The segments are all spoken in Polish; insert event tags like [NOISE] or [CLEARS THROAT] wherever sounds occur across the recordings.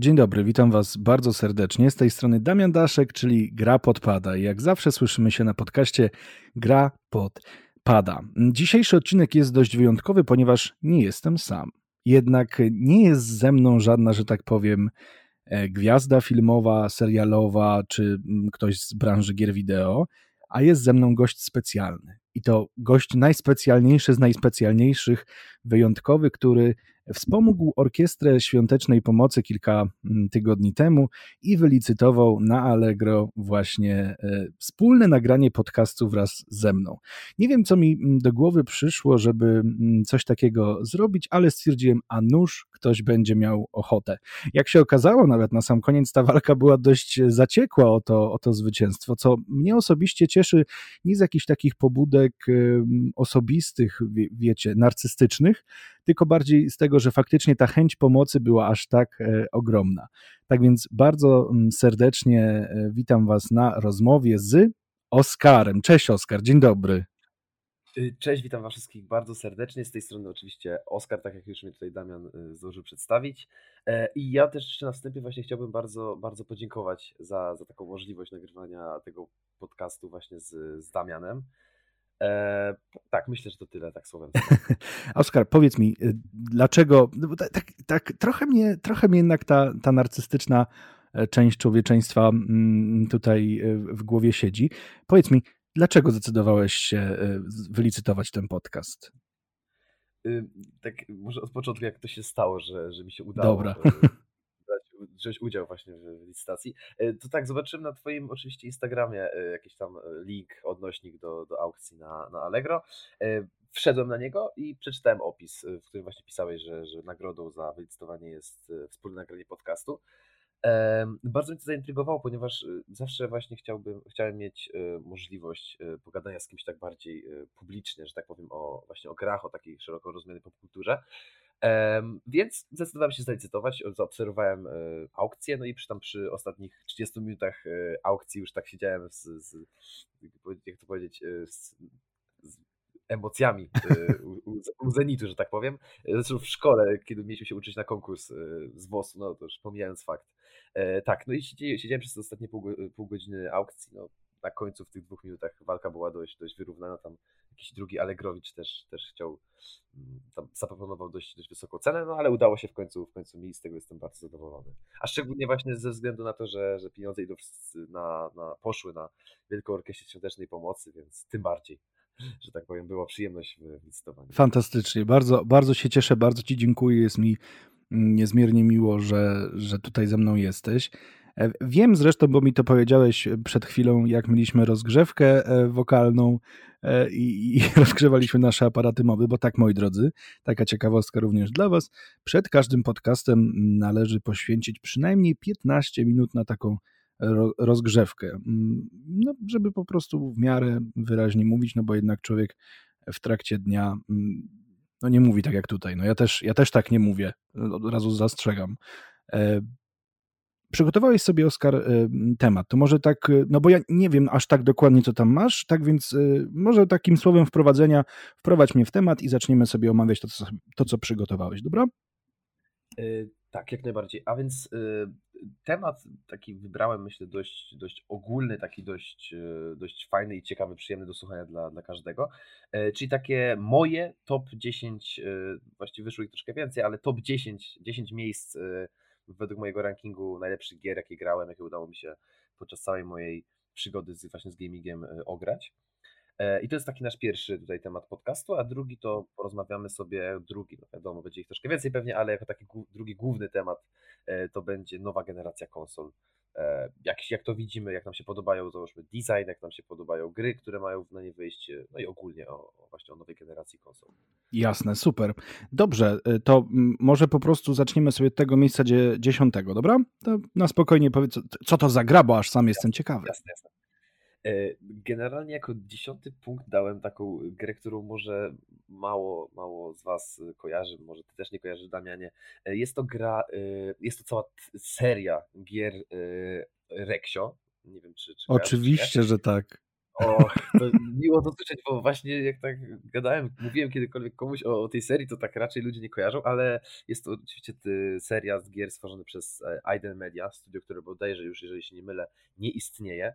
Dzień dobry, witam Was bardzo serdecznie. Z tej strony Damian Daszek, czyli Gra Podpada. Jak zawsze słyszymy się na podcaście Gra Podpada. Dzisiejszy odcinek jest dość wyjątkowy, ponieważ nie jestem sam. Jednak nie jest ze mną żadna, że tak powiem, e, gwiazda filmowa, serialowa czy mm, ktoś z branży gier wideo, a jest ze mną gość specjalny. I to gość najspecjalniejszy z najspecjalniejszych, wyjątkowy, który Wspomógł Orkiestrę Świątecznej Pomocy kilka mm, tygodni temu i wylicytował na Allegro właśnie e, wspólne nagranie podcastu wraz ze mną. Nie wiem, co mi mm, do głowy przyszło, żeby mm, coś takiego zrobić, ale stwierdziłem, a nuż ktoś będzie miał ochotę. Jak się okazało, nawet na sam koniec ta walka była dość zaciekła o to, o to zwycięstwo, co mnie osobiście cieszy nie z jakichś takich pobudek osobistych, wiecie, narcystycznych, tylko bardziej z tego, że faktycznie ta chęć pomocy była aż tak e, ogromna. Tak więc bardzo mm, serdecznie e, witam Was na rozmowie z Oskarem. Cześć Oskar, dzień dobry. Y, cześć, witam Was wszystkich bardzo serdecznie. Z tej strony oczywiście Oskar, tak jak już mnie tutaj Damian y, zdążył przedstawić. E, I ja też jeszcze na wstępie właśnie chciałbym bardzo, bardzo podziękować za, za taką możliwość nagrywania tego podcastu właśnie z, z Damianem. E, tak, myślę, że to tyle, tak słowem. [LAUGHS] Oskar, powiedz mi, y, dlaczego, no tak, tak, tak, trochę, mnie, trochę mnie jednak ta, ta narcystyczna e, część człowieczeństwa mm, tutaj e, w głowie siedzi. Powiedz mi, dlaczego zdecydowałeś się wylicytować ten podcast? Y, tak, może od początku, jak to się stało, że, że mi się udało. Dobra wziąć udział właśnie w licytacji. E, to tak, zobaczyłem na Twoim oczywiście Instagramie e, jakiś tam e, link, odnośnik do, do aukcji na, na Allegro. Wszedłem na niego i przeczytałem opis, w którym właśnie pisałeś, że, że nagrodą za wylicytowanie jest wspólne nagranie podcastu. Bardzo mnie to zaintrygowało, ponieważ zawsze właśnie chciałbym, chciałem mieć możliwość pogadania z kimś tak bardziej publicznie, że tak powiem, o właśnie o grach, o takiej szeroko rozumianej popkulturze. Więc zdecydowałem się zalicytować, zaobserwowałem e, aukcję, no i przy tam przy ostatnich 30 minutach e, aukcji już tak siedziałem z, z jak to powiedzieć, e, z, z emocjami u, u, Zenitu, że tak powiem. Zresztą w szkole, kiedy mieliśmy się uczyć na konkurs z WOS-u, no to już pomijając fakt. Tak, no i siedziałem przez ostatnie pół, pół godziny aukcji, no na końcu w tych dwóch minutach walka była dość, dość wyrównana, tam jakiś drugi Allegrowicz też, też chciał, mm, tam zaproponował dość, dość wysoką cenę, no ale udało się w końcu, w końcu mi z tego jestem bardzo zadowolony. A szczególnie właśnie ze względu na to, że, że pieniądze idą na, na, poszły na Wielką Orkiestrę Świątecznej Pomocy, więc tym bardziej [LAUGHS] że tak powiem, była przyjemność w licytowaniu. Fantastycznie, bardzo, bardzo się cieszę, bardzo Ci dziękuję, jest mi niezmiernie miło, że, że tutaj ze mną jesteś. E, wiem zresztą, bo mi to powiedziałeś przed chwilą, jak mieliśmy rozgrzewkę e, wokalną e, i, i [LAUGHS] rozgrzewaliśmy nasze aparaty mowy, bo tak, moi drodzy, taka ciekawostka również dla Was. Przed każdym podcastem należy poświęcić przynajmniej 15 minut na taką rozgrzewkę, mm, no, żeby po prostu w miarę wyraźnie mówić, no bo jednak człowiek w trakcie dnia mm, no nie mówi tak jak tutaj. No ja też, ja też tak nie mówię, od razu zastrzegam. Przygotowałeś sobie, Oskar, y, temat. To może tak, y, no bo ja nie wiem aż tak dokładnie, co tam masz, tak więc y, może takim słowem wprowadzenia wprowadź mnie w temat i zaczniemy sobie omawiać to, co, to, co przygotowałeś, dobra? tak, jak najbardziej. A więc temat taki wybrałem, myślę, dość, dość ogólny, taki dość, dość fajny i ciekawy, przyjemny do słuchania dla, dla każdego. czyli takie moje top 10, właściwie wyszło ich troszkę więcej, ale top 10, 10 miejsc według mojego rankingu najlepszych gier, jakie grałem, jakie udało mi się podczas całej mojej przygody z, właśnie z gamingiem e, ograć. E, I to jest taki nasz pierwszy tutaj temat podcastu, a drugi to porozmawiamy sobie, drugi, no wiadomo, będzie ich troszkę więcej pewnie, ale jako taki drugi główny temat e, to będzie nowa generacja konsol E, jak, jak to widzimy, jak nam się podobają, załóżmy design, jak nam się podobają gry, które mają na nie wyjść, no i ogólnie o, o właśnie o nowej generacji konsol. Jasne, super. Dobrze, to może po prostu zaczniemy sobie od tego miejsca dziesiątego, dobra? To na spokojnie powiedz, co to za gra, bo aż sam jestem ciekawy. Jasne, jasne. E, generalnie jako dziesiąty punkt dałem taką grę, którą może mało, mało z Was kojarzy, może Ty też nie kojarzysz, Damianie. E, jest to gra, e, jest to cała seria gier Reksio. Nie wiem, czy. czy Oczywiście, że tak. O, to miło to słyszeć, bo właśnie jak tak gadałem, mówiłem kiedykolwiek komuś o, o tej serii, to tak raczej ludzie nie kojarzą, ale jest to oczywiście seria z gier stworzona przez Aiden Media, studio, które bodajże już, jeżeli się nie mylę, nie istnieje.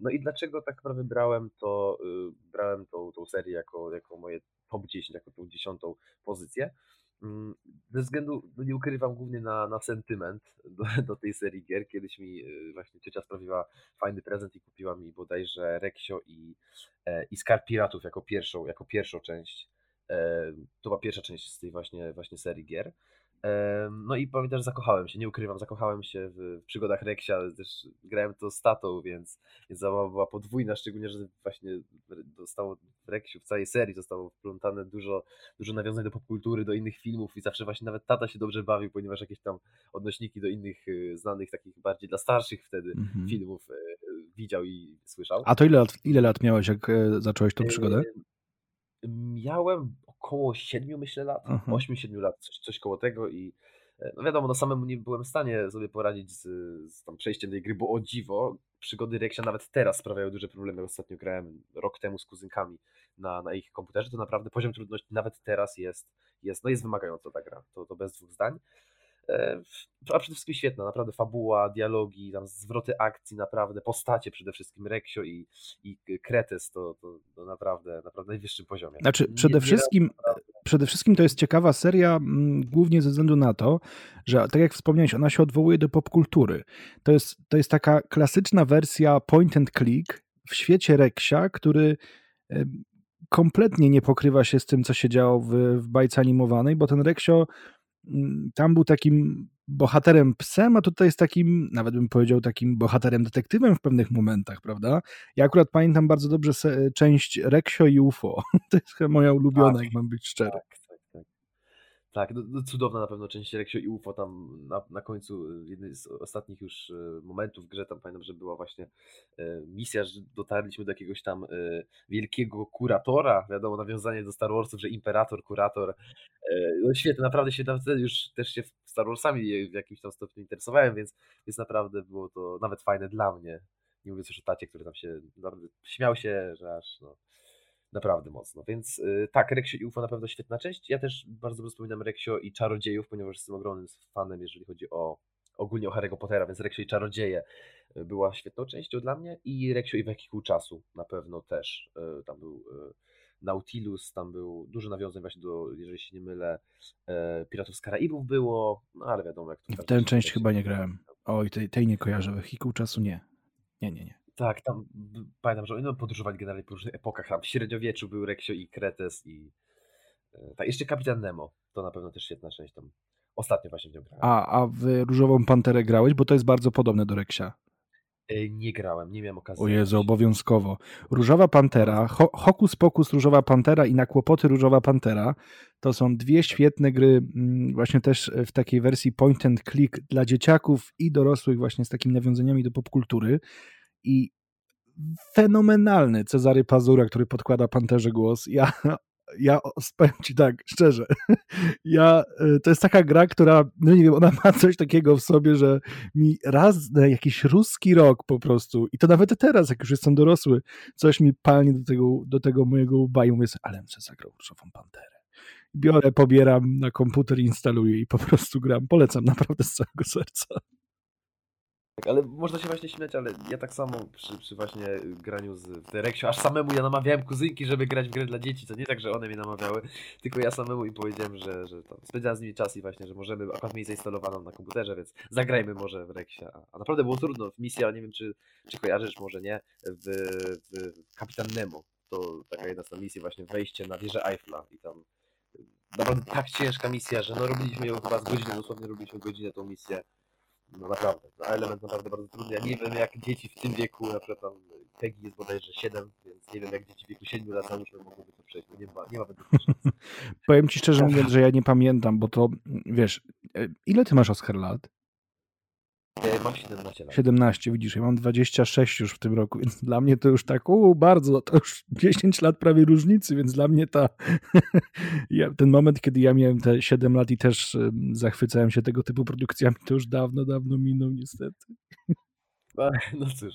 No i dlaczego tak naprawdę brałem to, y, brałem tą, tą serię jako, jako moje top 10, jako tą dziesiątą pozycję? Mm, ze względu, no nie ukrywam, głównie na, na sentyment do, do tej serii gier. Kiedyś mi y, właśnie ciocia sprawiła fajny prezent i kupiła mi bodajże Reksio i, e, i Skarb Piratów jako pierwszą, jako pierwszą część. E, to była pierwsza część z tej właśnie, właśnie serii gier. No i pamiętam, że zakochałem się, nie ukrywam, zakochałem się w, przygodach Reksia, ale też grałem to z tatą, więc, więc zabawa była podwójna, szczególnie, że właśnie dostało w Reksiu, w całej serii zostało wplątane dużo, dużo nawiązań do popkultury, do innych filmów i zawsze właśnie nawet tata się dobrze bawił, ponieważ jakieś tam odnośniki do innych y, znanych, takich bardziej dla starszych wtedy mhm. filmów y, widział i słyszał. A to ile lat, ile lat miałeś, jak e, zacząłeś tą przygodę? Miałem około 7 myślę lat, mhm. 8-7 lat, coś, coś koło tego i e, no wiadomo, no samemu nie byłem w stanie sobie poradzić z, z tam przejściem tej gry, bo o dziwo, przygody Reksia nawet teraz sprawiają duże problemy. Ostatnio grałem rok temu z kuzynkami na, na ich komputerze, to naprawdę poziom trudności nawet teraz jest, jest, no jest wymagająca ta gra, to, to bez dwóch zdań. E, a przede wszystkim świetna, naprawdę fabuła, dialogi, tam zwroty akcji, naprawdę, postacie przede wszystkim, Reksio i, i Kretes to, to, to naprawdę, naprawdę najwyższym poziomie. Znaczy, przede, wszystkim, przede wszystkim to jest ciekawa seria, głównie ze względu na to, że tak jak wspomniałeś, ona się odwołuje do popkultury. To jest, to jest taka klasyczna wersja point and click w świecie Reksia, który kompletnie nie pokrywa się z tym, co się działo w, w bajce animowanej, bo ten Reksio tam był takim bohaterem psem, a tutaj jest takim, nawet bym powiedział, takim bohaterem detektywem w pewnych momentach, prawda? Ja akurat pamiętam bardzo dobrze część Reksio i UFO. [LAUGHS] To jest moja ulubiona, tak, jak mam być szczery. Tak, tak, no, no, cudowna na pewno część Reksio i UFO tam na, na końcu, y, jednej z ostatnich już y, momentów w grze, tam pamiętam, że była właśnie y, misja, że dotarliśmy do jakiegoś tam wielkiego kuratora, wiadomo, nawiązanie do Star Warsów, że imperator, kurator, no świetne, naprawdę się wtedy już też się Star Warsami w jakimś tam stopniu interesowałem, więc, więc naprawdę było to nawet fajne dla mnie, nie mówiąc już o tacie, który tam się śmiał się, że aż no naprawdę mocno. Więc yy, tak, Reksio i UFO na pewno świetna część. Ja też bardzo dobrze wspominam Reksio i Czarodziejów, ponieważ jestem ogromnym fanem, jeżeli chodzi o ogólnie o Harry'ego Pottera, więc Reksio i Czarodzieje y, była świetną częścią dla mnie i Reksio i Wehikuł Czasu na pewno też. Yy, tam był yy, Nautilus, tam był dużo nawiązań właśnie do, jeżeli się nie mylę, y, Piratów z Karaibów było, no ale wiadomo jak to... W tę część chyba nie grałem. Oj, tej, tej nie kojarzę, Wehikuł Czasu nie. Nie, nie, nie. Tak, tam pamiętam, że oni no, podróżowali generalnie po różnych epokach. Tam w średniowieczu był Reksio i Kretes i e, tak, jeszcze Kapitan Nemo. To na pewno też świetna część tam. Ostatnio właśnie w nią grałem. A, a w Różową Panterę grałeś? Bo to jest bardzo podobne do Reksia. E, nie grałem, nie miałem okazji. O Jezu, obowiązkowo. Różowa Pantera, Ho Hokus Pokus Różowa Pantera i Na Kłopoty Różowa Pantera to są dwie świetne gry, mm, właśnie też w takiej wersji point and click dla dzieciaków i dorosłych, właśnie z takimi nawiązaniami do popkultury i fenomenalny Cezary Pazura, który podkłada Panterze głos. Ja, ja powiem ci tak, szczerze, ja, y, to jest taka gra, która, no nie wiem, ona ma coś takiego w sobie, że mi raz na jakiś ruski rok po prostu, i to nawet teraz, jak już jestem dorosły, coś mi palnie do tego, do tego mojego łba i mówię sobie, ale muszę zagrał Panterę. Biorę, pobieram na komputer, instaluję i po prostu gram. Polecam naprawdę z całego serca. Tak, ale można się właśnie śmiać, ale ja tak samo przy, przy właśnie graniu z, w Reksio, aż samemu ja namawiałem kuzynki, żeby grać w grę dla dzieci, to nie tak, że one mnie namawiały, tylko ja samemu im powiedziałem, że, że to, z nimi czas i właśnie, że możemy, akurat mieć zainstalowaną na komputerze, więc zagrajmy może w Reksia. A, naprawdę było trudno, misja, nie wiem czy, czy kojarzysz, może nie, w, w Kapitan Nemo, to taka jedna z misji właśnie, wejście na wieżę Eiffla i tam naprawdę tak ciężka misja, że no robiliśmy ją chyba z godziny, dosłownie robiliśmy godzinę tą misję, no naprawdę, no element naprawdę bardzo trudny. Ja nie wiem jak dzieci w tym wieku, na przykład tam Peggy jest bodajże 7, więc nie wiem jak dzieci w wieku 7 lat załóżmy mogłyby to przejść, bo nie ma, nie ma [LAUGHS] Powiem Ci szczerze mówiąc, że ja nie pamiętam, bo to, wiesz, e, ile Ty masz Oscar lat? Mam 17 lat. 17, widzisz, ja mam 26 już w tym roku, [LAUGHS] więc dla mnie to już tak, u, bardzo, to już 10 lat prawie różnicy, więc dla mnie ta, [LAUGHS] ten moment, kiedy ja miałem te 7 lat i też zachwycałem się tego typu produkcjami, to już dawno, dawno minął niestety. [LAUGHS] no cóż.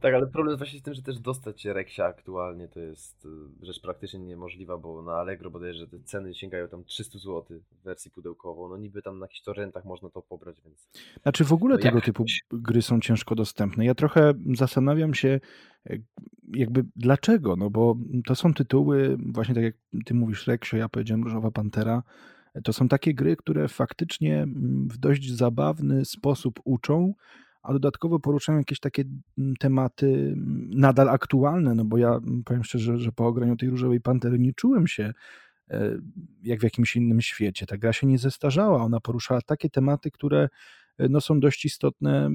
Tak, ale problem jest właśnie z tym, że też dostać Reksia aktualnie to jest y, rzecz praktycznie niemożliwa, bo na Allegro bodajże te ceny sięgają tam 300 zł w wersji pudełkowo. No niby tam na jakichś torrentach można to pobrać, więc... Znaczy w ogóle no tego jak... typu gry są ciężko dostępne. Ja trochę zastanawiam się e, jakby dlaczego, no bo to są tytuły, właśnie tak jak ty mówisz Reksio, ja powiedziałem Różowa Pantera, to są takie gry, które faktycznie mm, w dość zabawny sposób uczą, a dodatkowo poruszają jakieś takie mm, tematy mm, nadal aktualne, no bo ja powiem szczerze, że po ograniu tej Różowej Pantery nie czułem się e, jak w jakimś innym świecie. Ta gra się nie zestarzała, ona poruszała takie tematy, które e, no, są dość istotne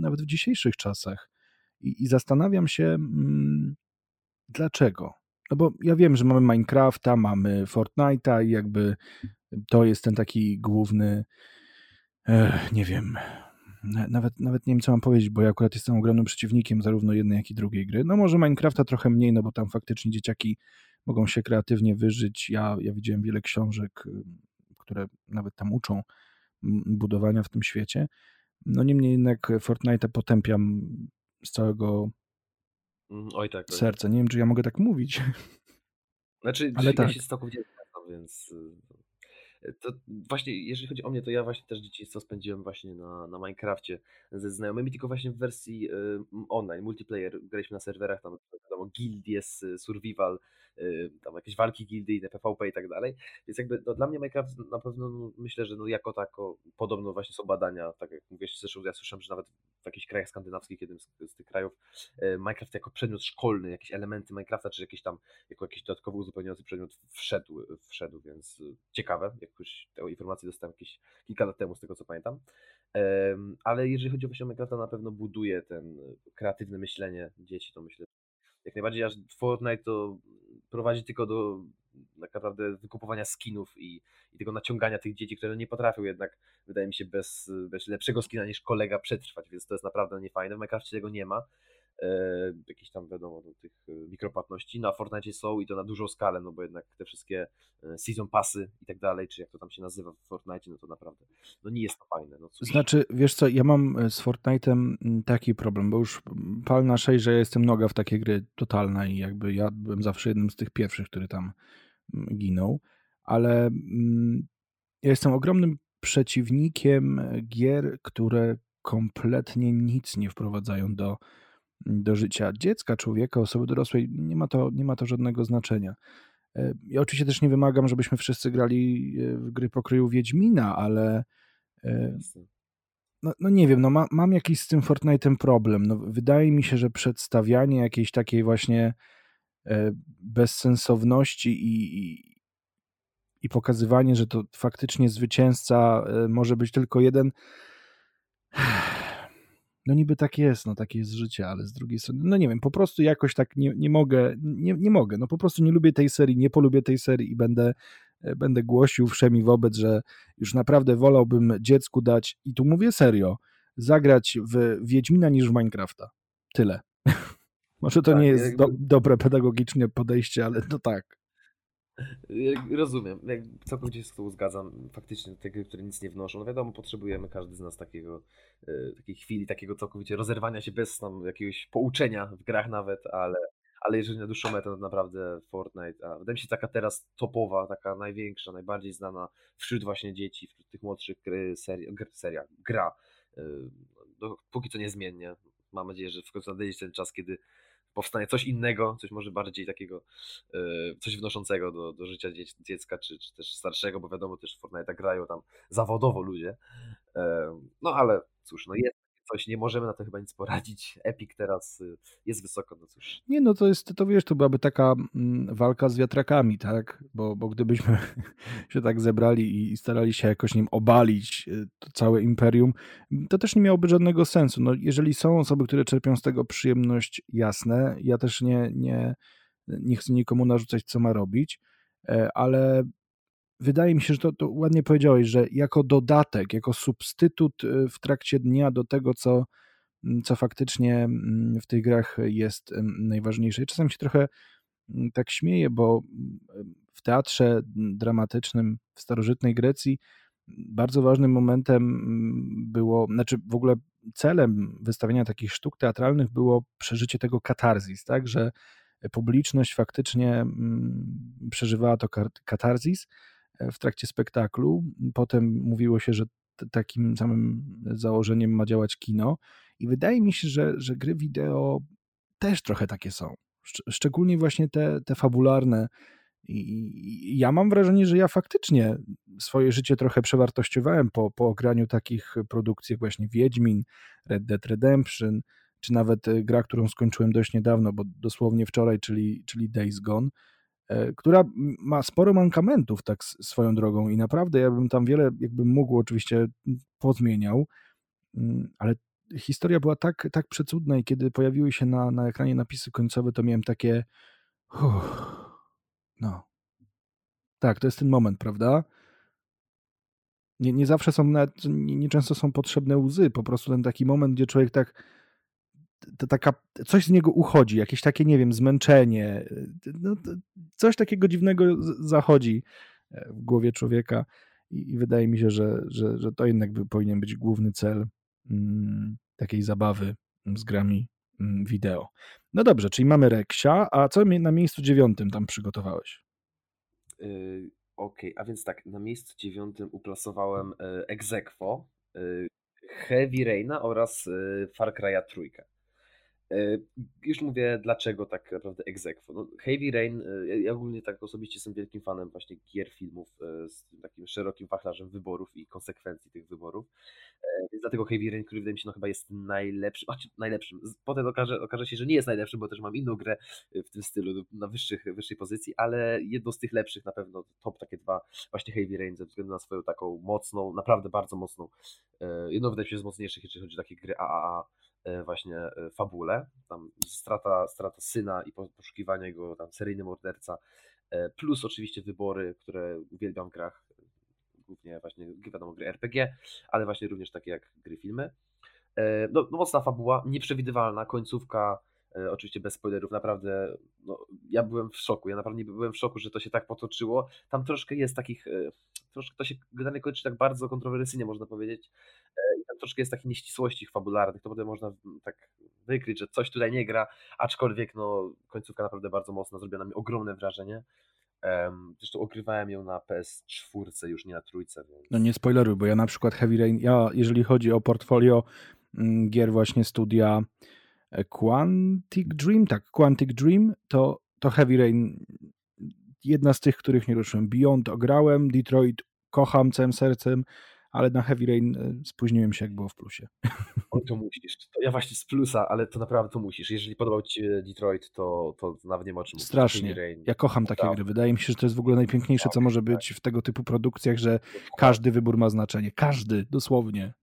nawet w dzisiejszych czasach. I, i zastanawiam się, dlaczego. No bo ja wiem, że mamy Minecrafta, mamy Fortnite'a i jakby to jest ten taki główny, nie wiem, nawet, nawet nie wiem, co mam powiedzieć, bo ja akurat jestem ogromnym przeciwnikiem zarówno jednej, jak i drugiej gry. No może Minecrafta trochę mniej, no bo tam faktycznie dzieciaki mogą się kreatywnie wyżyć. Ja, ja widziałem wiele książek, które nawet tam uczą budowania w tym świecie. No niemniej jednak Fortnite potępiam z całego mm, Oj, tak, serca. Nie wiem, czy ja mogę tak mówić. Znaczy, ale ja tak. się całkowicie więc y, to właśnie, jeżeli chodzi o mnie, to ja właśnie też dzieciństwo spędziłem właśnie na, na Minecrafcie ze znajomymi, tylko właśnie w wersji y, online, multiplayer. Graliśmy na serwerach, tam wiadomo, gildie, survival, y, tam jakieś walki gildii, PvP i tak dalej. Więc jakby no, dla mnie Minecraft na pewno no, myślę, że no, jako tako podobno właśnie są badania, tak jak mówię, zresztą ja słyszałem, że nawet w jakichś krajach skandynawskich, jednym z, z tych krajów, y, Minecraft jako przedmiot szkolny, jakieś elementy Minecrafta, czy jakieś tam, jako jakiś dodatkowy uzupełniający przedmiot wszedł, wszedł więc ciekawe, jakoś tę informację dostałem jakieś kilka lat temu, z tego co pamiętam. Ale jeżeli chodzi o o Minecrafta, na pewno buduje ten kreatywne myślenie dzieci, to myślę, jak najbardziej, aż Fortnite to prowadzi tylko do tak naprawdę wykupowania skinów i, i tego naciągania tych dzieci, które nie potrafią jednak, wydaje mi się, bez, bez lepszego skina niż kolega przetrwać, więc to jest naprawdę niefajne. W Minecrafcie tego nie ma. E, jakieś tam wiadomo do tych e, mikropłatności. Na Fortnite są i to na dużą skalę, no bo jednak te wszystkie e, season passy i tak dalej, czy jak to tam się nazywa w Fortnite, no to naprawdę no nie jest to fajne. No znaczy, wiesz co, ja mam z Fortnite'em taki problem, bo już pal na 6, że ja jestem noga w takie gry totalna i jakby ja byłem zawsze jednym z tych pierwszych, który tam ginął, ale ja jestem ogromnym przeciwnikiem gier, które kompletnie nic nie wprowadzają do do życia dziecka, człowieka, osoby dorosłej, nie ma to, nie ma to żadnego znaczenia. E, ja oczywiście też nie wymagam, żebyśmy wszyscy grali e, w gry pokroju Wiedźmina, ale e, no, no nie wiem, no ma, mam jakiś z tym Fortnite'em problem. No, wydaje mi się, że przedstawianie jakiejś takiej właśnie bezsensowności i, i, i pokazywanie, że to faktycznie zwycięzca może być tylko jeden no niby tak jest, no takie jest życie, ale z drugiej strony, no nie wiem, po prostu jakoś tak nie, nie mogę, nie, nie mogę, no po prostu nie lubię tej serii, nie polubię tej serii i będę, e, będę głosił wszemi wobec, że już naprawdę wolałbym dziecku dać, i tu mówię serio, zagrać w Wiedźmina niż w Minecrafta. Tyle. [LAUGHS] Może to tak, nie jest do, dobre pedagogicznie podejście, ale to tak. Rozumiem, jak całkowicie się z tobą zgadzam. Faktycznie te gry, które nic nie wnoszą, no wiadomo, potrzebujemy każdy z nas takiego, e, takiej chwili, takiego całkowicie rozerwania się bez tam jakiegoś pouczenia w grach nawet, ale, ale jeżeli na dłuższą metę, to naprawdę Fortnite, a wydaje mi się taka teraz topowa, taka największa, najbardziej znana wśród właśnie dzieci, wśród tych młodszych serii, seria, gra. E, no, póki co niezmiennie. Mam nadzieję, że w końcu nadejdzie ten czas, kiedy powstanie coś innego, coś może bardziej takiego, e, coś wnoszącego do, do życia dziecka, czy, czy też starszego, bo wiadomo, też w Fortnite grają tam zawodowo ludzie. E, no ale cóż, no jest coś, nie możemy na to chyba nic poradzić. [LAUGHS] Epic teraz y, jest wysoko, no cóż. Nie, no to jest, to wiesz, to byłaby taka mm, walka z wiatrakami, tak? Bo, bo gdybyśmy [LAUGHS] się tak zebrali i starali się jakoś nim obalić y, to całe imperium, to też nie miałoby żadnego sensu. No, jeżeli są osoby, które czerpią z tego przyjemność, jasne, ja też nie, nie, nie chcę nikomu narzucać, co ma robić, e, ale wydaje mi się, że to, to, ładnie powiedziałeś, że jako dodatek, jako substytut y, w trakcie dnia do tego, co, mm, co faktycznie mm, w tych grach jest najważniejsze. I czasem się trochę mm, tak śmieję, bo w teatrze dramatycznym w starożytnej Grecji bardzo ważnym momentem było, znaczy w ogóle celem wystawiania takich sztuk teatralnych było przeżycie tego katarzis, tak, że publiczność faktycznie przeżywała to katarzis w trakcie spektaklu. Potem mówiło się, że takim samym założeniem ma działać kino. I wydaje mi się, że, że gry wideo też trochę takie są. Szczególnie właśnie te, te fabularne. I ja mam wrażenie, że ja faktycznie swoje życie trochę przewartościowałem po, po ograniu takich produkcji jak właśnie Wiedźmin, Red Dead Redemption, czy nawet e, gra, którą skończyłem dość niedawno, bo dosłownie wczoraj, czyli, czyli Days Gone, która ma sporo mankamentów tak swoją drogą i naprawdę ja bym tam wiele jakbym mógł oczywiście pozmieniał, mm, ale historia była tak, tak przecudna i kiedy pojawiły się na, na ekranie napisy końcowe, to miałem takie uff, no. Tak, to jest ten moment, prawda? Nie, nie zawsze są, nawet, nie, nie często są potrzebne łzy, po prostu ten taki moment, gdzie człowiek tak taka, coś z niego uchodzi, jakieś takie, nie wiem, zmęczenie, no, coś takiego dziwnego zachodzi e, w głowie człowieka i, i wydaje mi się, że, że, że to jednak by, powinien być główny cel mm, takiej zabawy z grami mm, wideo. No dobrze, czyli mamy Reksia, a co na miejscu dziewiątym tam przygotowałeś? Yy, Okej, okay, a więc tak, na miejscu dziewiątym uplasowałem yy, Exequo, yy, Heavy Raina oraz yy, Far Cry'a trójkę. E, już mówię, dlaczego tak naprawdę egzekwo. No, Heavy Rain, e, ja ogólnie tak osobiście jestem wielkim fanem właśnie gier, filmów e, z takim szerokim wachlarzem wyborów i konsekwencji tych wyborów. Więc dlatego Heavy Rain, który wydaje mi się no, chyba jest najlepszym, znaczy najlepszym. Potem okaże, okaże się, że nie jest najlepszym, bo też mam inną grę w tym stylu, na wyższych, wyższej pozycji, ale jedno z tych lepszych na pewno, top takie dwa, właśnie Heavy Rain, ze względu na swoją taką mocną, naprawdę bardzo mocną, jedno wydaje mi się z mocniejszych, jeżeli chodzi o takie gry AAA, właśnie e, fabule, tam strata, strata syna i poszukiwanie jego, tam seryjny morderca, e, plus oczywiście wybory, które uwielbiam w grach, głównie właśnie, wiadomo, gry RPG, ale właśnie również takie jak gry filmy. No, no mocna fabuła, nieprzewidywalna, końcówka, oczywiście bez spoilerów, naprawdę, no, ja byłem w szoku, ja naprawdę byłem w szoku, że to się tak potoczyło. Tam troszkę jest takich, troszkę to się generalnie kończy tak bardzo kontrowersyjnie, można powiedzieć, troszkę jest takich nieścisłości fabularnych, to potem można tak wykryć, że coś tutaj nie gra, aczkolwiek no, końcówka naprawdę bardzo mocna, zrobiła na mnie ogromne wrażenie. Zresztą ogrywałem ją na PS4, już nie na trójce. Więc... No nie spoileruj, bo ja na przykład Heavy Rain, ja jeżeli chodzi o portfolio mm, gier właśnie studia e, Quantic Dream, tak, Quantic Dream, to, to Heavy Rain jedna z tych, których nie ruszyłem. Beyond ograłem, Detroit kocham całym sercem, ale na Heavy Rain e, spóźniłem się, jak było w plusie. Oj, to musisz. To ja właśnie z plusa, ale to naprawdę to musisz. Jeżeli podobał Ci się Detroit, to, to nawet nie ma o czym Strasznie. Ja kocham takie tak. gry. Wydaje mi się, że to jest w ogóle najpiękniejsze, tak, co może tak. być w tego typu produkcjach, że każdy wybór ma znaczenie. Każdy, dosłownie.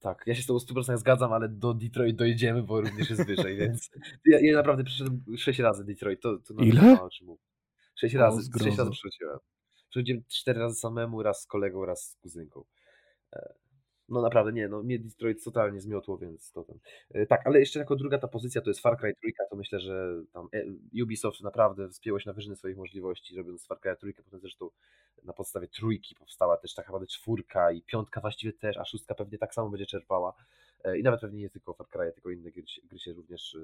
Tak, ja się z tą 100% zgadzam, ale do Detroit dojedziemy, bo również jest wyżej, [LAUGHS] więc ja, ja naprawdę przeszedłem 6 razy Detroit. To, to Ile? O czym mówić. 6 razy, 6 razy przeszedłem. Przeszedłem 4 razy samemu, raz z kolegą, raz z kuzynką. E, no naprawdę, nie, no mnie Detroit totalnie zmiotło, więc to ten. E, tak, ale jeszcze jako druga ta pozycja to jest Far Cry 3, to myślę, że tam e, Ubisoft naprawdę wspięło się na wyżyny swoich możliwości, robiąc Far Cry 3, potem zresztą na podstawie trójki powstała też tak naprawdę czwórka i piątka właściwie też, a szóstka pewnie tak samo będzie czerpała. I nawet pewnie nie tylko Far Cry, tylko inne gry, gry się również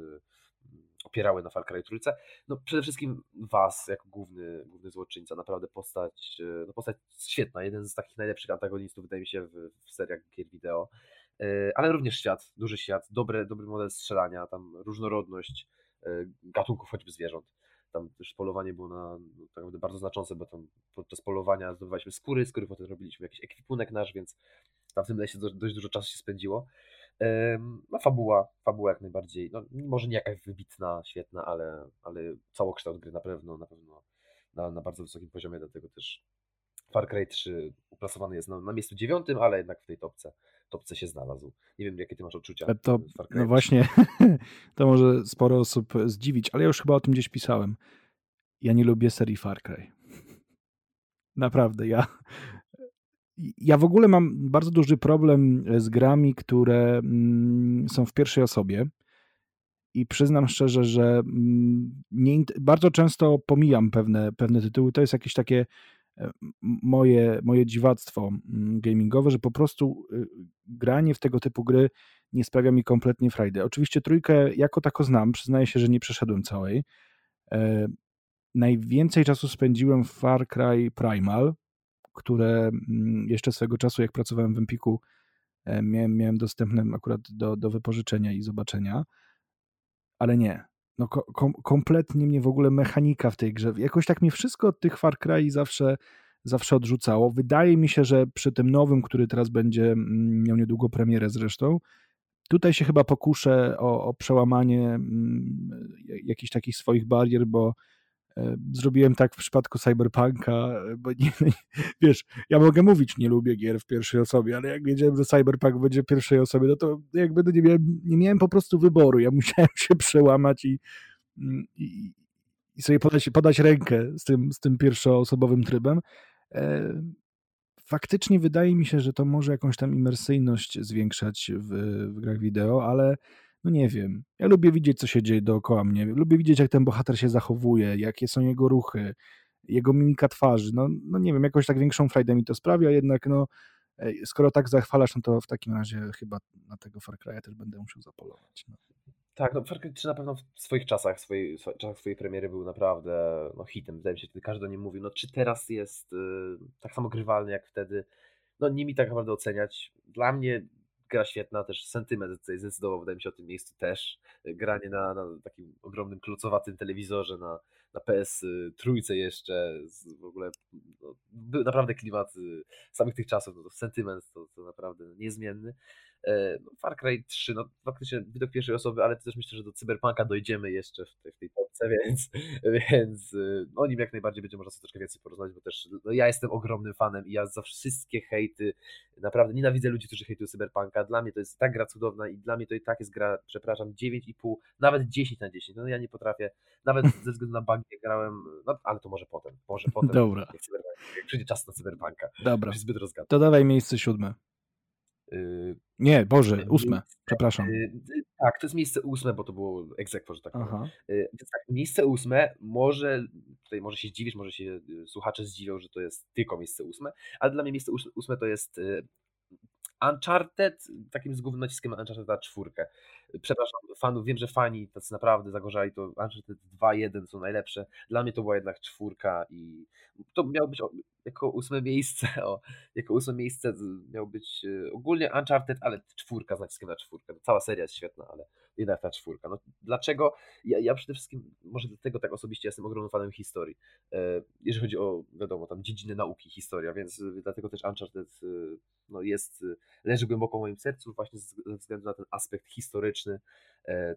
opierały na Far Cry trójce. No przede wszystkim was jako główny, główny złoczyńca, naprawdę postać, e, no postać świetna, jeden z takich najlepszych antagonistów wydaje mi się w, w seriach gier wideo, e, ale również świat, duży świat, dobry, dobry model strzelania, tam różnorodność e, gatunków choćby zwierząt. Tam też polowanie było na, no, tak naprawdę bardzo znaczące, bo tam podczas polowania zdobywaliśmy skóry, skóry potem robiliśmy jakiś ekwipunek nasz, więc tam w tym lesie dość dużo czasu się spędziło. No fabuła, fabuła jak najbardziej, no, może nie jakaś wybitna, świetna, ale, ale całokształt gry na pewno, na pewno na, na bardzo wysokim poziomie, dlatego też Far Cry 3 uplasowany jest na, na miejscu dziewiątym, ale jednak w tej topce, topce się znalazł. Nie wiem, jakie ty masz odczucia. E, to, no właśnie, [LAUGHS] to może sporo osób zdziwić, ale ja już chyba o tym gdzieś pisałem. Ja nie lubię serii Far Cry. [LAUGHS] Naprawdę, ja ja w ogóle mam bardzo duży problem z grami, które mm, są w pierwszej osobie. I przyznam szczerze, że mm, nie, bardzo często pomijam pewne, pewne tytuły. To jest jakieś takie e, moje, moje dziwactwo mm, gamingowe, że po prostu y, granie w tego typu gry nie sprawia mi kompletnie frajdy. Oczywiście trójkę jako tako znam, przyznaję się, że nie przeszedłem całej. E, najwięcej czasu spędziłem w Far Cry Primal, które mm, jeszcze swego czasu, jak pracowałem w Empiku, e, miałem, miałem dostępne akurat do, do wypożyczenia i zobaczenia, ale nie. No, kom, kompletnie mnie w ogóle mechanika w tej grze. Jakoś tak mnie wszystko od tych Far Cry zawsze, zawsze odrzucało. Wydaje mi się, że przy tym nowym, który teraz będzie mm, miał niedługo premierę zresztą, tutaj się chyba pokuszę o, o przełamanie mm, jakichś takich swoich barier, bo zrobiłem tak w przypadku Cyberpunka, e, bo nie, wiesz, ja mogę mówić, nie lubię gier w pierwszej osobie, ale jak wiedziałem, że Cyberpunk będzie w pierwszej osobie, no to jakby no nie, miałem, nie miałem po prostu wyboru. Ja [LAUGHS] musiałem się przełamać i, mm, i, i sobie podać, podać rękę z tym, z tym pierwszoosobowym trybem. Faktycznie wydaje mi się, że to może jakąś tam imersyjność zwiększać w, w grach wideo, ale no nie wiem. Ja lubię widzieć, co się dzieje dookoła mnie. Lubię widzieć, jak ten bohater się zachowuje, jakie są jego ruchy, jego mimika twarzy. No, no nie wiem, jakoś tak większą frajdę mi to sprawia, jednak no, skoro tak zachwalasz, no to w takim razie chyba na tego Far Cry'a też będę musiał zapolować. No. Tak, no Far Cry 3 na pewno w swoich czasach, w swojej, w czasach swojej premiery był naprawdę no, hitem. Wydaje mi się, każdy o nim mówił. No czy teraz jest y, tak samo grywalny jak wtedy? No nie mi tak naprawdę oceniać. Dla mnie gra świetna, też sentyment tutaj zdecydował, wydaje mi się, o tym miejscu też. Granie na, na takim ogromnym, klocowatym telewizorze, na, na PS trójce jeszcze, w ogóle no, był naprawdę klimat y, samych tych czasów, no to sentyment to, to naprawdę niezmienny. E, Far Cry 3, no faktycznie widok pierwszej osoby, ale też myślę, że do Cyberpunka dojdziemy jeszcze w tej, w tej topce, więc, więc no, o nim jak najbardziej będzie można sobie troszkę więcej porozmawiać, bo też no, ja jestem ogromnym fanem i ja za wszystkie hejty, naprawdę nienawidzę ludzi, którzy hejtują Cyberpunka, dla mnie to jest tak gra cudowna i dla mnie to i tak jest gra, przepraszam, 9,5, nawet 10 na 10, no ja nie potrafię, nawet ze względu na bugi nie grałem, no ale to może potem, może potem, Dobra. Jak, jak przyjdzie czas na Cyberpunka. Dobra, to dawaj miejsce siódme. Y, Nie, Boże, ósme, przepraszam. Y, tak, to jest miejsce ósme, bo to było egzekwo, że tak powiem. Y, więc tak, miejsce ósme może, tutaj może się zdziwisz, może się słuchacze zdziwią, że to jest tylko miejsce ósme, ale dla mnie miejsce ósme to jest Uncharted, takim z głównym naciskiem na Uncharted 4. Przepraszam fanów, wiem, że fani tacy naprawdę zagorzali, to Uncharted 2.1 są najlepsze. Dla mnie to była jednak czwórka i to miało być jako ósme miejsce, [LAUGHS] o, jako ósme miejsce miał być e, ogólnie Uncharted, ale czwórka z naciskiem na czwórkę. Cała seria jest świetna, ale jednak ta czwórka. No, dlaczego? Ja, ja przede wszystkim, może dlatego tak osobiście jestem ogromnym fanem historii. E, jeżeli chodzi o, wiadomo, tam dziedziny nauki, historia, więc e, dlatego też Uncharted no, jest, leży głęboko w moim sercu właśnie ze względu na ten aspekt historyczny,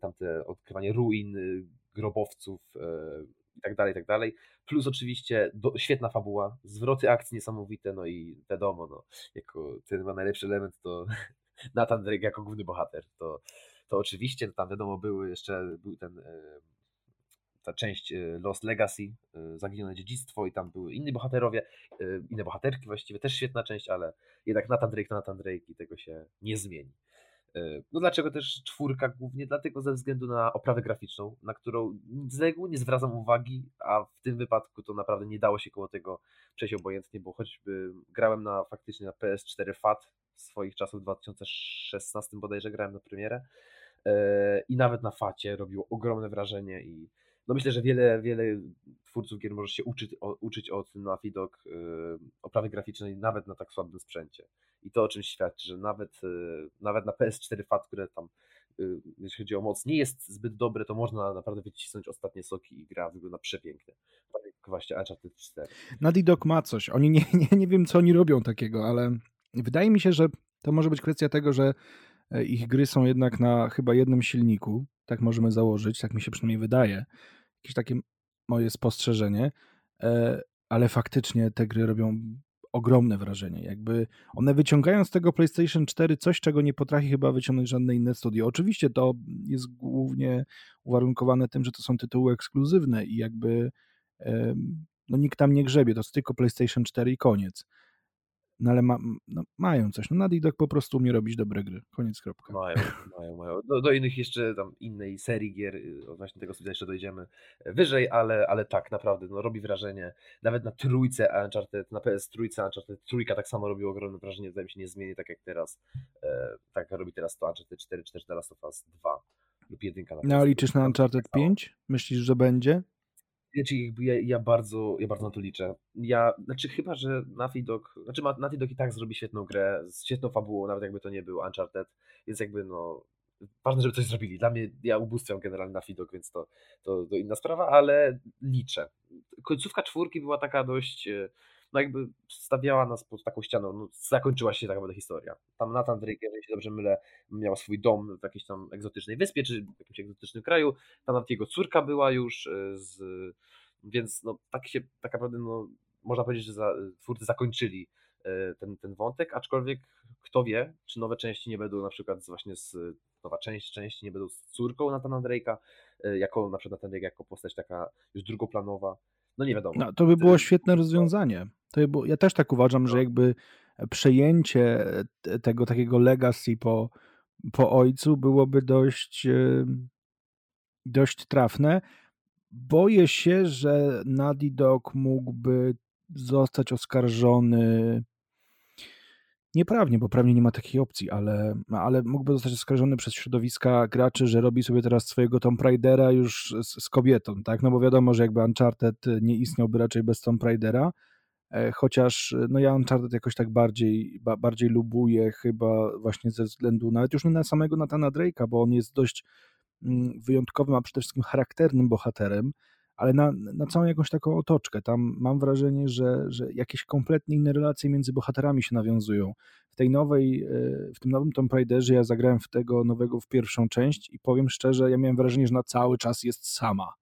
tamte odkrywanie ruin, grobowców, i tak dalej, i tak dalej. Plus oczywiście do, świetna fabuła, zwroty akcji niesamowite, no i wiadomo, no, jako ten ma najlepszy element to [LAUGHS] Nathan Drake jako główny bohater. To, to oczywiście, no, tam wiadomo, były jeszcze, był ten ta część e, Lost Legacy, e, Zaginione Dziedzictwo i tam były inni bohaterowie, e, inne bohaterki właściwie, też świetna część, ale jednak Nathan Drake to Nathan Drake i tego się nie zmieni. E, no dlaczego też czwórka? Głównie dlatego ze względu na oprawę graficzną, na którą z reguły nie zwracam uwagi, a w tym wypadku to naprawdę nie dało się koło tego przejść obojętnie, bo choćby grałem na faktycznie na PS4 FAT swoich czasów w 2016 bodajże grałem na premierę e, i nawet na facie robiło ogromne wrażenie i no myślę, że wiele, wiele twórców gier może się uczyć, o, uczyć od Naughty Dog yy, oprawy graficznej nawet na tak słabym sprzęcie. I to o czym świadczy, że nawet, yy, nawet na PS4 FAT, które tam yy, jeśli chodzi o moc, nie jest zbyt dobre, to można naprawdę wycisnąć ostatnie soki i gra wygląda przepięknie. Tak właśnie Uncharted 4. Naughty Dog ma coś. Oni nie, nie, nie wiem, co oni robią takiego, ale wydaje mi się, że to może być kwestia tego, że e, ich gry są jednak na chyba jednym silniku, tak możemy założyć, tak mi się przynajmniej wydaje jakieś takie moje spostrzeżenie, e, ale faktycznie te gry robią ogromne wrażenie. Jakby one wyciągają z tego PlayStation 4 coś, czego nie potrafi chyba wyciągnąć żadne inne studio. Oczywiście to jest głównie uwarunkowane tym, że to są tytuły ekskluzywne i jakby no nikt tam nie grzebie, to jest tylko PlayStation 4 i koniec. No ale ma, no, mają coś. No Naughty Dog po prostu umie robić dobre gry. Koniec, kropka. Mają, mają, mają. Do, do innych jeszcze tam innej serii gier, y, właśnie tego sobie jeszcze dojdziemy e, wyżej, ale, ale tak, naprawdę, no robi wrażenie. Nawet na trójce Uncharted, na PS trójce Uncharted trójka tak samo robiło ogromne wrażenie, zdaje mi się nie zmieni tak jak teraz. E, tak robi teraz to Uncharted 4 czy też The Last of Us 2 lub jedynka. Na no liczysz na Uncharted 5? Myślisz, że będzie? Jakby ja, ja, bardzo, ja bardzo na to liczę. Ja, znaczy chyba, że Naughty Dog, znaczy Naughty Dog i tak zrobi świetną grę, z świetną fabułą, nawet jakby to nie był Uncharted, więc jakby no, ważne, żeby coś zrobili. Dla mnie, ja ubóstwiam generalnie Naughty Dog, więc to, to, to inna sprawa, ale liczę. Końcówka czwórki była taka dość e, no jakby stawiała nas pod taką ścianą, no zakończyła się tak naprawdę historia. Tam Nathan Drake, jeżeli się dobrze mylę, miał swój dom w jakiejś tam egzotycznej wyspie, czy w jakimś egzotycznym kraju, tam nawet jego córka była już, e, z, więc no tak się, tak naprawdę no, można powiedzieć, że za, twórcy zakończyli e, ten, ten wątek, aczkolwiek kto wie, czy nowe części nie będą na przykład właśnie z nowa część części nie będą z córką Nathana Drake'a, e, jako na przykład Nathan Drake jako postać taka już drugoplanowa, no nie wiadomo. No, to by było świetne rozwiązanie. To by było, ja też tak uważam, no. że jakby przejęcie tego takiego legacy po, po ojcu byłoby dość, dość trafne. Boję się, że Dog mógłby zostać oskarżony nieprawnie, bo prawnie nie ma takiej opcji, ale, ale mógłby zostać oskarżony przez środowiska graczy, że robi sobie teraz swojego Tomb Raidera już z, z, kobietą, tak? No bo wiadomo, że jakby Uncharted nie istniałby raczej bez Tomb Raidera, e, chociaż no ja Uncharted jakoś tak bardziej, ba, bardziej lubuję chyba właśnie ze względu nawet już nie na samego Nathana Drake'a, bo on jest dość mm, wyjątkowym, a przede wszystkim charakternym bohaterem, ale na, na całą jakąś taką otoczkę. Tam mam wrażenie, że, że jakieś kompletnie inne relacje między bohaterami się nawiązują. W tej nowej, e, w tym nowym Tomb Raiderze ja zagrałem w tego nowego w pierwszą część i powiem szczerze, ja miałem wrażenie, że na cały czas jest sama.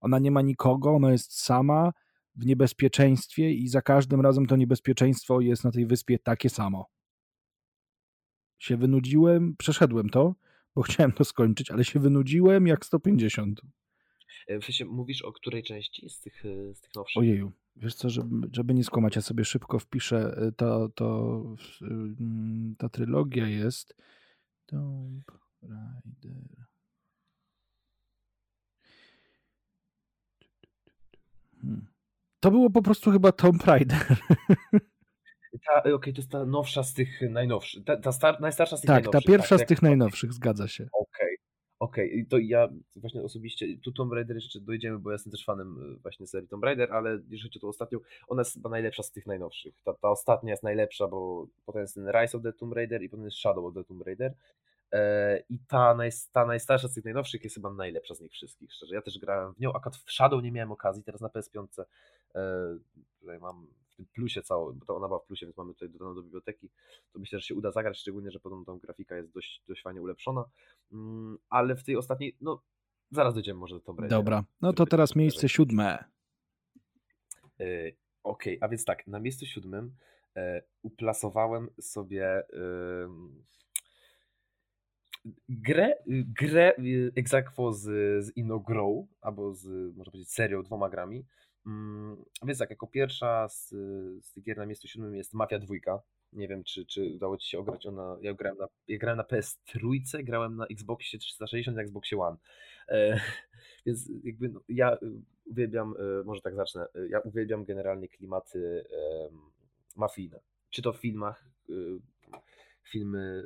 Ona nie ma nikogo, ona jest sama w niebezpieczeństwie i za każdym razem to niebezpieczeństwo jest na tej wyspie takie samo. Się wynudziłem, przeszedłem to, bo [LAUGHS] chciałem to skończyć, ale się wynudziłem jak 150. E, w sensie mówisz o której części z tych, e, z tych nowszych? Ojeju, wiesz co, żeby, żeby nie skłamać, ja sobie szybko wpiszę, e, to, to mm, ta trylogia jest Tomb Raider. Hmm. To było po prostu chyba Tomb Raider. Okej, okay, to jest ta nowsza z tych najnowszych. Ta, ta star, najstarsza z tych tak, najnowszych. Tak, ta pierwsza z tych najnowszych, zgadza się. Okej, Okej, okay. to ja właśnie osobiście, tu Tomb Raider jeszcze dojdziemy, bo ja jestem też fanem y, właśnie serii Tomb Raider, ale jeżeli chodzi o tą ostatnią, ona jest chyba najlepsza z tych najnowszych. Ta, ta ostatnia jest najlepsza, bo potem jest ten Rise of the Tomb Raider i potem jest Shadow of the Tomb Raider. E, I ta, naj, ta najstarsza z tych najnowszych jest chyba najlepsza z nich wszystkich, szczerze. Ja też grałem w nią, akurat w Shadow nie miałem okazji, teraz na PS5 e, tutaj mam tym plusie całą, bo to ona była w plusie, więc mamy tutaj dodaną do biblioteki, to myślę, że się uda zagrać, szczególnie, że podobno tą grafika jest dość, dość fajnie ulepszona, mm, ale w tej ostatniej, no zaraz dojdziemy może do Tomb Raider. Dobra, no to teraz miejsce siódme. E, okej, okay, a więc tak, na miejscu siódmym uplasowałem sobie grę, grę egzakwo z, z Inno Grow, albo z, można powiedzieć, serią, dwoma grami. Mm, więc tak, jako pierwsza z, z tych gier na miejscu siódmym jest Mafia dwójka. Nie wiem, czy, czy udało Ci się ograć ona. Ja grałem na, ja grałem na PS3, grałem na Xboxie 360 na Xboxie One. E, [LAUGHS] więc jakby no, ja uwielbiam, e, może tak zacznę, e, ja uwielbiam generalnie klimaty e, mafijne. Czy to w filmach, e, filmy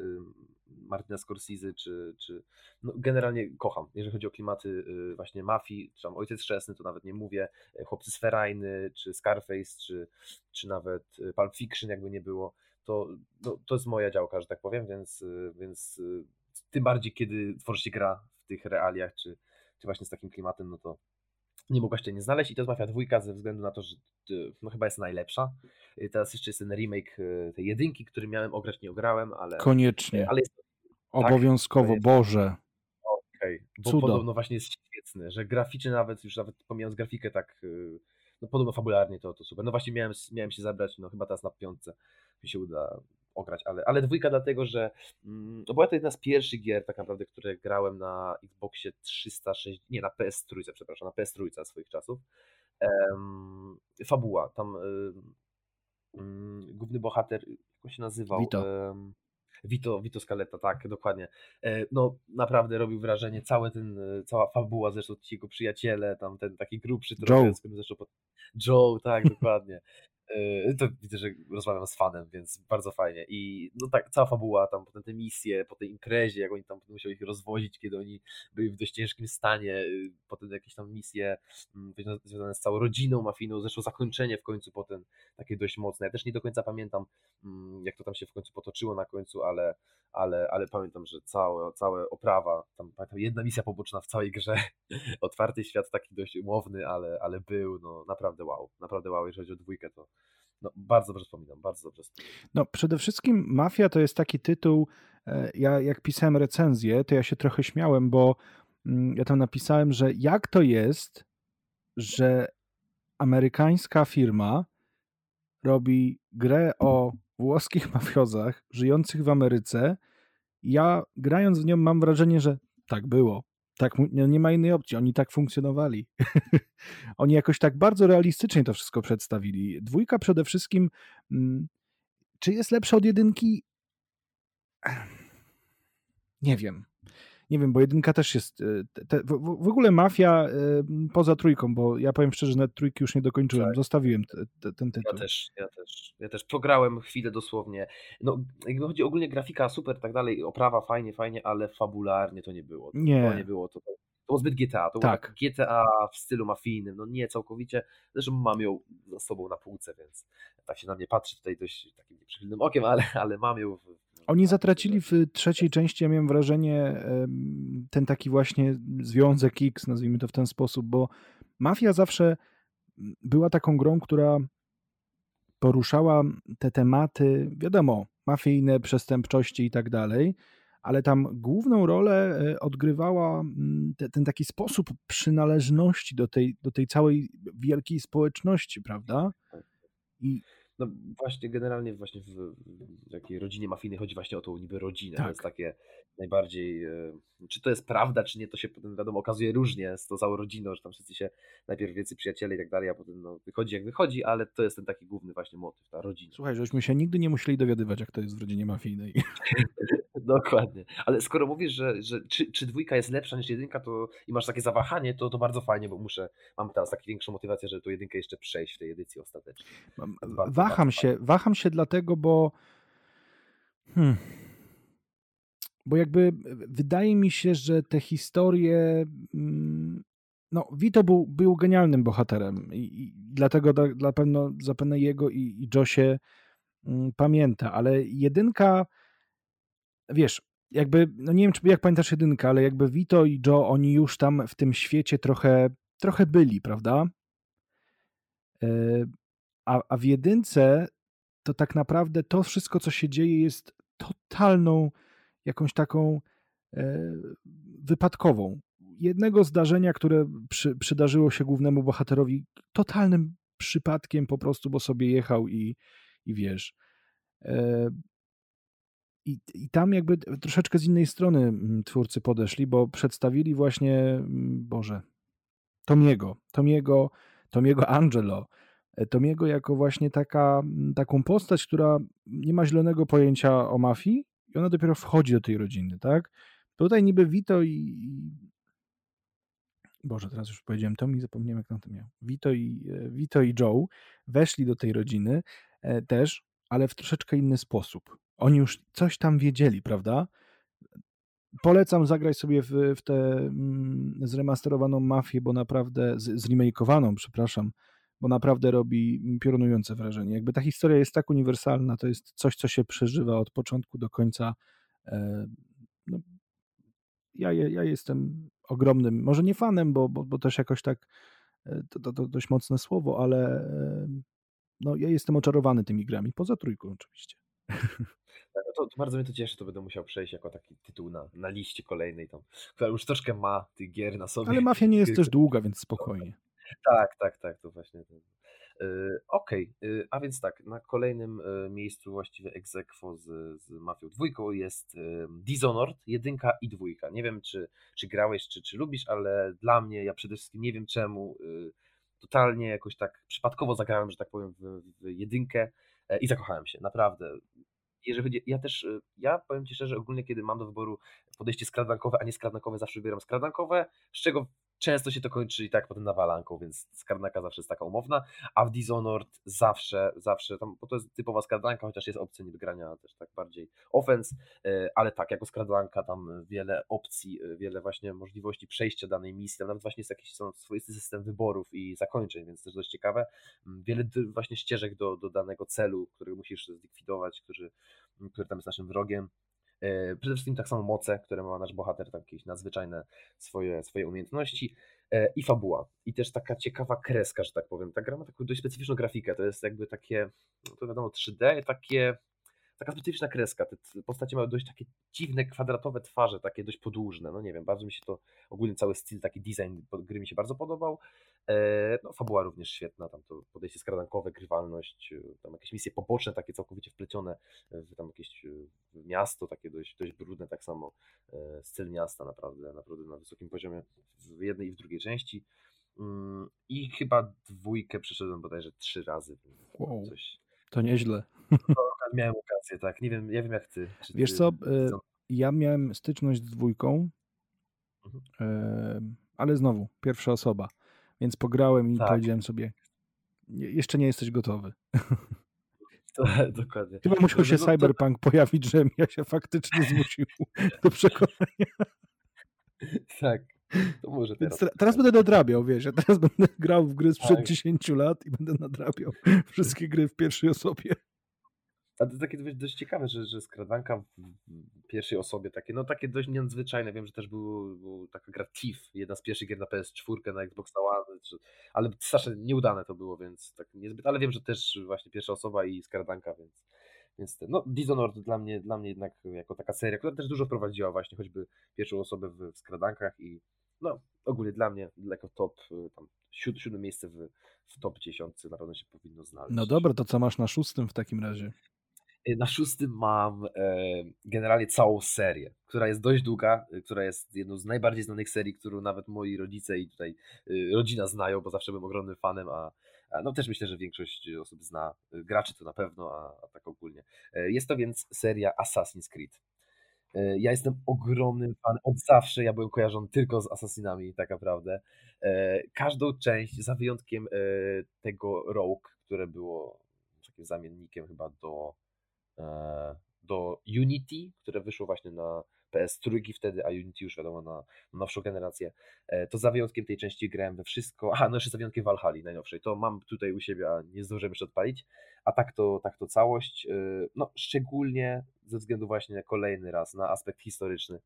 Martina Scorsese, czy, czy no generalnie kocham, jeżeli chodzi o klimaty y, właśnie mafii, czy tam Ojciec Chrzestny, to nawet nie mówię, y, Chłopcy z Ferajny, czy Scarface, czy, czy nawet y, Pulp Fiction, jakby nie było, to, no, to jest moja działka, że tak powiem, więc, więc tym bardziej, kiedy tworzy się gra w tych realiach, czy, czy właśnie z takim klimatem, no to nie mogłaś się nie znaleźć i to jest Mafia dwójka ze względu na to, że no chyba jest najlepsza. Teraz jeszcze jest ten remake tej jedynki, który miałem ograć, nie ograłem, ale... Koniecznie. Ale jest Obowiązkowo, tak, Boże. Okej, okay. bo Cudo. podobno właśnie jest świetny, że graficznie nawet, już nawet pomijając grafikę tak, no podobno fabularnie to, to super. No właśnie miałem, miałem się zabrać, no chyba teraz na piątce mi się uda ograć, ale, ale dwójka dlatego, że mm, no była to jedna z pierwszych gier tak naprawdę, które grałem na Xboxie 360, nie na PS3, przepraszam, na PS3 swoich czasów. Um, fabuła, tam mm, główny bohater, jak się nazywał? Vito. Vito, Vito Scaletta, tak, dokładnie. E, no, naprawdę robił wrażenie, cały ten, e, cała fabuła, zresztą ci jego przyjaciele, tam ten taki grubszy trochę, Joe. zresztą... Joe, tak, dokładnie. [LAUGHS] E, to widzę, że rozmawiam z fanem, więc bardzo fajnie. I no tak, cała fabuła, tam potem te misje, po tej imprezie, jak oni tam musieli ich rozwozić, kiedy oni byli w dość ciężkim stanie, y, potem jakieś tam misje mm, związane z całą rodziną mafijną, zresztą zakończenie w końcu potem takie dość mocne. Ja też nie do końca pamiętam, mm, jak to tam się w końcu potoczyło na końcu, ale, ale, ale pamiętam, że całe, całe oprawa, tam pamiętam jedna misja poboczna w całej grze, [LAUGHS] otwarty świat taki dość umowny, ale, ale był, no naprawdę wow, naprawdę wow, jeżeli chodzi o dwójkę, to no, bardzo dobrze wspominam, bardzo dobrze wspominam. No przede wszystkim Mafia to jest taki tytuł, e, ja jak pisałem recenzję, to ja się trochę śmiałem, bo mm, ja tam napisałem, że jak to jest, że amerykańska firma robi grę o włoskich [LAUGHS] mafiozach żyjących w Ameryce. Ja grając w nią mam wrażenie, że tak było. Tak, nie ma innej opcji. Oni tak funkcjonowali. [LAUGHS] Oni jakoś tak bardzo realistycznie to wszystko przedstawili. Dwójka przede wszystkim. Mm, czy jest lepsza od jedynki? Nie wiem. Nie wiem, bo jedynka też jest. Y, te, w, w, ogóle mafia y, poza trójką, bo ja powiem szczerze, że nawet trójki już nie dokończyłem. Tak. Zostawiłem te, te, ten tytuł. Ja też, ja też. Ja też pograłem chwilę dosłownie. No, jakby chodzi ogólnie grafika super, tak dalej, oprawa fajnie, fajnie, ale fabularnie to nie było. Nie. To nie było. To, to było zbyt GTA. To tak. było GTA w stylu mafijnym. No nie całkowicie. Zresztą mam ją za sobą na półce, więc tak się na mnie patrzy tutaj dość takim nieprzychylnym okiem, ale, ale mam ją w, oni zatracili w trzeciej części, ja miałem wrażenie, ten taki właśnie związek X, nazwijmy to w ten sposób, bo Mafia zawsze była taką grą, która poruszała te tematy, wiadomo, mafijne, przestępczości i tak dalej, ale tam główną rolę e, odgrywała te, ten taki sposób przynależności do tej, do tej całej wielkiej społeczności, prawda? I no właśnie, generalnie właśnie w, w takiej rodzinie mafijnej chodzi właśnie o tą niby rodzinę. To jest tak. takie najbardziej, e, czy to jest prawda, czy nie, to się potem wiadomo okazuje różnie z tą całą rodziną, że tam wszyscy się najpierw wielcy przyjaciele i tak dalej, a potem no, wychodzi jak wychodzi, ale to jest ten taki główny właśnie motyw, ta rodzina. Słuchaj, żeśmy się nigdy nie musieli dowiadywać, jak to jest w rodzinie mafijnej. [LAUGHS] Dokładnie. Ale skoro mówisz, że, że czy, czy dwójka jest lepsza niż jedynka, to i masz takie zawahanie, to, to bardzo fajnie, bo muszę, mam teraz taką większą motywację, żeby tą jedynkę jeszcze przejść w tej edycji ostatecznej. Bardzo, waham bardzo się, fajnie. waham się dlatego, bo hmm, bo jakby wydaje mi się, że te historie mm, no, Vito był, był genialnym bohaterem i, i dlatego da, dla pewno, zapewne jego i, i Josie mm, pamięta, ale jedynka wiesz, jakby, no nie wiem, czy jak pamiętasz jedynkę, ale jakby Vito i Joe, oni już tam w tym świecie trochę, trochę byli, prawda? E, a, a w jedynce to tak naprawdę to wszystko, co się dzieje, jest totalną jakąś taką e, wypadkową. Jednego zdarzenia, które przy, przydarzyło się głównemu bohaterowi totalnym przypadkiem po prostu, bo sobie jechał i, i wiesz. I, I tam jakby troszeczkę z innej strony mm, twórcy podeszli, bo przedstawili właśnie, mm, Boże, Tomiego, Tomiego, Tomiego Angelo, e, Tomiego jako właśnie taka, mm, taką postać, która nie ma zielonego pojęcia o mafii i ona dopiero wchodzi do tej rodziny, tak? Tutaj niby Vito i... Boże, teraz już powiedziałem Tomi, zapomniałem jak na to miał. Vito i, e, Vito i Joe weszli do tej rodziny e, też, ale w troszeczkę inny sposób. Oni już coś tam wiedzieli, prawda? Polecam zagrać sobie w, w tę mm, zremasterowaną mafię, bo naprawdę, z, zremakeowaną, przepraszam, bo naprawdę robi piorunujące wrażenie. Jakby ta historia jest tak uniwersalna, to jest coś, co się przeżywa od początku do końca. E, no, ja, ja jestem ogromnym, może nie fanem, bo, bo, bo też jakoś tak e, to, to, to dość mocne słowo, ale e, no, ja jestem oczarowany tymi grami, poza trójką oczywiście. [LAUGHS] No to, to, bardzo mnie to cieszy, to będę musiał przejść jako taki tytuł na, na liście kolejnej, tam, która już troszkę ma tych gier na sobie. Ale Mafia nie jest też długa, więc spokojnie. Tak, tak, tak, to właśnie. Yy, Okej, okay. yy, a więc tak, na kolejnym yy, miejscu właściwie egzekwo z, z Mafią dwójką jest Dishonored, jedynka i dwójka. Nie wiem, czy, czy grałeś, czy, czy lubisz, ale dla mnie, ja przede wszystkim nie wiem czemu, y, totalnie jakoś tak przypadkowo zagrałem, że tak powiem, w, w jedynkę e, i zakochałem się, naprawdę. Jeżeli chodzi, ja też, e, ja powiem Ci szczerze, ogólnie kiedy mam do wyboru podejście skradankowe, a nie skradankowe, zawsze wybieram skradankowe, z czego często się to kończy i tak potem nawalanką, więc skardanka zawsze jest taka umowna, a w Dishonored zawsze, zawsze, tam, bo to jest typowa skardanka, chociaż jest opcja niby grania też tak bardziej offense, e, ale tak, jako skardanka tam wiele opcji, e, wiele właśnie możliwości przejścia danej misji, tam nawet właśnie jest jakiś swoisty system wyborów i zakończeń, więc też dość ciekawe, mm, wiele właśnie ścieżek do, do danego celu, który musisz zlikwidować, który, który tam jest naszym wrogiem, przede wszystkim tak samo moce, które ma nasz bohater, tam jakieś nadzwyczajne swoje, swoje umiejętności e, i fabuła. I też taka ciekawa kreska, że tak powiem. Ta gra ma taką dość specyficzną grafikę. To jest jakby takie, no to wiadomo, 3D, takie taka specyficzna kreska. Te postacie mają dość takie dziwne, kwadratowe twarze, takie dość podłużne. No nie wiem, bardzo mi się to, ogólnie cały styl, taki design gry mi się bardzo podobał. E, no, fabuła również świetna, tam to podejście skradankowe, grywalność, e, tam jakieś misje poboczne, takie całkowicie wplecione w tam jakieś e, miasto, takie dość, dość brudne, tak samo styl miasta naprawdę, naprawdę na wysokim poziomie w jednej i w drugiej części. Mm, I chyba dwójkę przeszedłem bodajże trzy razy. Wow, coś. To nieźle. [LAUGHS] miałem okazję, tak. Nie wiem, ja wiem jak ty. Wiesz ty, co, ja miałem styczność z dwójką, mhm. ale znowu, pierwsza osoba. Więc pograłem i tak. powiedziałem sobie, jeszcze nie jesteś gotowy. [LAUGHS] To, dokładnie. Chyba musiał się no, Cyberpunk to... pojawić, żebym ja się faktycznie zmusił [LAUGHS] do przekonania. [LAUGHS] Tak. To może teraz. Teraz, teraz będę nadrabiał, wiesz, ja teraz będę grał w gry sprzed tak. 10 lat i będę nadrabiał wszystkie gry w pierwszej osobie. A to takie dość, ciekawe, że, że skradanka w pierwszej osobie, takie, no takie dość nadzwyczajne. Wiem, że też był, był taka gra Thief, jedna z pierwszych gier na PS4, na Xbox One, ale strasznie nieudane to było, więc tak niezbyt, ale wiem, że też właśnie pierwsza osoba i skradanka, więc, więc no Dishonored dla mnie, dla mnie jednak jako taka seria, która też dużo wprowadziła właśnie choćby pierwszą osobę w, w skradankach i no ogólnie dla mnie jako top tam siódme miejsce w, w top 10 na pewno się powinno znaleźć. No dobra, to co masz na szóstym w takim razie? Na szóstym mam e, generalnie całą serię, która jest dość długa, e, która jest jedną z najbardziej znanych serii, którą nawet moi rodzice i tutaj e, rodzina znają, bo zawsze byłem ogromnym fanem, a, no też myślę, że większość osób zna, graczy to na pewno, a, a tak ogólnie. Jest to więc seria Assassin's Creed. Ja jestem ogromnym fanem, od zawsze ja byłem kojarzony tylko z Assassinami, tak naprawdę. Każdą część, za wyjątkiem tego Rogue, które było takim zamiennikiem chyba do E, do Unity, które wyszło właśnie na PS3 wtedy, a Unity już wiadomo na, nowszą generację. E, to za wyjątkiem tej części grałem we wszystko. [LAUGHS] Aha, no jeszcze za wyjątkiem Valhalla najnowszej. To mam tutaj u siebie, a nie zdążyłem jeszcze odpalić. A tak to, tak to całość. E, no szczególnie ze względu właśnie kolejny raz na aspekt historyczny.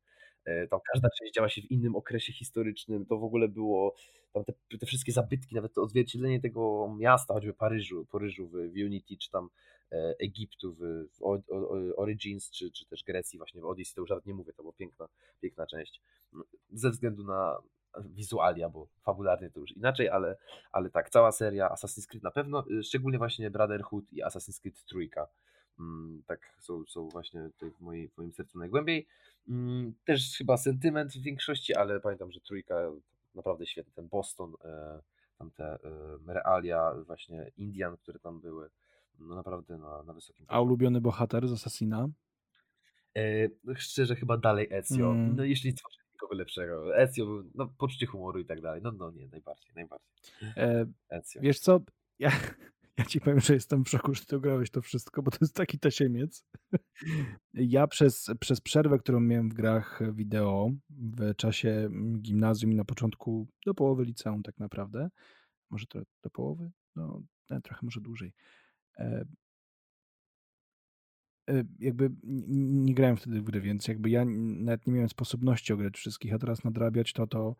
Tam każda część działa się w innym okresie historycznym. To w ogóle było tam te, te wszystkie zabytki, nawet to odzwierciedlenie tego miasta, choćby Paryżu, Paryżu w, Unity, czy tam E, Egiptu w, w Origins, czy, czy też Grecji właśnie w Odyssey, to już nawet nie mówię, to była piękna, piękna część. Ze względu na wizualia, bo fabularnie to już inaczej, ale, ale tak, cała seria Assassin's Creed na pewno, y, szczególnie właśnie Brotherhood i Assassin's Creed trójka. Mm, tak są, są właśnie w, mojej, w moim sercu najgłębiej. Mm, też chyba sentyment w większości, ale pamiętam, że trójka naprawdę świetny, ten Boston, e, tam te e, realia właśnie Indian, które tam były, no naprawdę na, na wysokim poziomie. A ulubiony bohater z Assassina? E, szczerze chyba dalej Ezio. Mm. No jeśli tworzy nikogo lepszego. Ezio był, no poczucie humoru i tak dalej. No, no nie, najbardziej, najbardziej. E, Ezio. Wiesz co, ja, [LAUGHS] ja ci powiem, że jestem w szoku, że ty ograłeś to wszystko, bo to jest taki tasiemiec. [LAUGHS] Ja przez, przez przerwę, którą miałem w grach wideo w czasie gimnazjum i na początku do połowy liceum tak naprawdę, może to do połowy? No, trochę może dłużej. E, e, jakby nie grałem wtedy w gry, więc jakby ja nawet nie miałem sposobności ograć wszystkich, a teraz nadrabiać to, to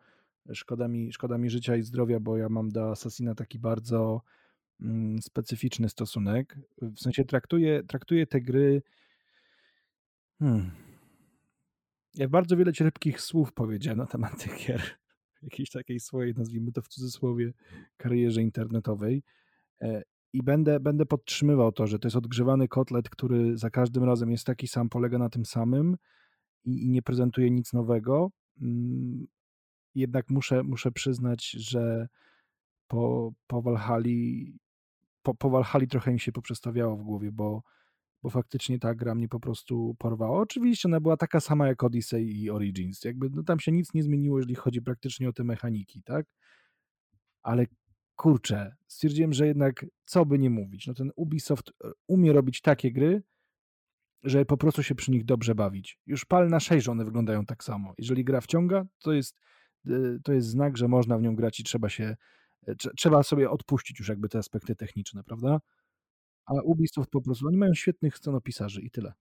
szkoda mi, szkoda mi życia i zdrowia, bo ja mam do Assassina taki bardzo mm, specyficzny stosunek. W sensie traktuję, traktuję te gry hmm, ja bardzo wiele cierpkich słów powiedziałem na temat tych gier. [LAUGHS] Jakiejś takiej swojej, nazwijmy to w cudzysłowie, karierze internetowej. I będę, będę podtrzymywał to, że to jest odgrzewany kotlet, który za każdym razem jest taki sam, polega na tym samym i, i nie prezentuje nic nowego. Mm, jednak muszę, muszę przyznać, że po, po Valhalla po, po Valhalla trochę mi się poprzestawiało w głowie, bo, bo faktycznie ta gra mnie po prostu porwała. Oczywiście ona była taka sama jak Odyssey i Origins. Jakby no, tam się nic nie zmieniło, jeżeli chodzi praktycznie o te mechaniki, tak? Ale kurczę, stwierdziłem, że jednak co by nie mówić, no ten Ubisoft e, umie robić takie gry, że po prostu się przy nich dobrze bawić. Już pal na 6 one wyglądają tak samo. Jeżeli gra wciąga, to jest, e, to jest znak, że można w nią grać i trzeba się e, trzeba sobie odpuścić już jakby te aspekty techniczne, prawda? A Ubisoft po prostu, oni mają świetnych scenopisarzy i tyle.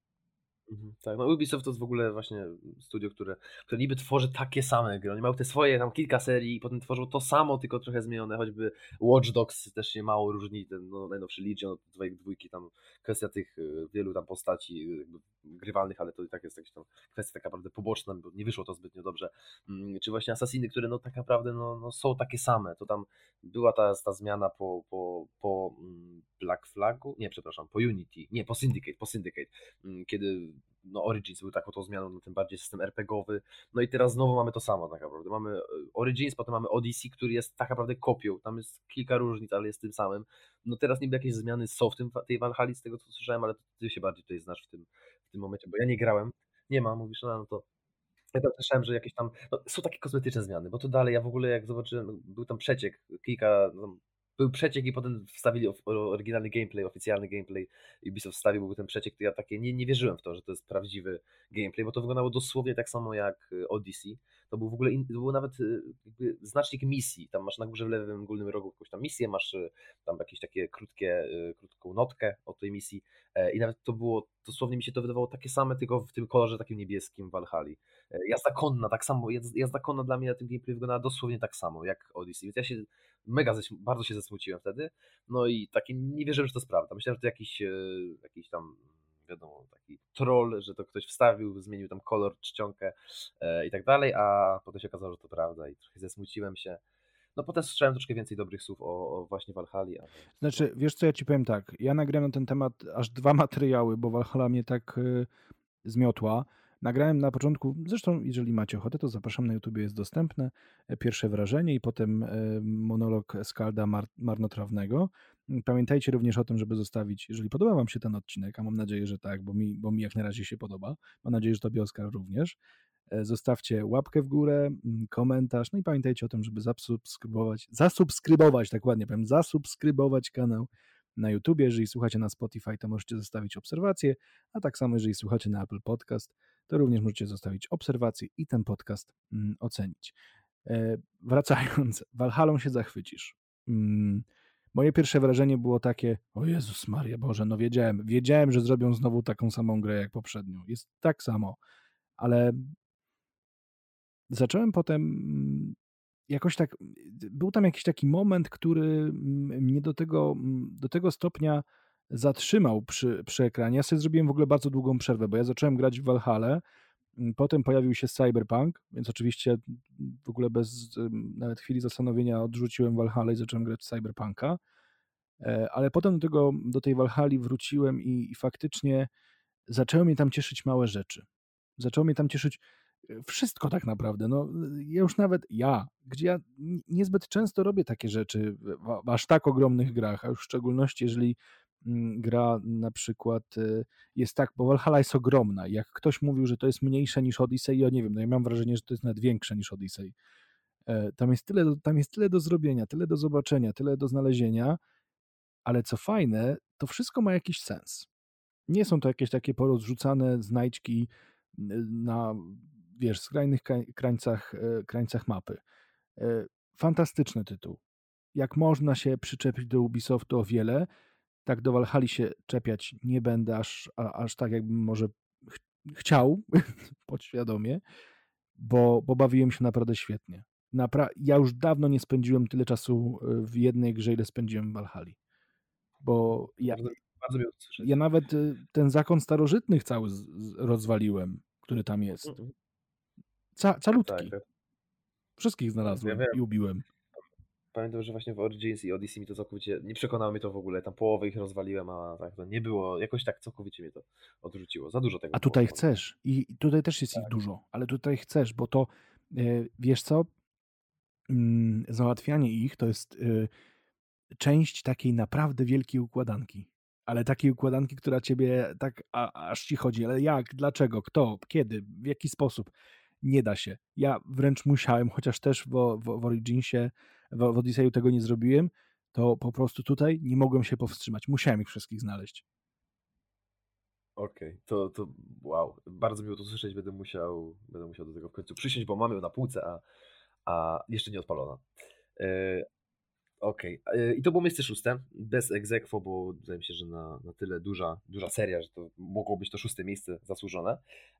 Mhm, tak, no Ubisoft to jest w ogóle właśnie studio, które, które niby tworzy takie same gry. Oni mają te swoje tam kilka serii i potem tworzą to samo, tylko trochę zmienione, choćby Watch Dogs też się mało różni, ten no, najnowszy Legion od dwójki, dwójki, tam kwestia tych y, wielu tam postaci y, grywalnych, ale to i tak jest jakaś tam kwestia tak naprawdę poboczna, bo nie wyszło to zbytnio dobrze. Mm, czy właśnie Assassiny, które no tak naprawdę no, no są takie same. To tam była ta, ta zmiana po, po, po mm, Black Flagu, nie przepraszam, po Unity, nie, po Syndicate, po Syndicate, mm, kiedy no Origins był taką tą zmianą, no tym bardziej system RPGowy, no i teraz znowu mamy to samo tak naprawdę, mamy e, Origins, potem mamy Odyssey, który jest tak naprawdę kopią, tam jest kilka różnic, ale jest tym samym, no teraz niby jakieś zmiany są w tym, tej Valhalla z tego co słyszałem, ale ty się bardziej tutaj znasz w tym, w tym momencie, bo ja nie grałem, nie ma, mówisz, no, no to ja tam słyszałem, że jakieś tam, no, są takie kosmetyczne zmiany, bo to dalej, ja w ogóle jak zobaczyłem, był tam przeciek, kilka, no, był przeciek i potem wstawili oryginalny gameplay, oficjalny gameplay Ubisoft wstawił był ten przeciek, to ja takie nie, nie wierzyłem w to, że to jest prawdziwy gameplay, bo to wyglądało dosłownie tak samo jak y, Odyssey. To był w ogóle, in, to był nawet y, znacznik misji, tam masz na górze w lewym górnym rogu jakąś tam misję, masz y, tam jakieś takie krótkie, krótką notkę o tej misji e, i nawet to było, dosłownie mi się to wydawało takie same, tylko w tym kolorze takim niebieskim w Valhalla. E, jazda konna, tak samo, jazda konna dla mnie na tym gameplay wyglądała dosłownie tak samo jak Odyssey, więc ja się mega, bardzo się zasmuciłem wtedy, no i taki, nie wierzyłem, że to jest prawda. Myślałem, że to jakiś, e, jakiś tam wiadomo, taki troll, że to ktoś wstawił, zmienił tam kolor, czcionkę e, i tak dalej, a potem się okazało, że to prawda i trochę zasmuciłem się. No potem słyszałem troszkę więcej dobrych słów o, o właśnie Valhalla. Ale... Znaczy, wiesz co, ja ci powiem tak, ja nagrałem na ten temat aż dwa [LAUGHS] materiały, bo Valhalla mnie tak y, zmiotła. Nagrałem na początku, zresztą jeżeli macie ochotę, to zapraszam na YouTube, jest dostępne, e, pierwsze wrażenie i potem e, monolog Skalda Mar Marnotrawnego. Pamiętajcie również o tym, żeby zostawić, jeżeli podoba Wam się ten odcinek, a mam nadzieję, że tak, bo mi, bo mi jak na razie się podoba, mam nadzieję, że Tobie Oskar również, e, zostawcie łapkę w górę, komentarz, no i pamiętajcie o tym, żeby zasubskrybować, zasubskrybować, tak ładnie powiem, zasubskrybować kanał na YouTube. Jeżeli słuchacie na Spotify, to możecie zostawić obserwację, a tak samo jeżeli słuchacie na Apple Podcast, to również możecie zostawić obserwację i ten podcast mm, ocenić. E, wracając, [LAUGHS] Walhalą się zachwycisz. Mm, moje pierwsze wrażenie było takie, o Jezus Maria Boże, no wiedziałem, wiedziałem, że zrobią znowu taką samą grę jak poprzednią. Jest tak samo, ale zacząłem potem mm, jakoś tak, był tam jakiś taki moment, który mnie do tego, do tego stopnia zatrzymał przy, przy ekranie. Ja sobie zrobiłem w ogóle bardzo długą przerwę, bo ja zacząłem grać w Valhalla, mm, potem pojawił się Cyberpunk, więc oczywiście w ogóle bez nawet chwili zastanowienia odrzuciłem Valhalla i zacząłem grać w Cyberpunka, e, ale potem do, tego, do tej Valhalla wróciłem i, i faktycznie zaczęły mnie tam cieszyć małe rzeczy. Zaczęło mnie tam cieszyć e, wszystko tak naprawdę. No, ja już nawet ja, gdzie ja niezbyt często robię takie rzeczy w, aż tak ogromnych grach, a już w szczególności jeżeli gra na przykład y, jest tak, bo Valhalla jest ogromna. Jak ktoś mówił, że to jest mniejsze niż Odyssey, ja nie wiem, no ja mam wrażenie, że to jest nawet większe niż Odyssey. E, tam jest tyle, tam jest tyle do zrobienia, tyle do zobaczenia, tyle do znalezienia, ale co fajne, to wszystko ma jakiś sens. Nie są to jakieś takie porozrzucane znajdźki na, wiesz, skrajnych krańcach, e, krańcach mapy. E, fantastyczny tytuł. Jak można się przyczepić do Ubisoftu o wiele, tak do Walhali się czepiać nie będę aż, aż tak, jakbym może ch chciał, [LAUGHS] podświadomie, bo, bo bawiłem się naprawdę świetnie. Napra ja już dawno nie spędziłem tyle czasu y, w jednej grze, ile spędziłem w Valhalla. Bo ja, bardzo, bardzo ja nawet y, ten zakon starożytnych cały rozwaliłem, który tam jest. Mm. Ca calutki. Tak, tak. Wszystkich znalazłem ja i ubiłem pamiętam, że właśnie w Origins i Odyssey mi to całkowicie, nie przekonało mnie to w ogóle, tam połowę ich rozwaliłem, a tak to nie było, jakoś tak całkowicie mnie to odrzuciło, za dużo tego. A tutaj było. chcesz i tutaj też jest tak. ich dużo, ale tutaj chcesz, bo to, e, wiesz co, mm, załatwianie ich to jest, e, część takiej naprawdę wielkiej układanki. Ale takiej układanki, która ciebie tak a, aż ci chodzi. Ale jak, dlaczego, kto, kiedy, w jaki sposób? Nie da się. Ja wręcz musiałem, chociaż też w, w, w Originsie, w, w tego nie zrobiłem, to po prostu tutaj nie mogłem się powstrzymać. Musiałem ich wszystkich znaleźć. Okej, okay, to, to wow, bardzo miło to słyszeć, będę musiał, będę musiał do tego w końcu przysiąść, bo mamy ją na półce, a, a jeszcze nie odpalona. E, Okej. Okay. I to było miejsce szóste, bez egzekwo, bo wydaje mi się, że na, na tyle duża, duża seria, że to mogło być to szóste miejsce zasłużone.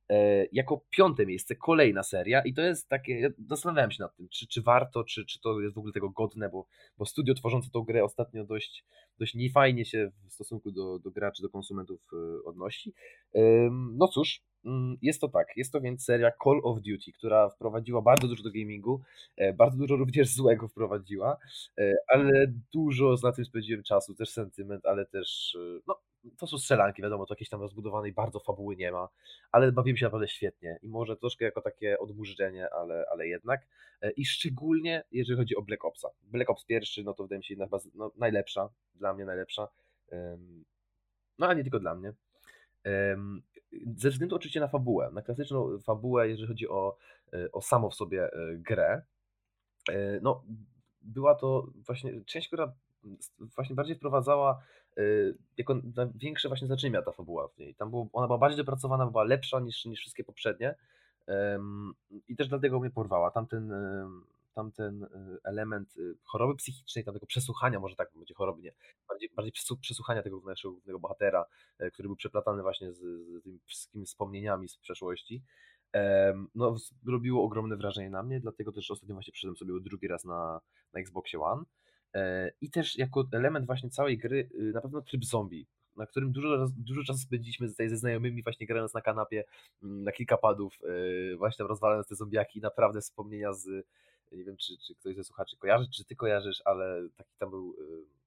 E, jako piąte miejsce kolejna seria i to jest takie, ja zastanawiałem się nad tym, czy, czy warto, czy, czy to jest w ogóle tego godne, bo, bo studio tworzące tą grę ostatnio dość, dość niefajnie się w stosunku do, do graczy, do konsumentów e, odnosi. No cóż, jest to tak, jest to więc seria Call of Duty, która wprowadziła bardzo dużo do gamingu, e, bardzo dużo również [LAUGHS] złego wprowadziła, e, ale dużo na tym spędziłem czasu, też sentyment, ale też, e, no, to są strzelanki, wiadomo, to jakiejś tam rozbudowanej bardzo fabuły nie ma, ale bawiłem się naprawdę świetnie i może troszkę jako takie odmurzenie, ale, ale jednak. I szczególnie jeżeli chodzi o Black Opsa. Black Ops pierwszy, no to wydaje mi się jedna no, najlepsza, dla mnie najlepsza, no a nie tylko dla mnie. Ze względu oczywiście na fabułę, na klasyczną fabułę, jeżeli chodzi o, e, o samo w sobie e, grę, e, no była to właśnie część, która właśnie bardziej wprowadzała jako większe właśnie znaczenie miała ta fabuła w niej. Tam było, ona była bardziej dopracowana, była lepsza niż, niż wszystkie poprzednie i też dlatego mnie porwała. Tamten tamten y, element y, choroby psychicznej, tamtego przesłuchania, może tak będzie choroby, nie, bardziej, bardziej przesłuchania tego naszego głównego bohatera, e, który był przeplatany właśnie z, z tymi wszystkimi wspomnieniami z przeszłości, no, robiło ogromne wrażenie na mnie, dlatego też ostatnio właśnie przyszedłem sobie drugi raz na, na Xboxie One. E, I też jako element właśnie całej gry, y, na pewno tryb zombie, na którym dużo, dużo czasu spędziliśmy tutaj ze znajomymi, właśnie grając na kanapie, mm, na kilka padów, właśnie tam rozwalając te zombiaki, naprawdę wspomnienia z, nie wiem, czy, czy ktoś ze słuchaczy kojarzy, czy ty kojarzysz, ale taki tam był y,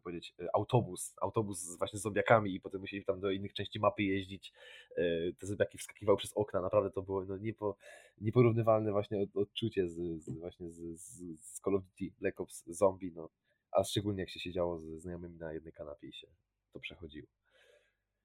to powiedzieć, y, autobus, autobus z właśnie z zombiakami i potem musieli tam do innych części mapy jeździć. Y, te zombiaki wskakiwały przez okna, naprawdę to było no, niepo, nieporównywalne właśnie odczucie z, z właśnie z, z Call of Duty Black Ops Zombie, no, a szczególnie jak się siedziało ze znajomymi na jednej kanapie i się to przechodziło.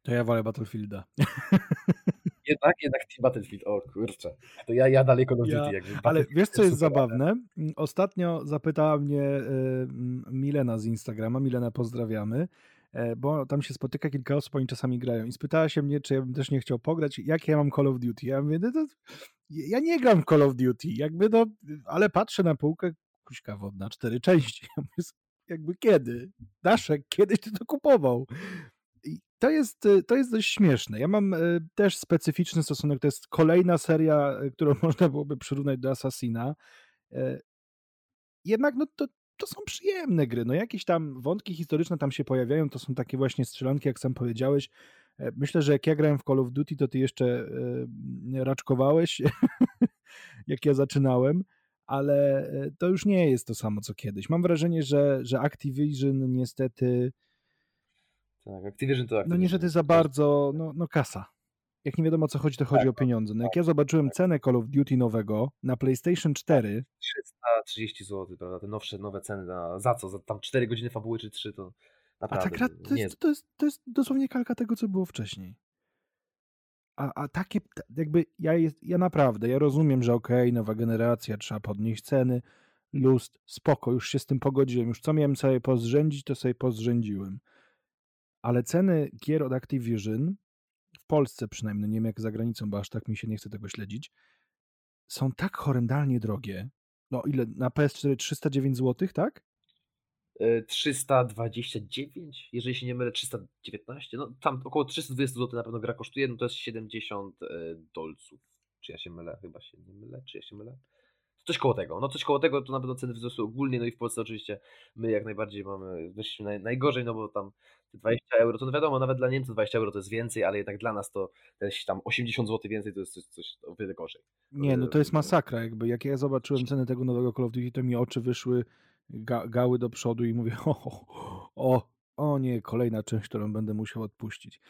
To ja wolę Battlefielda. [LAUGHS] Jednak, jednak Team Battlefield, o kurczę. To ja, ja dalej Call of Duty. Ja, ale wiesz, co jest zabawne? Ostatnio zapytała mnie y, Milena z Instagrama, Milena pozdrawiamy, e, bo tam się spotyka kilka osób, oni czasami grają i spytała się mnie, czy ja bym też nie chciał pograć, jak ja mam Call of Duty. Ja mówię, no to, ja nie gram w Call of Duty, jakby no, ale patrzę na półkę, kuśka wodna, cztery części. [LAUGHS] Ja mówię, jakby kiedy? Daszek, kiedyś ty to kupował to jest, y, to jest dość śmieszne. Ja mam y, też specyficzny stosunek. To jest kolejna seria, y, którą [LAUGHS] można byłoby przyrównać do Assassina. Jednak no, to, to są przyjemne gry. No, jakieś tam wątki historyczne tam się pojawiają. To są takie właśnie strzelanki, jak sam powiedziałeś. E, myślę, że jak ja grałem w Call of Duty, to ty jeszcze raczkowałeś, [LAUGHS] jak ja zaczynałem ale e, to już nie jest to samo co kiedyś. Mam wrażenie, że, że Activision niestety tak, Activision to Activision. No niestety za bardzo, no, no kasa. Jak nie wiadomo o co chodzi, to chodzi tak, o pieniądze. No jak tak, ja zobaczyłem tak. cenę Call of Duty nowego na PlayStation 4... 330 zł, prawda? Te nowsze, nowe ceny, na, za co? Za tam 4 godziny fabuły czy 3 to naprawdę... A ta gra to jest, to, jest, to jest dosłownie kalka tego, co było wcześniej. A, a takie, jakby ja, jest, ja naprawdę, ja rozumiem, że okej, okay, nowa generacja, trzeba podnieść ceny, lust, spoko, już się z tym pogodziłem, już co miałem sobie pozrzędzić, to sobie pozrzędziłem ale ceny gier od Activision, w Polsce przynajmniej, nie wiem jak za granicą, bo aż tak mi się nie chce tego śledzić, są tak horrendalnie drogie. No ile? Na PS4 309 zł, tak? 329, e, jeżeli się nie mylę, 319, no tam około 320 zł na pewno gra kosztuje, no to jest 70 e, dolców. Czy ja się mylę? Chyba się nie mylę, czy ja się mylę? Coś koło tego. No coś koło tego to na pewno ceny wzrosły ogólnie, no i w Polsce oczywiście my jak najbardziej mamy, wyszliśmy naj, najgorzej, no bo tam 20 euro, to no wiadomo, nawet dla Niemców 20 euro to jest więcej, ale jednak dla nas to też tam 80 zł więcej to jest coś, coś o wiele gorzej. Nie, no to jest masakra jakby. Jak ja zobaczyłem cenę tego nowego Call of Duty, to mi oczy wyszły, ga, gały do przodu i mówię, [LAUGHS] o, o, o nie, kolejna część, którą będę musiał odpuścić.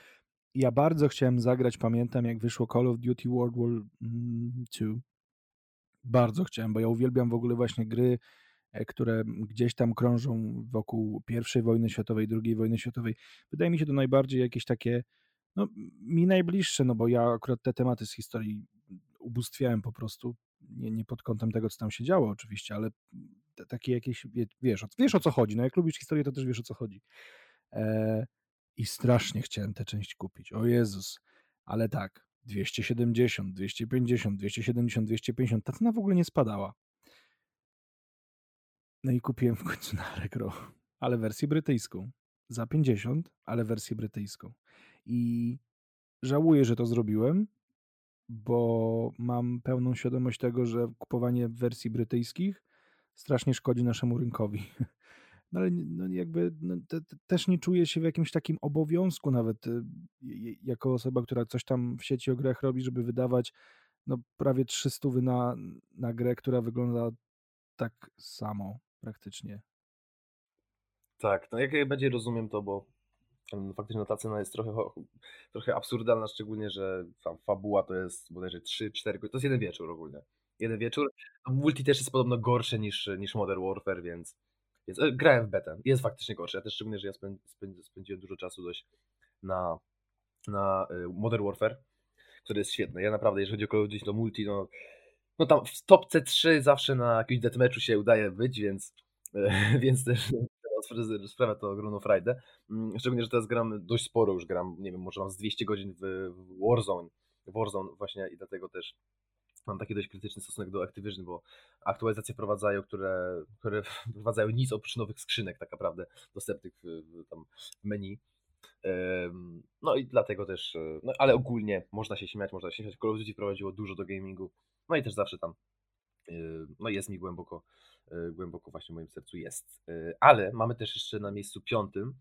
Ja bardzo chciałem zagrać, pamiętam jak wyszło Call of Duty World War II, mm, bardzo chciałem, bo ja uwielbiam w ogóle właśnie gry e, które gdzieś tam krążą wokół I wojny światowej, II wojny światowej. Wydaje mi się to najbardziej jakieś takie, no mi najbliższe, no bo ja akurat te tematy z historii ubóstwiałem po prostu, nie, nie pod kątem tego, co tam się działo oczywiście, ale takie jakieś, wiesz, wiesz o co chodzi, no jak lubisz historię, to też wiesz o co chodzi. E, I strasznie chciałem tę część kupić, o Jezus, ale tak, 270, 250, 270, 250, ta cena w ogóle nie spadała. No i kupiłem w końcu na Allegro, ale wersję brytyjską. Za 50, ale wersję brytyjską. I żałuję, że to zrobiłem, bo mam pełną świadomość tego, że kupowanie wersji brytyjskich strasznie szkodzi naszemu rynkowi. [LAUGHS] No ale no jakby no, te, te, też nie czuję się w jakimś takim obowiązku nawet y, jako osoba, która coś tam w sieci o grach robi, żeby wydawać no, prawie 300 na, na grę, która wygląda tak samo praktycznie. Tak, no jak najbardziej rozumiem to, bo faktycznie ta cena jest trochę, trochę absurdalna, szczególnie, że tam fabuła to jest bodajże 3-4, to jest jeden wieczór ogólnie. Jeden wieczór. Multi też jest podobno gorsze niż, niż Modern Warfare, więc, więc e, grałem w betę. Jest faktycznie gorsze. Ja też szczególnie, że ja spędzi, spędziłem dużo czasu dość na, na e, Modern Warfare, który jest świetny. Ja naprawdę, jeżeli chodzi o Call to multi, no, no tam w topce 3 zawsze na jakimś deathmatchu się udaje być, więc, [LAUGHS] więc też sprawia to ogromną frajdę. Mm, szczególnie, że teraz gram dość sporo, już gram, nie wiem, może mam z 200 godzin w, w Warzone, Warzone właśnie i dlatego też mam taki dość krytyczny stosunek do Activision, bo aktualizacje wprowadzają, które, które [LAUGHS] wprowadzają nic oprócz nowych skrzynek tak naprawdę dostępnych w, w tam menu. No i dlatego też, e, no ale ogólnie można się śmiać, można się śmiać. Call of Duty prowadziło dużo do gamingu, no i też zawsze tam, e, no jest mi głęboko, e, głęboko właśnie w moim sercu jest. Ale mamy też jeszcze na miejscu piątym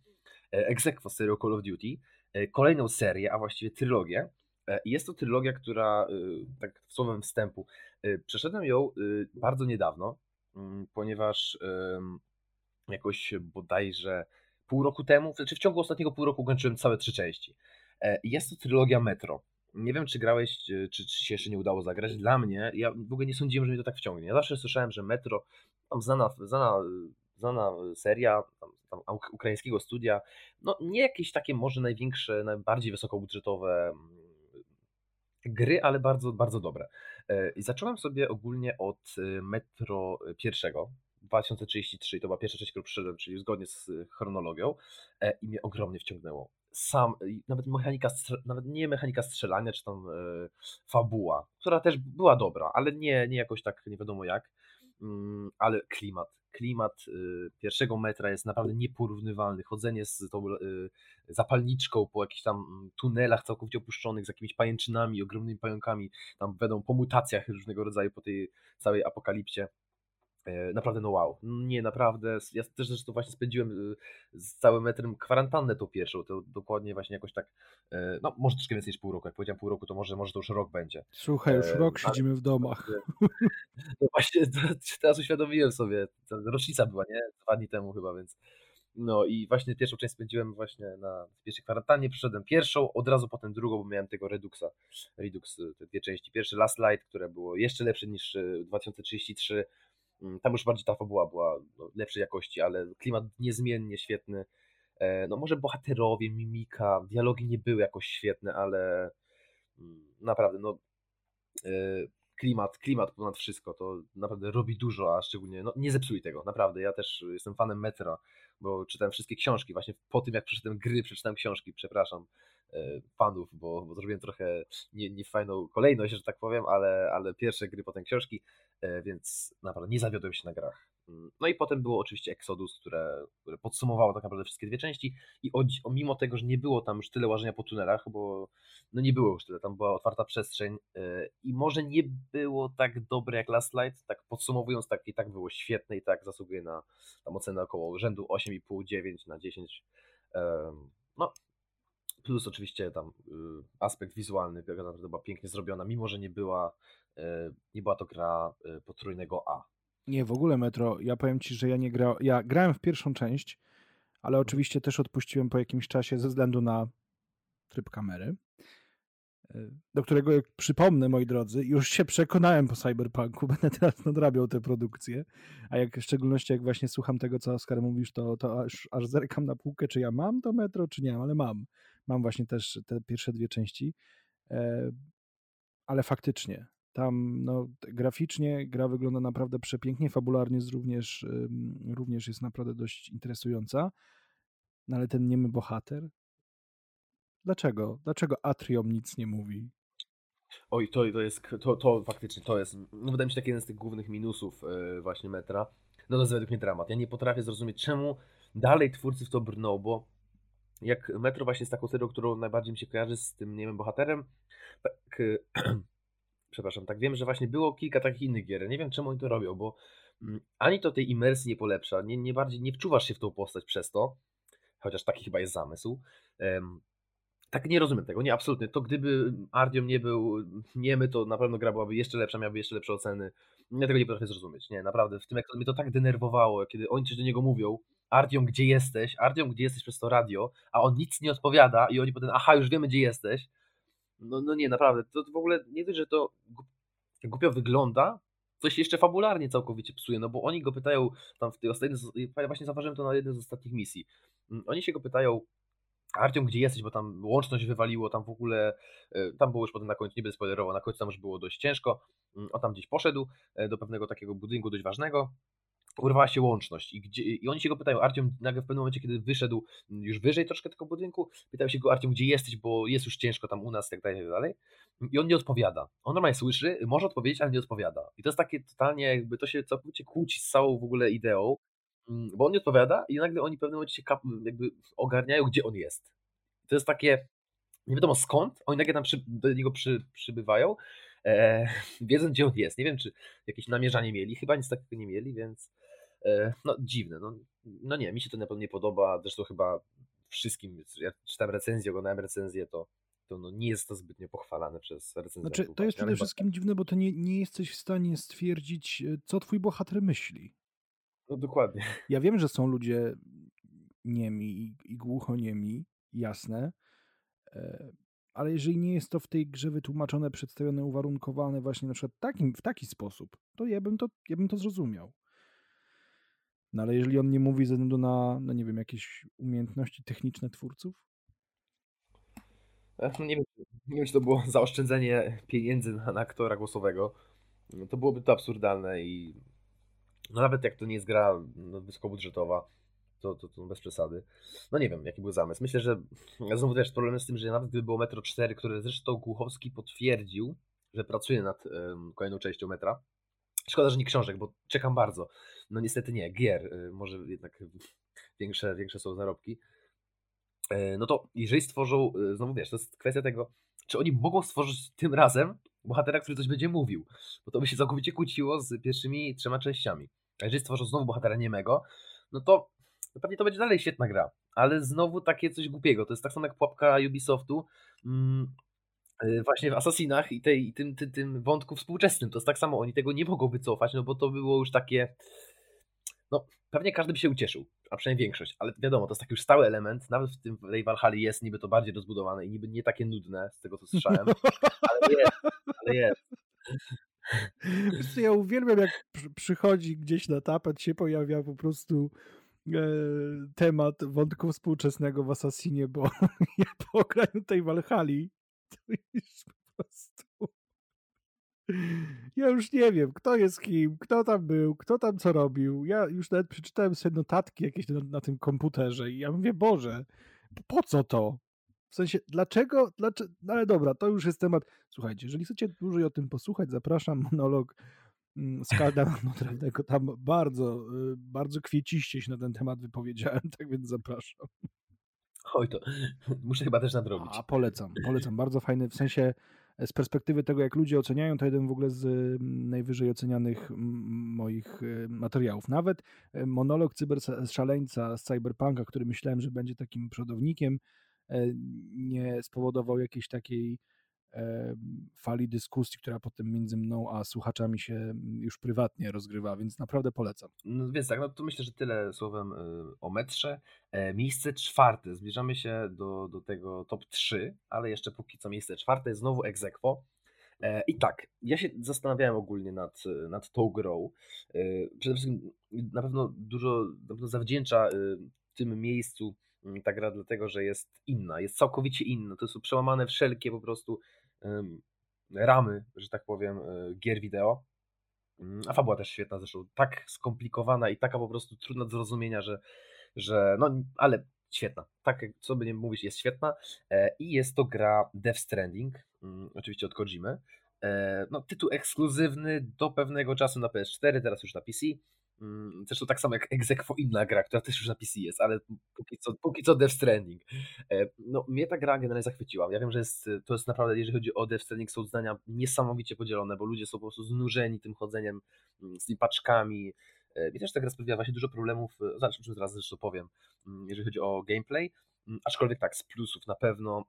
Exequo serię Call of Duty, kolejną serię, a właściwie trylogię, jest to trylogia, która, y, tak słowem wstępu, y, przeszedłem ją y, bardzo niedawno, mm, ponieważ jakoś bodajże pół roku temu, czy znaczy w ciągu ostatniego pół roku kończyłem całe trzy części. E, jest to trylogia Metro. Nie wiem, czy grałeś, czy, czy się jeszcze nie udało zagrać. Dla mnie, ja w ogóle nie sądziłem, że mnie to tak wciągnie. Ja zawsze słyszałem, że Metro, tam znana, znana, znana seria tam, tam ukraińskiego studia, no nie jakieś takie może największe, najbardziej wysokobudżetowe mm, gry, ale bardzo, bardzo dobre. E, I zacząłem sobie ogólnie od e, Metro pierwszego, 2033, to była pierwsza część, którą przyszedłem, czyli zgodnie z chronologią e, i mnie ogromnie wciągnęło. Sam, nawet mechanika, nawet nie mechanika strzelania, czy tam fabuła, która też była dobra, ale nie, nie jakoś tak nie wiadomo jak, mm, ale klimat, klimat y, pierwszego metra jest naprawdę nieporównywalny. Chodzenie z tą y, zapalniczką po jakichś tam mm, tunelach całkowicie opuszczonych z jakimiś pajęczynami, ogromnymi pająkami, tam wedą po mutacjach różnego rodzaju po tej całej apokalipsie. E, naprawdę no wow. Nie, naprawdę. Ja też zresztą właśnie spędziłem y, z całym metrem kwarantannę tą pierwszą, to dokładnie właśnie jakoś tak, e, no może troszkę więcej niż pół roku. Jak powiedziałem pół roku, to może, może to już rok będzie. Słuchaj, już e, rok siedzimy w domach. [LAUGHS] No właśnie, [LAUGHS] teraz uświadomiłem sobie, rocznica była, nie? Dwa dni temu chyba, więc no i właśnie pierwszą część spędziłem właśnie na pierwszej kwarantannie, przeszedłem pierwszą, od razu potem drugą, bo miałem tego Reduxa, Redux, te dwie części. Pierwszy Last Light, które było jeszcze lepsze niż 2033, Mm, tam już bardziej ta fabuła była no, lepszej jakości, ale klimat niezmiennie świetny. E, no może bohaterowie, mimika, dialogi nie były jakoś świetne, ale mm, naprawdę no e, klimat, klimat ponad wszystko, to naprawdę robi dużo, a szczególnie, no nie zepsuj tego, naprawdę, ja też jestem fanem Metra, bo czytałem wszystkie książki, właśnie po tym jak przeszedłem gry, przeczytałem książki, przepraszam e, fanów, bo, bo zrobiłem trochę nie, nie fajną kolejność, że tak powiem, ale, ale pierwsze gry, potem książki, E, więc naprawdę nie zawiodłem się na grach. Mm, no i potem było oczywiście Exodus, które, które podsumowało tak naprawdę wszystkie dwie części i o, o, mimo tego, że nie było tam już tyle łażenia po tunelach, bo no nie było już tyle, tam była otwarta przestrzeń yy, i może nie było tak dobre jak Last Light, tak podsumowując, tak i tak było świetne i tak zasługuje na tam ocenę około rzędu 8,5-9 na 10. Yy, no plus oczywiście tam yy, aspekt wizualny, gra naprawdę była pięknie zrobiona, mimo że nie była E, nie była to gra e, potrójnego A. Nie, w ogóle Metro, ja powiem Ci, że ja nie grałem, ja grałem w pierwszą część, ale mhm. oczywiście też odpuściłem po jakimś czasie ze względu na tryb kamery. do którego, jak przypomnę, moi drodzy, już się przekonałem po Cyberpunku, [LAUGHS] będę teraz nadrabiał tę produkcję, a jak w szczególności jak właśnie słucham tego, co Oskar mówisz, to, to aż, aż zerkam na półkę, czy ja mam to metro, czy nie, ale mam. Mam właśnie też te pierwsze dwie części, e, ale faktycznie, tam no, graficznie gra wygląda naprawdę przepięknie, fabularnie również, również jest naprawdę dość interesująca, no ale ten niemy bohater, Dlaczego? Dlaczego Atrium nic nie mówi? Oj, to, to jest, to, to faktycznie to jest, no wydaje mi się, taki jeden z tych głównych minusów yy, właśnie metra. No to jest według mnie dramat. Ja nie potrafię zrozumieć, czemu dalej twórcy w to brną, bo jak Metro właśnie jest taką serią, którą najbardziej mi się kojarzy z tym, nie wiem, bohaterem, tak, [CLEARS THROAT] przepraszam, tak wiem, że właśnie było kilka takich innych gier. Nie wiem, czemu oni to robią, bo mm, ani to tej imersji nie polepsza, nie, nie bardziej, nie wczuwasz się w tą postać przez to, chociaż taki chyba jest zamysł tak nie rozumiem tego, nie, absolutnie. To gdyby Ardium nie był niemy, to na pewno gra byłaby jeszcze lepsza, miałaby jeszcze lepsze oceny. Ja tego nie potrafię zrozumieć, nie, naprawdę. W tym jak to mnie to tak denerwowało, kiedy oni coś do niego mówią, Ardium, gdzie jesteś? Ardium, gdzie jesteś przez to radio? A on nic nie odpowiada i oni potem, aha, już wiemy, gdzie jesteś. No, no nie, naprawdę, to w ogóle nie dość, że to głupio wygląda, się jeszcze fabularnie całkowicie psuje, no bo oni go pytają tam w tej ostatniej, właśnie zauważyłem to na jednej z ostatnich misji. Mm, oni się go pytają, Artiom, gdzie jesteś, bo tam łączność wywaliło, tam w ogóle, e, tam było już potem na końcu, nie będę spoilerował, na końcu tam już było dość ciężko, mm, on tam gdzieś poszedł e, do pewnego takiego budynku dość ważnego, urwała się łączność i, gdzie, i oni się go pytają, Artiom nagle w pewnym momencie, kiedy wyszedł już wyżej troszkę tego budynku, pytają się go, Artiom, gdzie jesteś, bo jest już ciężko tam u nas, tak dalej, tak dalej. I on nie odpowiada. On normalnie słyszy, może odpowiedzieć, ale nie odpowiada. I to jest takie totalnie, jakby to się całkowicie kłóci z całą w ogóle ideą, mm, bo on nie odpowiada i nagle oni w pewnym momencie się jakby ogarniają, gdzie on jest. To jest takie, nie wiadomo skąd, oni nagle tam przy, do niego przy, przybywają, e, [LAUGHS] wiedząc gdzie on jest. Nie wiem, czy jakieś namierzanie mieli, chyba nic takiego nie mieli, więc no dziwne. No, no nie, mi się to na pewno nie podoba, zresztą chyba wszystkim, ja czytam recenzję, oglądałem recenzję, to to no nie jest to zbytnio pochwalane przez recenzentów. Znaczy, to jest przede wszystkim dziwne, bo to nie, nie jesteś w stanie stwierdzić, e, co twój bohater myśli. No dokładnie. [LAUGHS] Ja wiem, że są ludzie niemi i, i głuchoniemi, jasne, e, ale jeżeli nie jest to w tej grze wytłumaczone, przedstawione, uwarunkowane właśnie na przykład takim, w taki sposób, to ja bym to, ja bym to zrozumiał. No ale jeżeli on nie mówi ze względu na, no nie wiem, jakieś umiejętności techniczne twórców? No nie, wiem, nie wiem, czy to było [LAUGHS] zaoszczędzenie pieniędzy na, na aktora głosowego. No to byłoby to absurdalne i no nawet jak to nie jest gra no, wysokobudżetowa, to, to, to bez przesady. No nie wiem, jaki był zamysł. Myślę, że znowu też problem z tym, że nawet gdyby było Metro 4, które zresztą Głuchowski potwierdził, że pracuje nad um, kolejną częścią metra. Szkoda, że nie książek, bo czekam bardzo. No niestety nie, gier. Y, może jednak większe, większe są zarobki. E, no to jeżeli stworzą, y, znowu wiesz, to jest kwestia tego, czy oni mogą stworzyć tym razem bohatera, który coś będzie mówił, bo to by się całkowicie kłóciło z pierwszymi trzema częściami. A jeżeli stworzą znowu bohatera niemego, no to to pewnie to będzie dalej świetna gra. Ale znowu takie coś głupiego. To jest tak samo jak pułapka Ubisoftu. Mm, y, właśnie w Assassinach i, tej, i tym, tym, tym wątku współczesnym. To jest tak samo, oni tego nie mogą wycofać, no bo to było już takie. No, pewnie każdy by się ucieszył, a przynajmniej większość, ale wiadomo, to jest taki już stały element, nawet w tym w Valhalla jest niby to bardziej rozbudowane i niby nie takie nudne, z tego co słyszałem, ale jest, ale jest. [LAUGHS] Ja uwielbiam, jak przychodzi gdzieś na tapet, się pojawia po prostu E, temat wątku współczesnego w Assassinie, bo [LAUGHS] ja po ograniu tej Walhali to już po prostu ja już nie wiem, kto jest kim, kto tam był, kto tam co robił. Ja już nawet przeczytałem sobie notatki jakieś na, na tym komputerze i ja mówię, Boże, po co to? W sensie, dlaczego, dlaczego, no ale dobra, to już jest temat. Słuchajcie, jeżeli chcecie dłużej o tym posłuchać, zapraszam [LAUGHS] monolog Mm, Skalda Notrawnego [LAUGHS] tam bardzo, y, bardzo kwieciście się na ten temat wypowiedziałem, [LAUGHS] tak więc zapraszam. Oj, to muszę chyba też nadrobić. A polecam, polecam. Bardzo fajny, w sensie z perspektywy tego, jak ludzie oceniają, to jeden w ogóle z mm, najwyżej ocenianych moich y, materiałów. Nawet y, monolog cyberszaleńca z Cyberpunka, który myślałem, że będzie takim przodownikiem, nie spowodował jakiejś takiej fali dyskusji, która potem między mną a słuchaczami się mm, już prywatnie rozgrywa, więc naprawdę polecam. No więc tak, no to myślę, że tyle słowem y, o metrze. E, miejsce czwarte, zbliżamy się do, do tego top 3, ale jeszcze póki co miejsce czwarte znowu Exequo. E, I tak, ja się zastanawiałem ogólnie nad, nad tą grą. E, przede wszystkim na pewno dużo na pewno zawdzięcza tym miejscu mm, ta gra dlatego, że jest inna, jest całkowicie inna. To są przełamane wszelkie po prostu ramy, że tak powiem, e, gier wideo. Mm, a fabuła też świetna zresztą, tak skomplikowana i taka po prostu trudna do zrozumienia, że, że no ale świetna. Tak, co by nie mówić, jest świetna. E, I jest to gra Death Stranding, mm, oczywiście od Kojimy. E, no, tytuł ekskluzywny do pewnego czasu na PS4, teraz już na PC. Mm, zresztą tak samo jak Exequo inna gra, która też już na PC jest, ale póki co, póki co Death Stranding. E, no, mnie ta gra generalnie zachwyciła. Ja wiem, że jest, to jest naprawdę, jeżeli chodzi o Death Stranding, są zdania niesamowicie podzielone, bo ludzie są po prostu znużeni tym chodzeniem mm, z tymi paczkami. E, mi też ta gra sprawiła właśnie dużo problemów, e, czym zaraz zresztą powiem, mm, jeżeli chodzi o gameplay. Aczkolwiek tak, z plusów na pewno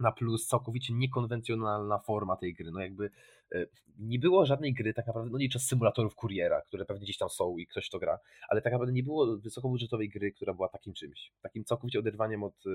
na plus całkowicie niekonwencjonalna forma tej gry. No jakby e, nie było żadnej gry tak naprawdę, no czas symulatorów kuriera, które pewnie gdzieś tam są i ktoś to gra, ale tak naprawdę nie było wysokobudżetowej gry, która była takim czymś, takim całkowicie oderwaniem od e,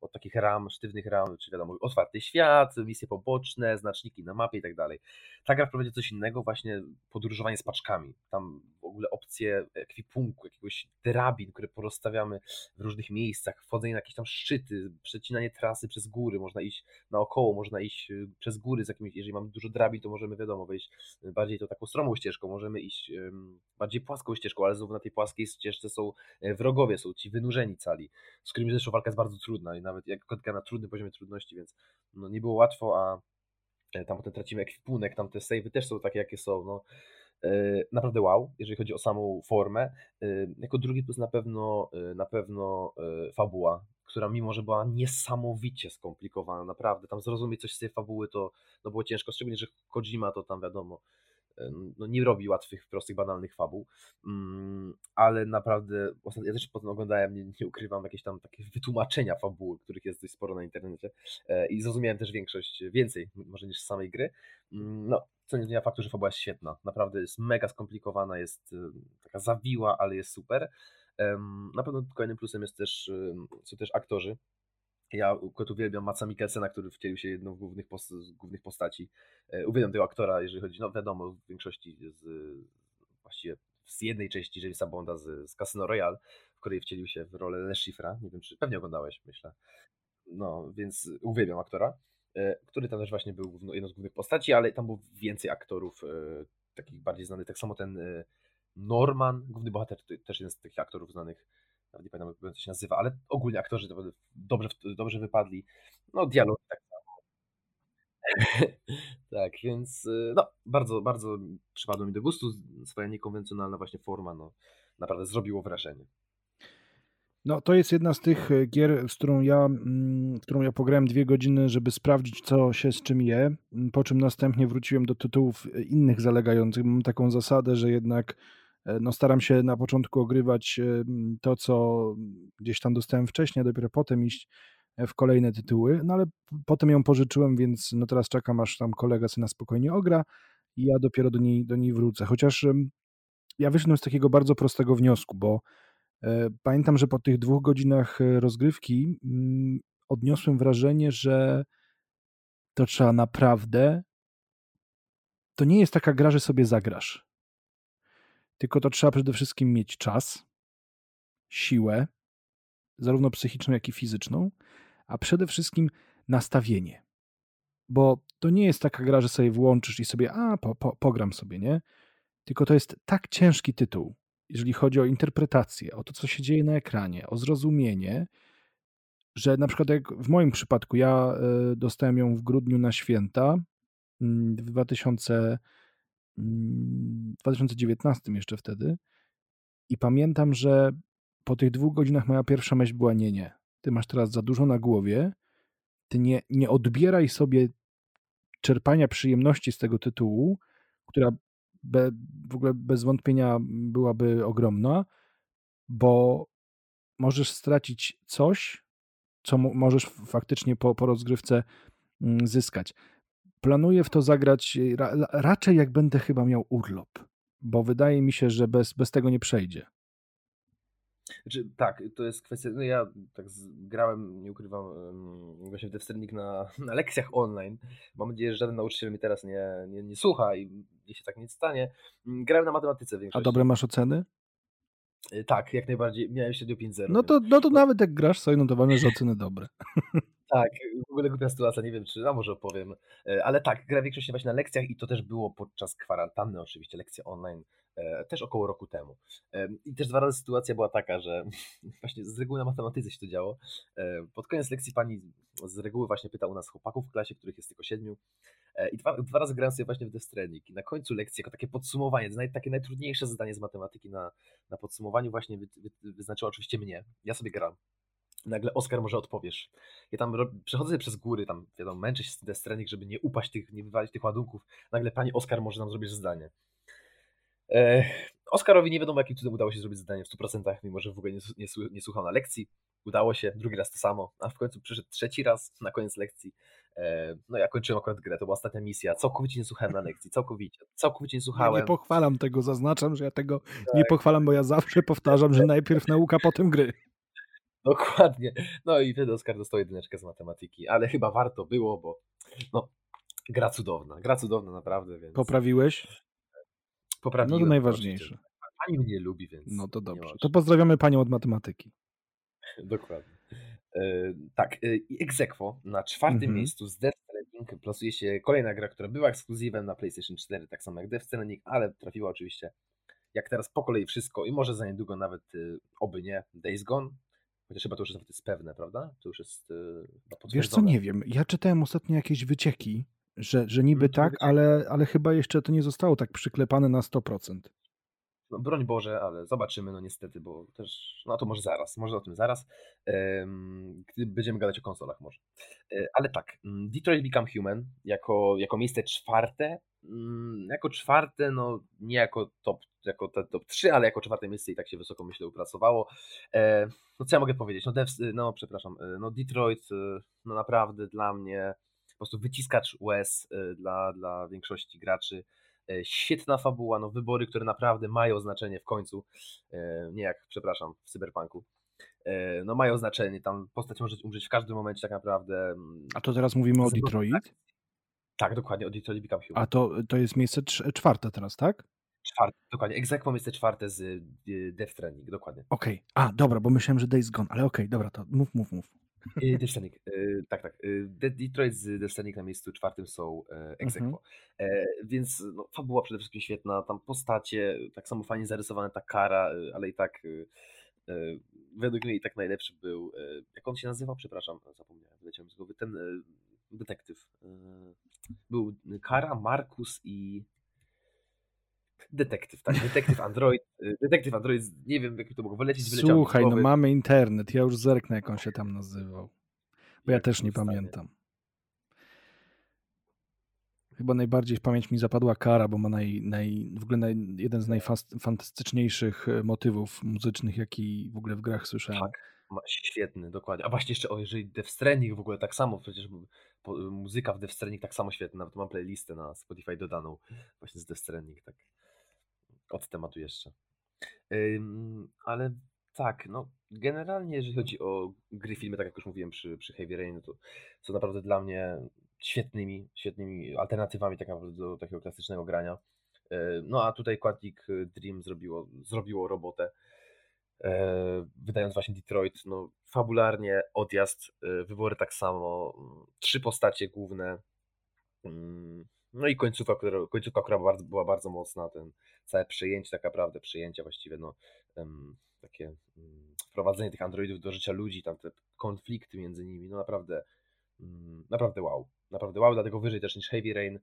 od takich ram, sztywnych ram, czy wiadomo, otwarty świat, misje poboczne, znaczniki na mapie i tak dalej. Ta gra wprowadzi coś innego, właśnie podróżowanie z paczkami. Tam w ogóle opcje ekwipunku, jakiegoś drabin, które porozstawiamy w różnych miejscach, wchodzenie na jakieś tam szczyty, przecinanie trasy przez góry, można iść naokoło, można iść y, przez góry z jakimiś, jeżeli mamy dużo drabin, to możemy wiadomo wejść bardziej to taką stromą ścieżką, możemy iść bardziej płaską ścieżką, ale znowu na tej płaskiej ścieżce są e, wrogowie, są ci wynurzeni cali, z którymi zresztą walka jest bardzo trudna nawet jako gra na trudnym poziomie trudności, więc no, nie było łatwo, a e, tam potem tracimy ekwipunek, tam te savey też są takie, jakie są. No. E, naprawdę wow, jeżeli chodzi o samą formę. E, jako drugi plus na pewno, na pewno fabuła, która mimo, że była niesamowicie skomplikowana, naprawdę, tam zrozumieć coś z tej fabuły to no, było ciężko, szczególnie, że Kojima to tam wiadomo, no nie robi łatwych, prostych, banalnych fabuł, mm, ale naprawdę, ja też potem oglądałem, nie, nie, ukrywam, jakieś tam takie wytłumaczenia fabuły, których jest dość sporo na internecie e, i zrozumiałem też większość, więcej może niż z samej gry. Mm, no, co nie zmienia faktu, że fabuła jest świetna, naprawdę jest mega skomplikowana, jest y, taka zawiła, ale jest super. Na pewno kolejnym plusem jest też, są też aktorzy, ja akurat uwielbiam Maca Mikkelsena, który wcielił się jedną z głównych, post głównych postaci. E, uwielbiam tego aktora, jeżeli chodzi, no wiadomo, w większości z, właściwie z jednej części Jamesa Bonda z, z Casino Royale, w której wcielił się w rolę Le Chiffra. Nie wiem, czy pewnie oglądałeś, myślę. No, więc uwielbiam aktora, e, który tam też właśnie był jedną z głównych postaci, ale tam było więcej aktorów e, takich bardziej znanych. Tak samo ten Norman, główny bohater, też jeden z tych aktorów znanych nawet nie pamiętam jak się nazywa, ale ogólnie aktorzy dobrze, dobrze wypadli. No dialog tak samo. [LAUGHS] tak, więc y, no, bardzo, bardzo przypadło mi do gustu. Swoja niekonwencjonalna właśnie forma, no, naprawdę zrobiło wrażenie. No, to jest jedna z tych e, gier, z którą ja, mm, którą ja pograłem dwie godziny, żeby sprawdzić, co się z czym je, po czym następnie wróciłem do tytułów e, innych zalegających. Mam taką zasadę, że jednak no staram się na początku ogrywać e, to, co gdzieś tam dostałem wcześniej, a dopiero potem iść e, w kolejne tytuły, no ale potem ją pożyczyłem, więc no teraz czekam, aż tam kolega sobie na spokojnie ogra i ja dopiero do niej, do niej wrócę. Chociaż ja wyszedłem z takiego bardzo prostego wniosku, bo pamiętam, że po tych dwóch godzinach rozgrywki mm, odniosłem wrażenie, że to trzeba naprawdę. To nie jest taka gra, że sobie zagrasz. Tylko to trzeba przede wszystkim mieć czas, siłę, zarówno psychiczną, jak i fizyczną, a przede wszystkim nastawienie. Bo to nie jest taka gra, że sobie włączysz i sobie, a, po, po, pogram sobie, nie? Tylko to jest tak ciężki tytuł, jeżeli chodzi o interpretację, o to, co się dzieje na ekranie, o zrozumienie, że na przykład jak w moim przypadku, ja e, dostałem ją w grudniu na święta mm, w 2000 w 2019 jeszcze wtedy. I pamiętam, że po tych dwóch godzinach moja pierwsza myśl była: Nie, nie, ty masz teraz za dużo na głowie, ty nie, nie odbieraj sobie czerpania przyjemności z tego tytułu, która be, w ogóle bez wątpienia byłaby ogromna, bo możesz stracić coś, co możesz faktycznie po, po rozgrywce mm, zyskać. Planuję w to zagrać ra, raczej jak będę chyba miał urlop, bo wydaje mi się, że bez, bez tego nie przejdzie. Znaczy, tak, to jest kwestia. No ja tak grałem, nie ukrywam, właśnie w Stranding na, na lekcjach online. Mam nadzieję, że żaden nauczyciel mi teraz nie, nie, nie słucha i jeśli tak nie stanie. Mm, grałem na matematyce A dobre masz oceny? Y, tak, jak najbardziej. Miałem średnio 5-0. No to, no to nawet jak grasz sobie, no to mamy, że oceny dobre. [LAUGHS] Tak, w ogóle głupia sytuacja, nie wiem czy, a może opowiem, e, ale tak, gra większość właśnie na lekcjach i to też było podczas kwarantanny oczywiście, lekcje online, e, też około roku temu. E, I też dwa razy sytuacja była taka, że [LAUGHS] właśnie z reguły na matematyce się to działo. Pod koniec lekcji pani z reguły właśnie pyta u nas chłopaków w klasie, których jest tylko siedmiu i dwa, dwa razy grałem sobie właśnie w Death Stranding i na końcu lekcji, jako takie podsumowanie, takie najtrudniejsze zadanie z matematyki na, na podsumowaniu właśnie wy, wy, wyznaczyło oczywiście mnie. Ja sobie gram nagle Oskar może odpowiesz. Ja tam przechodzę przez góry, tam wiadomo, męczę się z Stranding, żeby nie upaść tych, nie wywalić tych ładunków. Nagle pani Oskar może nam zrobić zdanie. E, Oskarowi nie wiadomo jakim cudem udało się zrobić zadanie w 100%, mimo że w ogóle nie, nie, nie słuchał na lekcji. Udało się, drugi raz to samo, a w końcu przyszedł trzeci raz na koniec lekcji. E, no ja kończyłem akurat grę, to była ostatnia misja. Całkowicie nie słuchałem na lekcji, całkowicie. Całkowicie nie słuchałem. Ja nie pochwalam tego, zaznaczam, że ja tego tak. nie pochwalam, bo ja zawsze powtarzam, że najpierw nauka, potem gry. Dokładnie. No i wtedy Oskar dostał jedyneczkę z matematyki, ale chyba warto było, bo no, gra cudowna, gra cudowna naprawdę, więc... Poprawiłeś? Poprawiłem. No to najważniejsze. Pani mnie lubi, więc... No to dobrze. To pozdrawiamy panią od matematyki. [LAUGHS] Dokładnie. E, tak, e, i na czwartym mhm. miejscu z Death Stranding plasuje się kolejna gra, która była ekskluzywem na PlayStation 4, tak samo jak Death Stranding, ale trafiła oczywiście jak teraz po kolei wszystko i może za niedługo nawet y, oby nie Days Gone, Chociaż chyba to już nawet jest pewne, prawda? To już jest yy, Wiesz co, nie wiem. Ja czytałem ostatnio jakieś wycieki, że, że niby hmm, tak, ale, ale chyba jeszcze to nie zostało tak przyklepane na 100%. No, broń Boże, ale zobaczymy, no niestety, bo też, no to może zaraz, może o tym zaraz, gdy będziemy gadać o konsolach może. E, ale tak, mm, Detroit Become Human jako, jako miejsce czwarte, mm, jako czwarte, no nie jako top, jako top 3, ale jako czwarte miejsce i tak się wysoko myślę upracowało. E, no co ja mogę powiedzieć, no, Dev, no przepraszam, e, no Detroit, no naprawdę dla mnie po prostu wyciskacz łez dla, dla większości graczy. E, świetna fabuła, no wybory, które naprawdę mają znaczenie w końcu, e, nie jak, przepraszam, w Cyberpunku. E, no mają znaczenie, tam postać może umrzeć w każdym momencie tak naprawdę. Mm, A to teraz mówimy o Detroit? Tak, tak, dokładnie, o Detroit Become Human. A to, to jest miejsce czwarte teraz, tak? Czwarte, dokładnie. Exequo miejsce czwarte z Death Stranding, dokładnie. Okej, okay. a dobra, bo myślałem, że Days Gone, ale okej, okay, dobra, to mów, mów, mów. Death Stranding, tak, tak. Detroit z Death Stranding na miejscu czwartym są Exequo. Mhm. E, więc no, fabuła przede wszystkim świetna, tam postacie, tak samo fajnie zarysowana ta kara, ale i tak według mnie i tak najlepszy był, jak on się nazywał, przepraszam, zapomniałem, wyleciałem z głowy, ten detektyw. Był Kara, Markus i Detektyw, tak, detektyw Android, y, detektyw Android, nie wiem jak to mogło wylecieć, Słuchaj, no mamy internet, ja już zerknę jak on się tam nazywał, bo ja też nie pamiętam. Chyba najbardziej w pamięć mi zapadła Kara, bo ma naj, naj, w ogóle naj, jeden z najfantastyczniejszych e, motywów muzycznych, jaki w ogóle w grach słyszałem. Tak, świetny, dokładnie. A właśnie jeszcze, o, jeżeli Death Stranding w ogóle tak samo, przecież muzyka w Death Stranding tak samo świetna, nawet mam playlistę na Spotify dodaną właśnie z Death Stranding, tak od tematu jeszcze. ale tak, no generalnie jeżeli chodzi o gry, filmy, tak jak już mówiłem przy, przy Heavy Rain, no to są naprawdę dla mnie świetnymi, świetnymi alternatywami tak naprawdę do takiego klasycznego grania. E, no a tutaj Quantic Dream zrobiło, zrobiło robotę, e, wydając właśnie Detroit, no fabularnie odjazd, e, wybory tak samo, trzy postacie główne, mm, no i końcówka, która, końcówka, która była, bardzo, była bardzo mocna, ten całe przejęcie, tak naprawdę przejęcie właściwie, no um, takie um, wprowadzenie tych androidów do życia ludzi, tam te konflikty między nimi, no naprawdę, um, naprawdę wow, naprawdę wow, dlatego wyżej też niż Heavy Rain.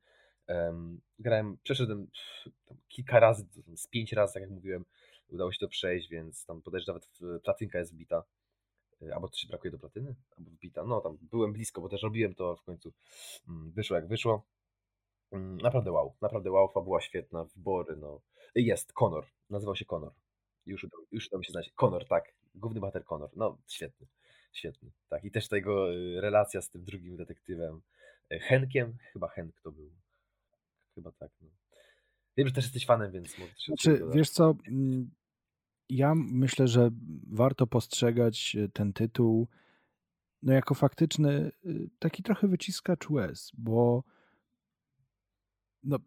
grałem, przeszedłem kilka razy, z pięć razy, tak jak mówiłem, udało się to przejść, więc tam podejrzewam nawet platynka jest wbita, e, albo coś brakuje do platyny, albo wbita, no tam byłem blisko, bo też robiłem to w końcu, mm, wyszło jak wyszło. Mm, naprawdę wow, naprawdę wow, fabuła świetna, wybory, no. Jest, Conor, nazywał się Conor. Już, już udało mi się znać. Conor, tak, główny bohater Conor, no świetny, świetny, tak. I też ta jego y, relacja z tym drugim detektywem, Henkiem, chyba Henk to był. Chyba tak, no. Wiem, że też jesteś fanem, więc może też Znaczy, wiesz co, mm, ja myślę, że warto postrzegać e, ten tytuł no jako faktyczny y, taki trochę wyciskacz łez, bo no,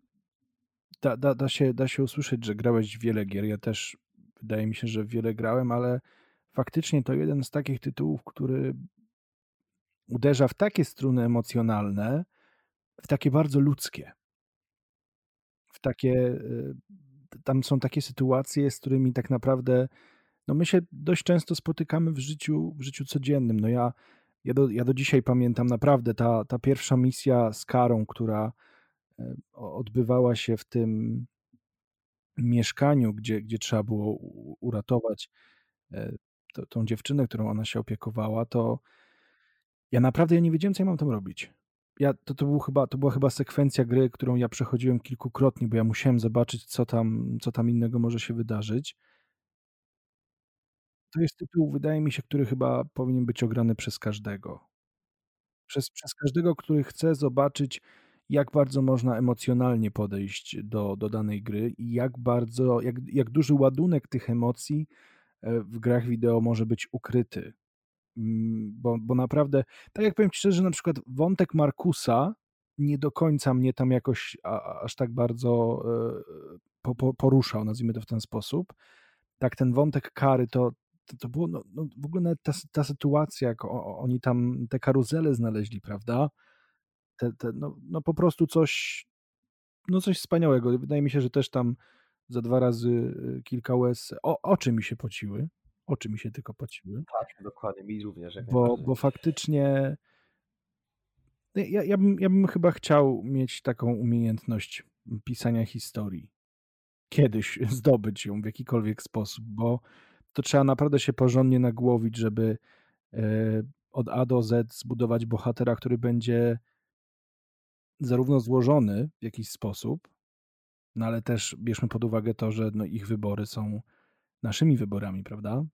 da, da, da, się, da się usłyszeć, że grałeś wiele gier. Ja też wydaje mi się, że wiele grałem, ale faktycznie to jeden z takich tytułów, który uderza w takie struny emocjonalne, w takie bardzo ludzkie. W takie, y, tam są takie sytuacje, z którymi tak naprawdę no my się dość często spotykamy w życiu, w życiu codziennym. No ja, ja, do, ja do dzisiaj pamiętam naprawdę ta, ta pierwsza misja z Karą, która odbywała się w tym mieszkaniu, gdzie, gdzie trzeba było uratować e, to, tą dziewczynę, którą ona się opiekowała, to ja naprawdę ja nie wiedziałem, co ja mam tam robić. Ja, to, to, był chyba, to była chyba sekwencja gry, którą ja przechodziłem kilkukrotnie, bo ja musiałem zobaczyć, co tam, co tam innego może się wydarzyć. To jest tytuł, wydaje mi się, który chyba powinien być ograny przez każdego. Przez, przez każdego, który chce zobaczyć, jak bardzo można emocjonalnie podejść do, do danej gry i jak bardzo, jak, jak duży ładunek tych emocji e, w grach wideo może być ukryty. Mm, bo, bo naprawdę, tak jak powiem Ci szczerze, na przykład wątek Markusa nie do końca mnie tam jakoś a, aż tak bardzo e, po, po, poruszał, nazwijmy to w ten sposób. Tak, ten wątek kary to, to, to było, no, no, w ogóle ta, ta sytuacja, jak o, oni tam te karuzele znaleźli, prawda? Te, te, no, no po prostu coś, no coś wspaniałego. Wydaje mi się, że też tam za dwa razy y, kilka łez, o, oczy mi się pociły, oczy mi się tylko pociły. Tak, dokładnie, mi również. bo, bo faktycznie ja, ja, bym, ja bym chyba chciał mieć taką umiejętność pisania historii. Kiedyś [LAUGHS] zdobyć ją w jakikolwiek sposób, bo to trzeba naprawdę się porządnie nagłowić, żeby e, od A do Z zbudować bohatera, który będzie zarówno złożony w jakiś sposób, no ale też bierzmy pod uwagę to, że no ich wybory są naszymi wyborami, prawda?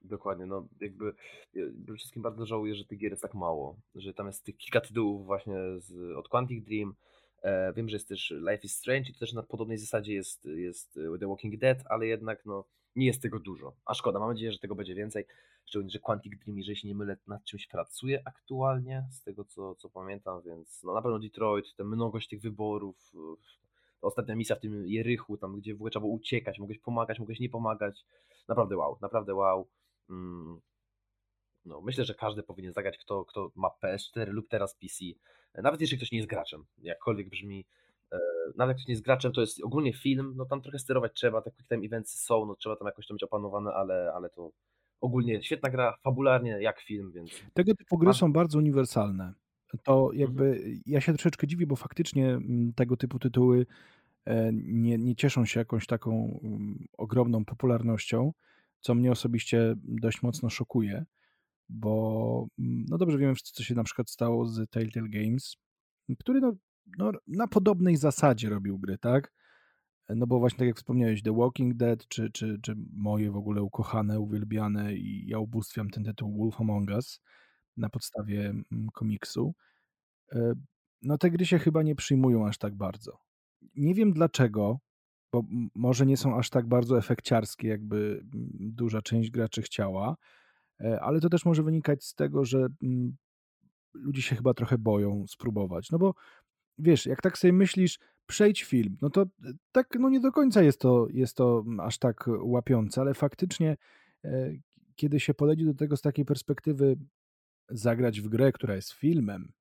Dokładnie, no jakby przede wszystkim bardzo żałuję, że tych gier jest tak mało, że tam jest tych kilka tytułów właśnie z, od Quantic Dream, e, wiem, że jest też Life is Strange i to też na podobnej zasadzie jest, jest The Walking Dead, ale jednak no nie jest tego dużo, a szkoda, mam nadzieję, że tego będzie więcej, szczególnie, że Quantic Dream, jeżeli się nie mylę, nad czymś pracuje aktualnie, z tego co, co pamiętam, więc no na pewno Detroit, tę mnogość tych wyborów, ostatnia misja w tym Jerychu, tam gdzie w ogóle trzeba było uciekać, mogłeś pomagać, mogłeś nie pomagać, naprawdę wow, naprawdę wow. Mm. No, myślę, że każdy powinien zagrać, kto, kto ma PS4 lub teraz PC, nawet jeżeli ktoś nie jest graczem, jakkolwiek brzmi, e, nawet jak ktoś nie jest graczem, to jest ogólnie film, no tam trochę sterować trzeba, te quick time eventsy są, no trzeba tam jakoś to mieć opanowane, ale, ale to ogólnie świetna gra, fabularnie jak film, więc... Tego typu gry są bardzo uniwersalne. To jakby, mhm. ja się troszeczkę dziwię, bo faktycznie mm, tego typu tytuły e, nie, nie cieszą się jakąś taką mm, ogromną popularnością, co mnie osobiście dość mocno szokuje, bo mm, no dobrze wiemy co się na przykład stało z Telltale Games, który no, no, na podobnej zasadzie robił gry, tak? No bo właśnie tak jak wspomniałeś, The Walking Dead, czy, czy, czy moje w ogóle ukochane, uwielbiane i ja ubóstwiam ten tytuł Wolf Among Us na podstawie mm, komiksu. E, no te gry się chyba nie przyjmują aż tak bardzo. Nie wiem dlaczego, bo może nie są aż tak bardzo efekciarskie, jakby duża część graczy chciała, e, ale to też może wynikać z tego, że ludzie się chyba trochę boją spróbować. No bo wiesz, jak tak sobie myślisz, przejdź film, no to e, tak no nie do końca jest to, jest to aż tak łapiące, ale faktycznie e, kiedy się podejdzie do tego z takiej perspektywy zagrać w grę, która jest filmem,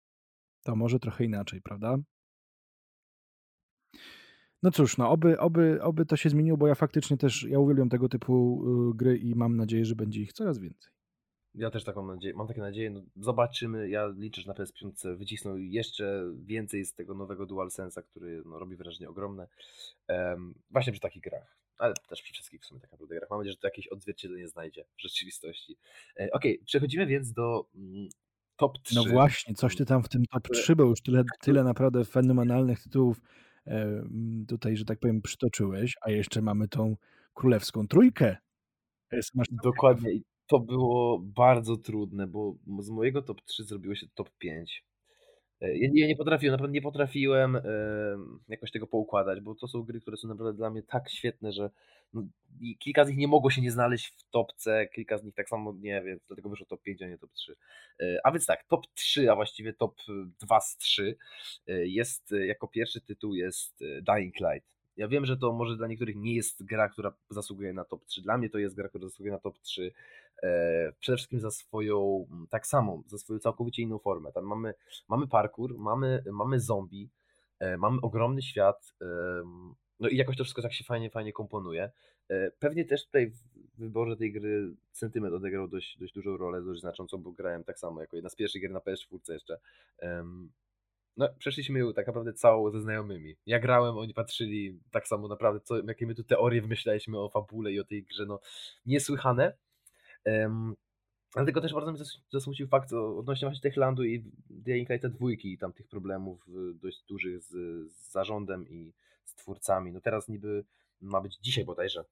to może trochę inaczej, prawda? No cóż, no oby, oby, oby to się zmieniło, bo ja faktycznie też, ja uwielbiam tego typu y, gry i mam nadzieję, że będzie ich coraz więcej. Ja też taką nadzieję, mam takie nadzieję, no zobaczymy, ja liczę, że na PS5 wycisną jeszcze więcej z tego nowego DualSense'a, który no, robi wrażenie ogromne, um, właśnie przy takich grach, ale też przy wszystkich w sumie tak naprawdę grach. Mam nadzieję, że to jakieś odzwierciedlenie znajdzie w rzeczywistości. E, Okej, okay, przechodzimy więc do mm, top 3. No właśnie, coś ty tam w tym top 3, bo już tyle, tyle naprawdę fenomenalnych tytułów tutaj, że tak powiem, przytoczyłeś, a jeszcze mamy tą królewską trójkę. Dokładnie. To było bardzo trudne, bo z mojego top 3 zrobiło się top 5. E, ja, ja nie potrafiłem, naprawdę nie potrafiłem jakoś tego poukładać, bo to są gry, które są naprawdę dla mnie tak świetne, że no, kilka z nich nie mogło się nie znaleźć w topce, kilka z nich tak samo nie, wiem, dlatego wyszło top 5, a nie top 3. E, a więc tak, top 3, a właściwie top 2 z 3 e, jest, jako pierwszy tytuł jest Dying Light. Ja wiem, że to może dla niektórych nie jest gra, która zasługuje na top 3. Dla mnie to jest gra, która zasługuje na top 3. E, przede wszystkim za swoją, mm, tak samo, za swoją całkowicie inną formę. Tam mamy, mamy parkour, mamy, mamy zombie, e, mamy ogromny świat, e, no i jakoś to wszystko tak się fajnie, fajnie komponuje. Pewnie też tutaj w wyborze tej gry sentyment odegrał dość, dość dużą rolę, dość znaczącą, bo grałem tak samo, jako jedna z pierwszych gier na PS4 jeszcze. No, przeszliśmy ją tak naprawdę całą ze znajomymi. Ja grałem, oni patrzyli tak samo naprawdę, co, jakie my tu teorie wymyślaliśmy o fabule i o tej grze, no niesłychane. Um, Dlatego też bardzo mnie zasmucił fakt odnośnie właśnie Techlandu i Dying Lighta dwójki i tam tych problemów y, dość dużych z, z zarządem i z twórcami. No teraz niby ma być dzisiaj bodajże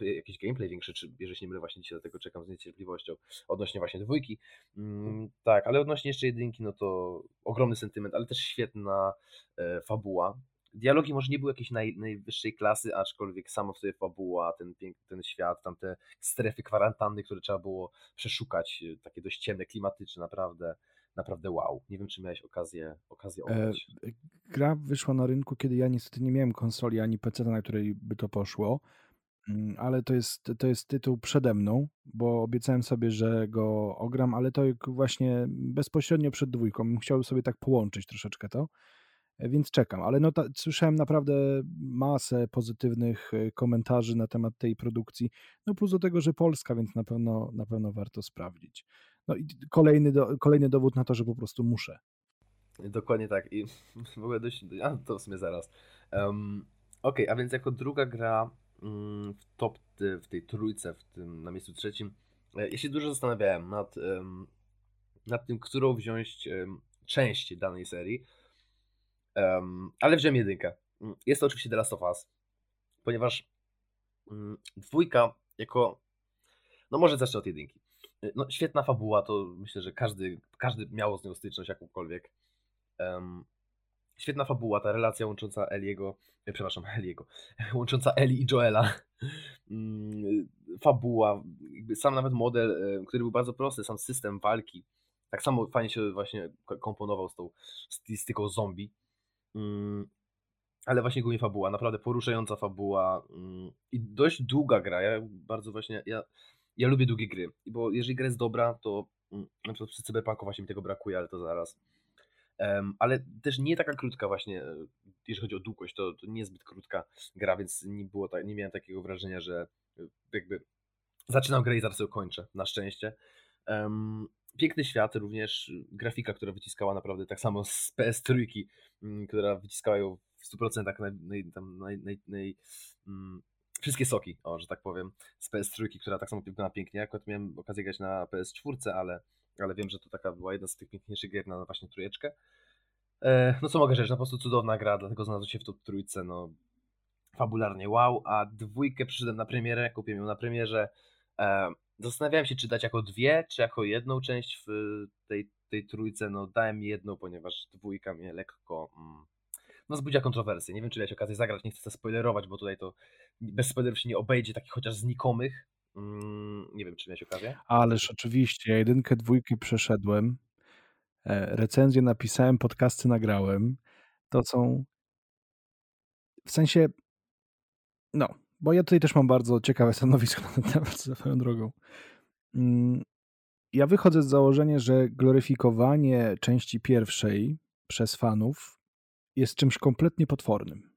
jakiś gameplay większy, czy jeżeli się nie mylę, właśnie dzisiaj do tego czekam z niecierpliwością, odnośnie właśnie dwójki. Mm, tak, ale odnośnie jeszcze jedynki, no to ogromny sentyment, ale też świetna e, fabuła. Dialogi może nie były jakiejś naj, najwyższej klasy, aczkolwiek sama w sobie fabuła, ten, ten świat, tam te strefy kwarantanny, które trzeba było przeszukać, e, takie dość ciemne, klimatyczne, naprawdę naprawdę wow. Nie wiem, czy miałeś okazję, okazję E, gra wyszła na rynku, kiedy ja niestety nie miałem konsoli ani PC, na której by to poszło, mm, ale to jest, to jest tytuł przede mną, bo obiecałem sobie, że go ogram, ale to właśnie bezpośrednio przed dwójką. Chciałbym sobie tak połączyć troszeczkę to, e, więc czekam. Ale no ta, słyszałem naprawdę masę pozytywnych e, komentarzy na temat tej produkcji. No plus do tego, że Polska, więc na pewno, na pewno warto sprawdzić. No i kolejny, do, kolejny dowód na to, że po prostu muszę. Dokładnie tak. I [LAUGHS] w ogóle dość. A to w sumie zaraz. Um, Okej, okay, a więc jako druga gra mm, w top w tej trójce, w tym na miejscu trzecim, e, ja się dużo zastanawiałem nad, nad tym, którą wziąć część danej serii. Ale wziąłem jedynkę. Mm, jest to oczywiście The Last of Us, ponieważ um, dwójka jako. No może zacznę od jedynki. No, świetna fabuła, to myślę, że każdy, każdy miał z nią styczność jakąkolwiek. Um, świetna fabuła, ta relacja łącząca Eliego, e, przepraszam, [LAUGHS] Eliego, [LAUGHS] łącząca Eli i Joela. Um, [LAUGHS] fabuła, sam nawet model, e, który był bardzo prosty, sam system walki, tak samo fajnie się właśnie komponował z tą stylistyką zombie. Um, ale właśnie głównie fabuła, naprawdę poruszająca fabuła i dość długa gra. Ja bardzo właśnie, ja ja lubię długie gry, bo jeżeli gra jest dobra, to mm, na przykład przy Cyberpunku właśnie mi tego brakuje, ale to zaraz. Um, ale też nie taka krótka właśnie, e, jeżeli chodzi o długość, to, to niezbyt krótka gra, więc nie było tak, nie miałem takiego wrażenia, że e, jakby zaczynam grę i zaraz ją kończę, na szczęście. Um, piękny świat, również grafika, która wyciskała naprawdę tak samo z PS3, mm, która wyciskała ją w 100% naj, naj, naj, naj, naj, mm, wszystkie soki, o, że tak powiem, z PS3, która tak samo wygląda pięknie. Akurat miałem okazję grać na PS4, ale, ale wiem, że to taka była jedna z tych piękniejszych gier na właśnie trójeczkę. E, no co mogę rzec, no po prostu cudowna gra, dlatego znalazł się w top trójce, no fabularnie wow, a dwójkę przyszedłem na premierę, kupiłem ją na premierze. E, zastanawiałem się, czy dać jako dwie, czy jako jedną część w tej, tej trójce, no dałem jedną, ponieważ dwójka mnie lekko... Mm, no wzbudziła kontrowersję. Nie wiem, czy miałeś okazję zagrać, nie chcę spoilerować, bo tutaj to bez spoilerów się nie obejdzie, takich chociaż znikomych. Mm, nie wiem, czy miałeś okazję? Ależ oczywiście, ja jedynkę, dwójkę przeszedłem, e, recenzję napisałem, podcasty nagrałem. To są w sensie, no, bo ja tutaj też mam bardzo ciekawe stanowisko [LAUGHS] na ten temat, swoją drogą. Mm, ja wychodzę z założenia, że gloryfikowanie części pierwszej przez fanów jest czymś kompletnie potwornym.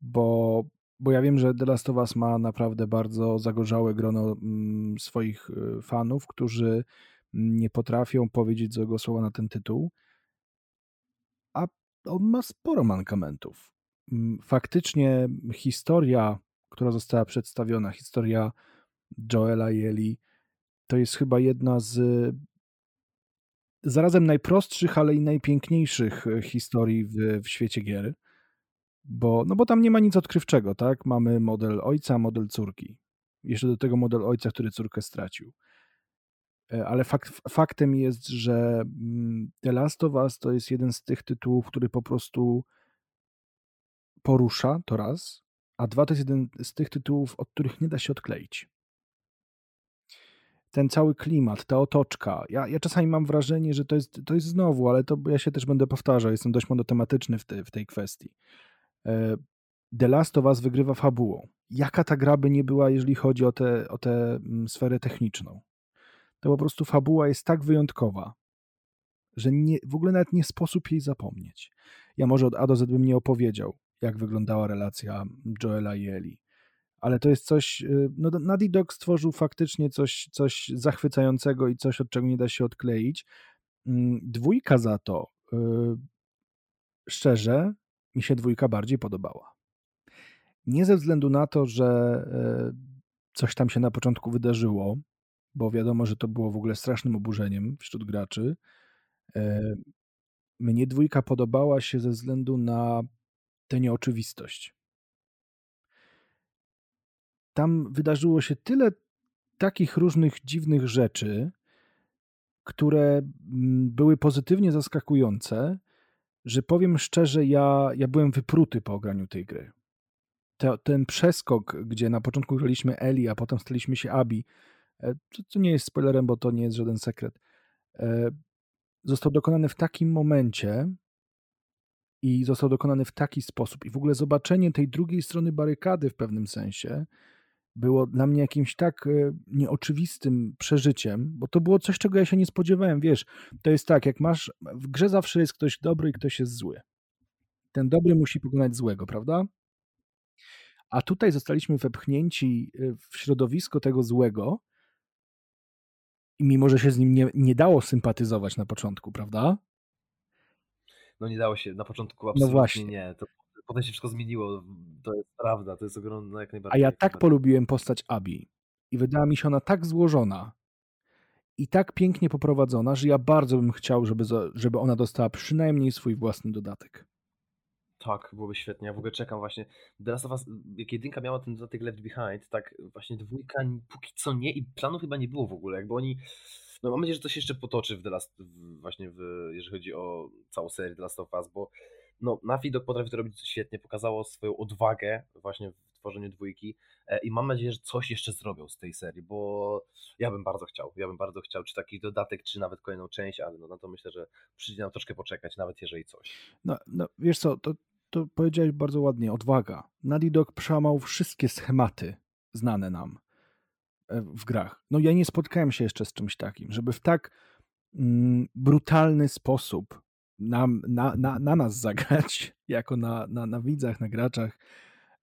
Bo, bo ja wiem, że The Last of Us ma naprawdę bardzo zagorzałe grono mm, swoich y, fanów, którzy nie potrafią powiedzieć złego słowa na ten tytuł, a on ma sporo mankamentów. Mm, faktycznie historia, która została przedstawiona, historia Joela i Eli, to jest chyba jedna z zarazem najprostszych, ale i najpiękniejszych e, historii w, w świecie gier. Bo, no bo tam nie ma nic odkrywczego, tak? Mamy model ojca, model córki. Jeszcze do tego model ojca, który córkę stracił. E, ale fakt, faktem jest, że mm, The Last of Us to jest jeden z tych tytułów, który po prostu porusza, to raz, a dwa to jest jeden z tych tytułów, od których nie da się odkleić. Ten cały klimat, ta otoczka. Ja, ja czasami mam wrażenie, że to jest, to jest znowu, ale to ja się też będę powtarzał, jestem dość monotematyczny w, te, w tej kwestii. E, The Last of Us wygrywa fabułą. Jaka ta gra by nie była, jeżeli chodzi o tę o te mm, sferę techniczną? To po prostu fabuła jest tak wyjątkowa, że nie, w ogóle nawet nie sposób jej zapomnieć. Ja może od A do Z bym nie opowiedział, jak wyglądała relacja Joela i Eli. Ale to jest coś, y, no Naughty Dog stworzył faktycznie coś, coś zachwycającego i coś, od czego nie da się odkleić. Mm, dwójka za to, y, szczerze, mi się dwójka bardziej podobała. Nie ze względu na to, że y, coś tam się na początku wydarzyło, bo wiadomo, że to było w ogóle strasznym oburzeniem wśród graczy. Mnie dwójka podobała się ze względu na tę nieoczywistość. Tam wydarzyło się tyle takich różnych dziwnych rzeczy, które mm, były pozytywnie zaskakujące, że powiem szczerze, ja, ja byłem wypruty po ograniu tej gry. Te, ten przeskok, gdzie na początku graliśmy Eli, a potem staliśmy się Abi, e, co, nie jest spoilerem, bo to nie jest żaden sekret, e, został dokonany w takim momencie, i został dokonany w taki sposób. I w ogóle zobaczenie tej drugiej strony barykady w pewnym sensie było dla mnie jakimś tak e, nieoczywistym przeżyciem, bo to było coś, czego ja się nie spodziewałem. Wiesz, to jest tak, jak masz, w grze zawsze jest ktoś dobry i ktoś jest zły. Ten dobry musi pokonać złego, prawda? A tutaj zostaliśmy wepchnięci e, w środowisko tego złego, i mimo, że się z nim nie, nie dało sympatyzować na początku, prawda? no nie dało się na początku no absolutnie no właśnie. nie. To potem się wszystko zmieniło. To jest prawda, to jest ogromne jak najbardziej. A ja tak polubiłem postać Abi i wydała mi się ona tak złożona i tak pięknie poprowadzona, że ja bardzo bym chciał, żeby, żeby ona dostała przynajmniej swój własny dodatek. Tak, byłoby świetnie. Ja w ogóle czekam właśnie. The Last of Us, jak jedynka miała ten dodatek Left Behind, tak właśnie dwójka póki co nie i planu chyba nie było w ogóle. Jakby oni no mam nadzieję, że to się jeszcze potoczy w The Last, w, właśnie w, jeżeli chodzi o całą serię The Last of Us, bo no, Dog potrafi to robić świetnie, pokazało swoją odwagę właśnie w tworzeniu dwójki e, i mam nadzieję, że coś jeszcze zrobią z tej serii, bo ja bym bardzo chciał, ja bym bardzo chciał, czy taki dodatek, czy nawet kolejną część, ale no na to myślę, że przyjdzie nam troszkę poczekać, nawet jeżeli coś. No, no wiesz co, to, to powiedziałeś bardzo ładnie, odwaga. Dog przełamał wszystkie schematy znane nam. E, w grach. No ja nie spotkałem się jeszcze z czymś takim, żeby w tak mm, brutalny sposób na, na, na, na nas zagrać, [LAUGHS] jako na, na, na widzach, na graczach.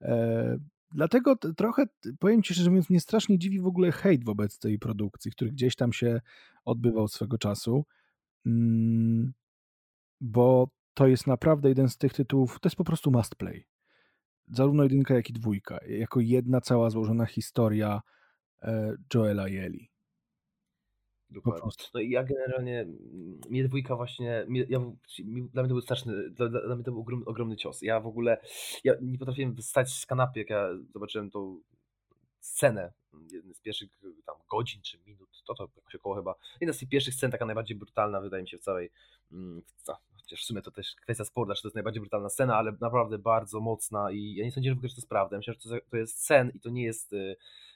E, dlatego trochę, powiem Ci szczerze mówiąc, mnie strasznie dziwi w ogóle hejt wobec tej produkcji, który gdzieś tam się odbywał swego czasu, mm, bo to jest naprawdę jeden z tych tytułów, to jest po prostu must play. Zarówno jedynka, jak i dwójka. Jako jedna cała złożona historia, E, Joela i Eli. Dokładnie. No i ja generalnie, mnie dwójka właśnie, ja, dla mnie to był straszny, dla, dla mnie to był ogromny, ogromny cios. Ja w ogóle, ja nie potrafiłem wstać z kanapy, jak ja zobaczyłem tą scenę, jeden z pierwszych tam godzin czy minut, to to jakoś około chyba, jedna z tych pierwszych scen, taka najbardziej brutalna wydaje mi się w całej, mm, w, chociaż w sumie to też kwestia sporta, czy to jest najbardziej brutalna scena, ale naprawdę bardzo mocna i ja nie sądzę, że w ogóle, że to jest prawda. Myślę, że to, jest sen i to nie jest y,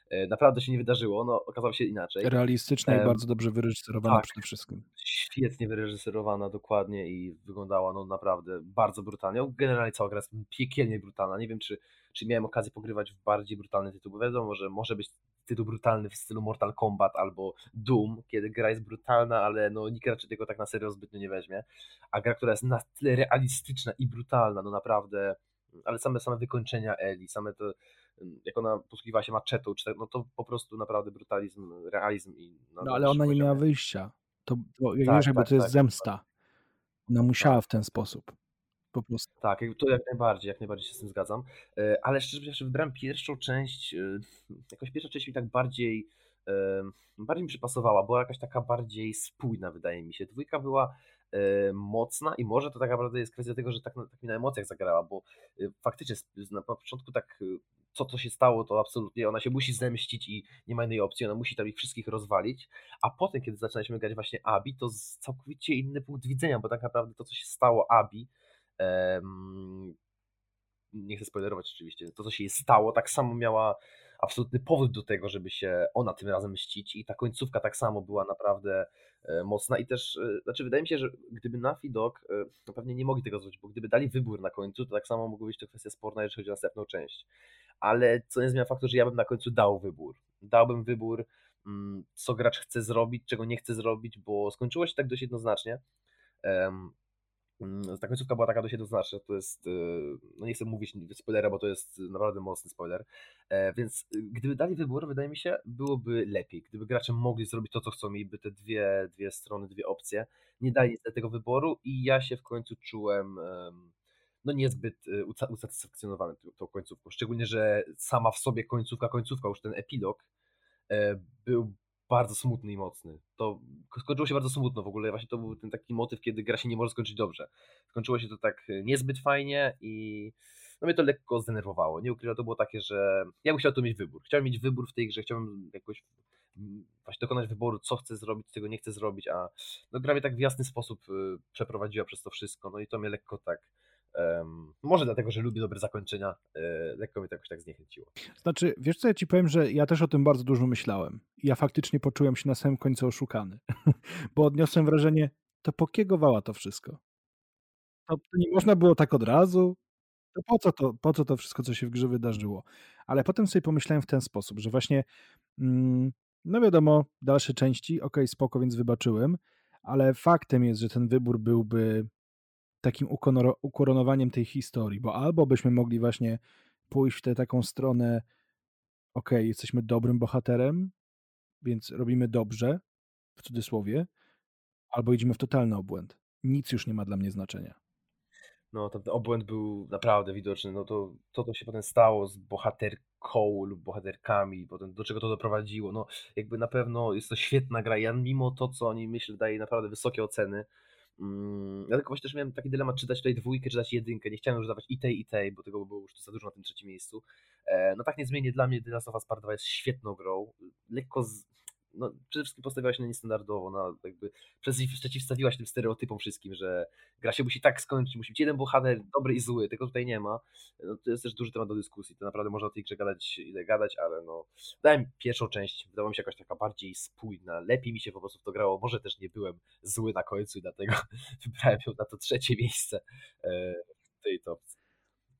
E, naprawdę się nie wydarzyło, no okazało się inaczej. Realistyczna um, i bardzo dobrze wyreżyserowana tak, przede wszystkim. Świetnie wyreżyserowana, dokładnie i wyglądała no naprawdę bardzo brutalnie. Generalnie cała gra jest piekielnie brutalna. Nie wiem, czy, czy miałem okazję pogrywać w bardziej brutalny tytuł, bo wiadomo, że może być tytuł brutalny w stylu Mortal Kombat albo Doom, kiedy gra jest brutalna, ale no nikt raczej tego tak na serio zbytnio nie weźmie. A gra, która jest na tyle realistyczna i brutalna, no naprawdę, ale same same wykończenia Eli, same to jak ona posługiwała się maczetą, czy tak, no to po prostu naprawdę brutalizm, realizm. I no ale ona nie miała wyjścia. To, to tak, jakby tak, to jest tak, zemsta. Ona musiała tak. w ten sposób. Po prostu. Tak, to jak najbardziej, jak najbardziej się z tym zgadzam. E, ale szczerze mówiąc, wybrałem pierwszą część, e, jakoś pierwsza część mi tak bardziej e, bardziej mi przypasowała, była jakaś taka bardziej spójna, wydaje mi się. Dwójka była mocna i może to tak naprawdę jest kwestia tego, że tak, tak mi na emocjach zagrała, bo faktycznie na początku tak co to się stało, to absolutnie ona się musi zemścić i nie ma innej opcji, ona musi tam ich wszystkich rozwalić, a potem, kiedy zaczynaliśmy grać właśnie Abi, to całkowicie inny punkt widzenia, bo tak naprawdę to, co się stało Abi, nie chcę spoilerować oczywiście, to, co się jej stało, tak samo miała absolutny powód do tego, żeby się ona tym razem mścić i ta końcówka tak samo była naprawdę e, mocna i też, e, znaczy wydaje mi się, że gdyby Nafi Dog, e, to pewnie nie mogli tego zrobić, bo gdyby dali wybór na końcu, to tak samo mogła być to kwestia sporna, jeżeli chodzi o następną część. Ale co nie zmienia faktu, że ja bym na końcu dał wybór. Dałbym wybór, mm, co gracz chce zrobić, czego nie chce zrobić, bo skończyło się tak dość jednoznacznie. Mm, ta końcówka była taka dość jednoznaczna, to jest, y, no nie chcę mówić spoilera, bo to jest naprawdę mocny spoiler, e, więc y, gdyby dali wybór, wydaje mi się, byłoby lepiej, gdyby gracze mogli zrobić to, co chcą, mieliby te dwie, dwie strony, dwie opcje, nie dali tego wyboru i ja się w końcu czułem no niezbyt y, usatysfakcjonowany tą końcówką, szczególnie, że sama w sobie końcówka, końcówka, już ten epilog e, był bardzo smutny i mocny. To skończyło się bardzo smutno w ogóle. Właśnie to był ten taki motyw, kiedy gra się nie może skończyć dobrze. Skończyło się to tak e, niezbyt fajnie i no mnie to lekko zdenerwowało. Nie ukrywam, to było takie, że ja bym chciał tu mieć wybór. Chciałem mieć wybór w tej grze, chciałbym jakoś mm, właśnie dokonać wyboru, co chcę zrobić, czego nie chcę zrobić, a no, gra mnie tak w jasny sposób e, przeprowadziła przez to wszystko, no i to mnie lekko tak Może dlatego, że lubię dobre zakończenia, yy, lekko mnie to jakoś tak zniechęciło. Znaczy, wiesz co, ja ci powiem, że ja też o tym bardzo dużo myślałem. Ja faktycznie poczułem się na samym końcu oszukany, [LAUGHS] bo odniosłem wrażenie, to pokiegowała to wszystko. To, to nie można było tak od razu, to po co to, po co to wszystko, co się w grze wydarzyło? Ale potem sobie pomyślałem w ten sposób, że właśnie, mm, no wiadomo, dalsze części, ok, spoko, więc wybaczyłem, ale faktem jest, że ten wybór byłby takim ukoronowaniem tej historii, bo albo byśmy mogli właśnie pójść w tę taką stronę, ok, jesteśmy dobrym bohaterem, więc robimy dobrze, w cudzysłowie, albo idziemy w totalny obłęd. Nic już nie ma dla mnie znaczenia. No, ten obłęd był naprawdę widoczny. No to, to, co się potem stało z bohaterką lub bohaterkami, potem do czego to doprowadziło. No, jakby na pewno jest to świetna gra. Ja mimo to, co oni myślę, daje naprawdę wysokie oceny. Mm, ja tylko właśnie też miałem taki dylemat, czy dać tutaj dwójkę, czy dać jedynkę. Nie chciałem już dawać i tej, i tej, bo tego było już za dużo na tym trzecim miejscu. E, no tak niezmiennie dla mnie The Last of Us Part 2 jest świetną grą. Lekko z, no, przede wszystkim postawiła się na niestandardowo, na jakby przeciwstawiła się tym stereotypom wszystkim, że gra się musi tak skończyć, musi być jeden bohater dobry i zły, tego tutaj nie ma. No, to jest też duży temat do dyskusji, to naprawdę można o tej grze gadać ile gadać, ale no dałem pierwszą część, wydała mi się jakaś taka bardziej spójna, lepiej mi się po prostu w to grało, może też nie byłem zły na końcu i dlatego [LAUGHS] wybrałem ją na to trzecie miejsce e, w tej topce.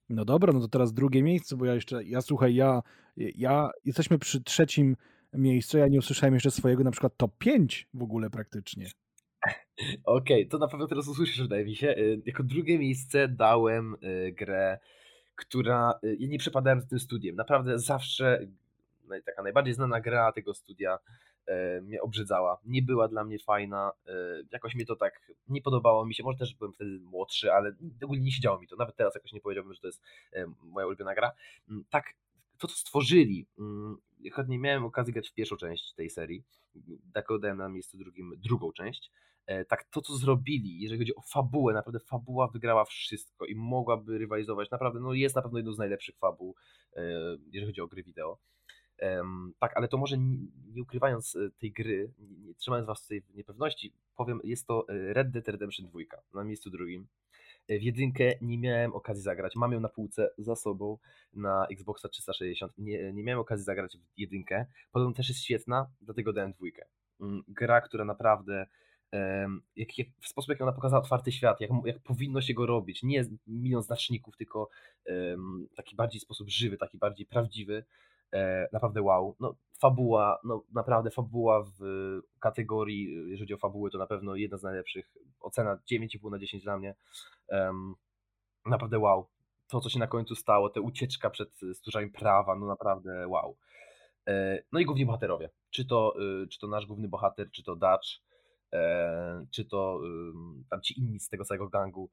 No dobra, no to teraz drugie miejsce, bo ja jeszcze, ja słuchaj, ja, ja jesteśmy przy trzecim miejscu. Ja nie usłyszałem jeszcze swojego na przykład top 5 w ogóle praktycznie. [LAUGHS] Okej, okay, to na pewno teraz usłyszysz, wydaje mi się. Y, jako drugie miejsce dałem y, grę, która. Y, ja nie przepadałem z tym studiem. Naprawdę zawsze taka najbardziej znana gra tego studia mnie obrzydzała. Nie była dla mnie fajna. Jakoś mnie to tak nie podobało mi się. Może też byłem wtedy młodszy, ale ogólnie nie siedziało mi to. Nawet teraz jakoś nie powiedziałbym, że to jest moja ulubiona gra. Mm, tak, to co stworzyli, mm, choć nie miałem okazji grać w pierwszą część tej serii, tak oddałem na miejscu drugim drugą część, e, tak to co zrobili, jeżeli chodzi o fabułę, naprawdę fabuła wygrała wszystko i mogłaby rywalizować, naprawdę, no jest na pewno jedną z najlepszych fabuł, e, jeżeli chodzi o gry wideo. tak, ale to może nie, nie ukrywając e, tej gry, nie, nie, trzymając was w tej niepewności, powiem, jest to Red Dead Redemption 2 na miejscu drugim. W jedynkę nie miałem okazji zagrać. Mam ją na półce za sobą na Xboxa 360. Nie, nie miałem okazji zagrać w jedynkę. Podobno też jest świetna, dlatego dałem dwójkę. Mm, gra, która naprawdę jak, jak, w sposób, jak ona pokazała otwarty świat, jak, jak powinno się go robić. Nie milion znaczników, tylko um, taki bardziej sposób żywy, taki bardziej prawdziwy. E, naprawdę wow. No, fabuła, no naprawdę fabuła w kategorii, jeżeli chodzi o fabułę, to na pewno jedna z najlepszych. Ocena 9,5 na 10 dla mnie. Um, naprawdę wow. To, co się na końcu stało, ta ucieczka przed stróżami prawa, no naprawdę wow. E, no i główni bohaterowie. Czy to, czy to nasz główny bohater, czy to Dutch, e, czy to tam ci inni z tego całego gangu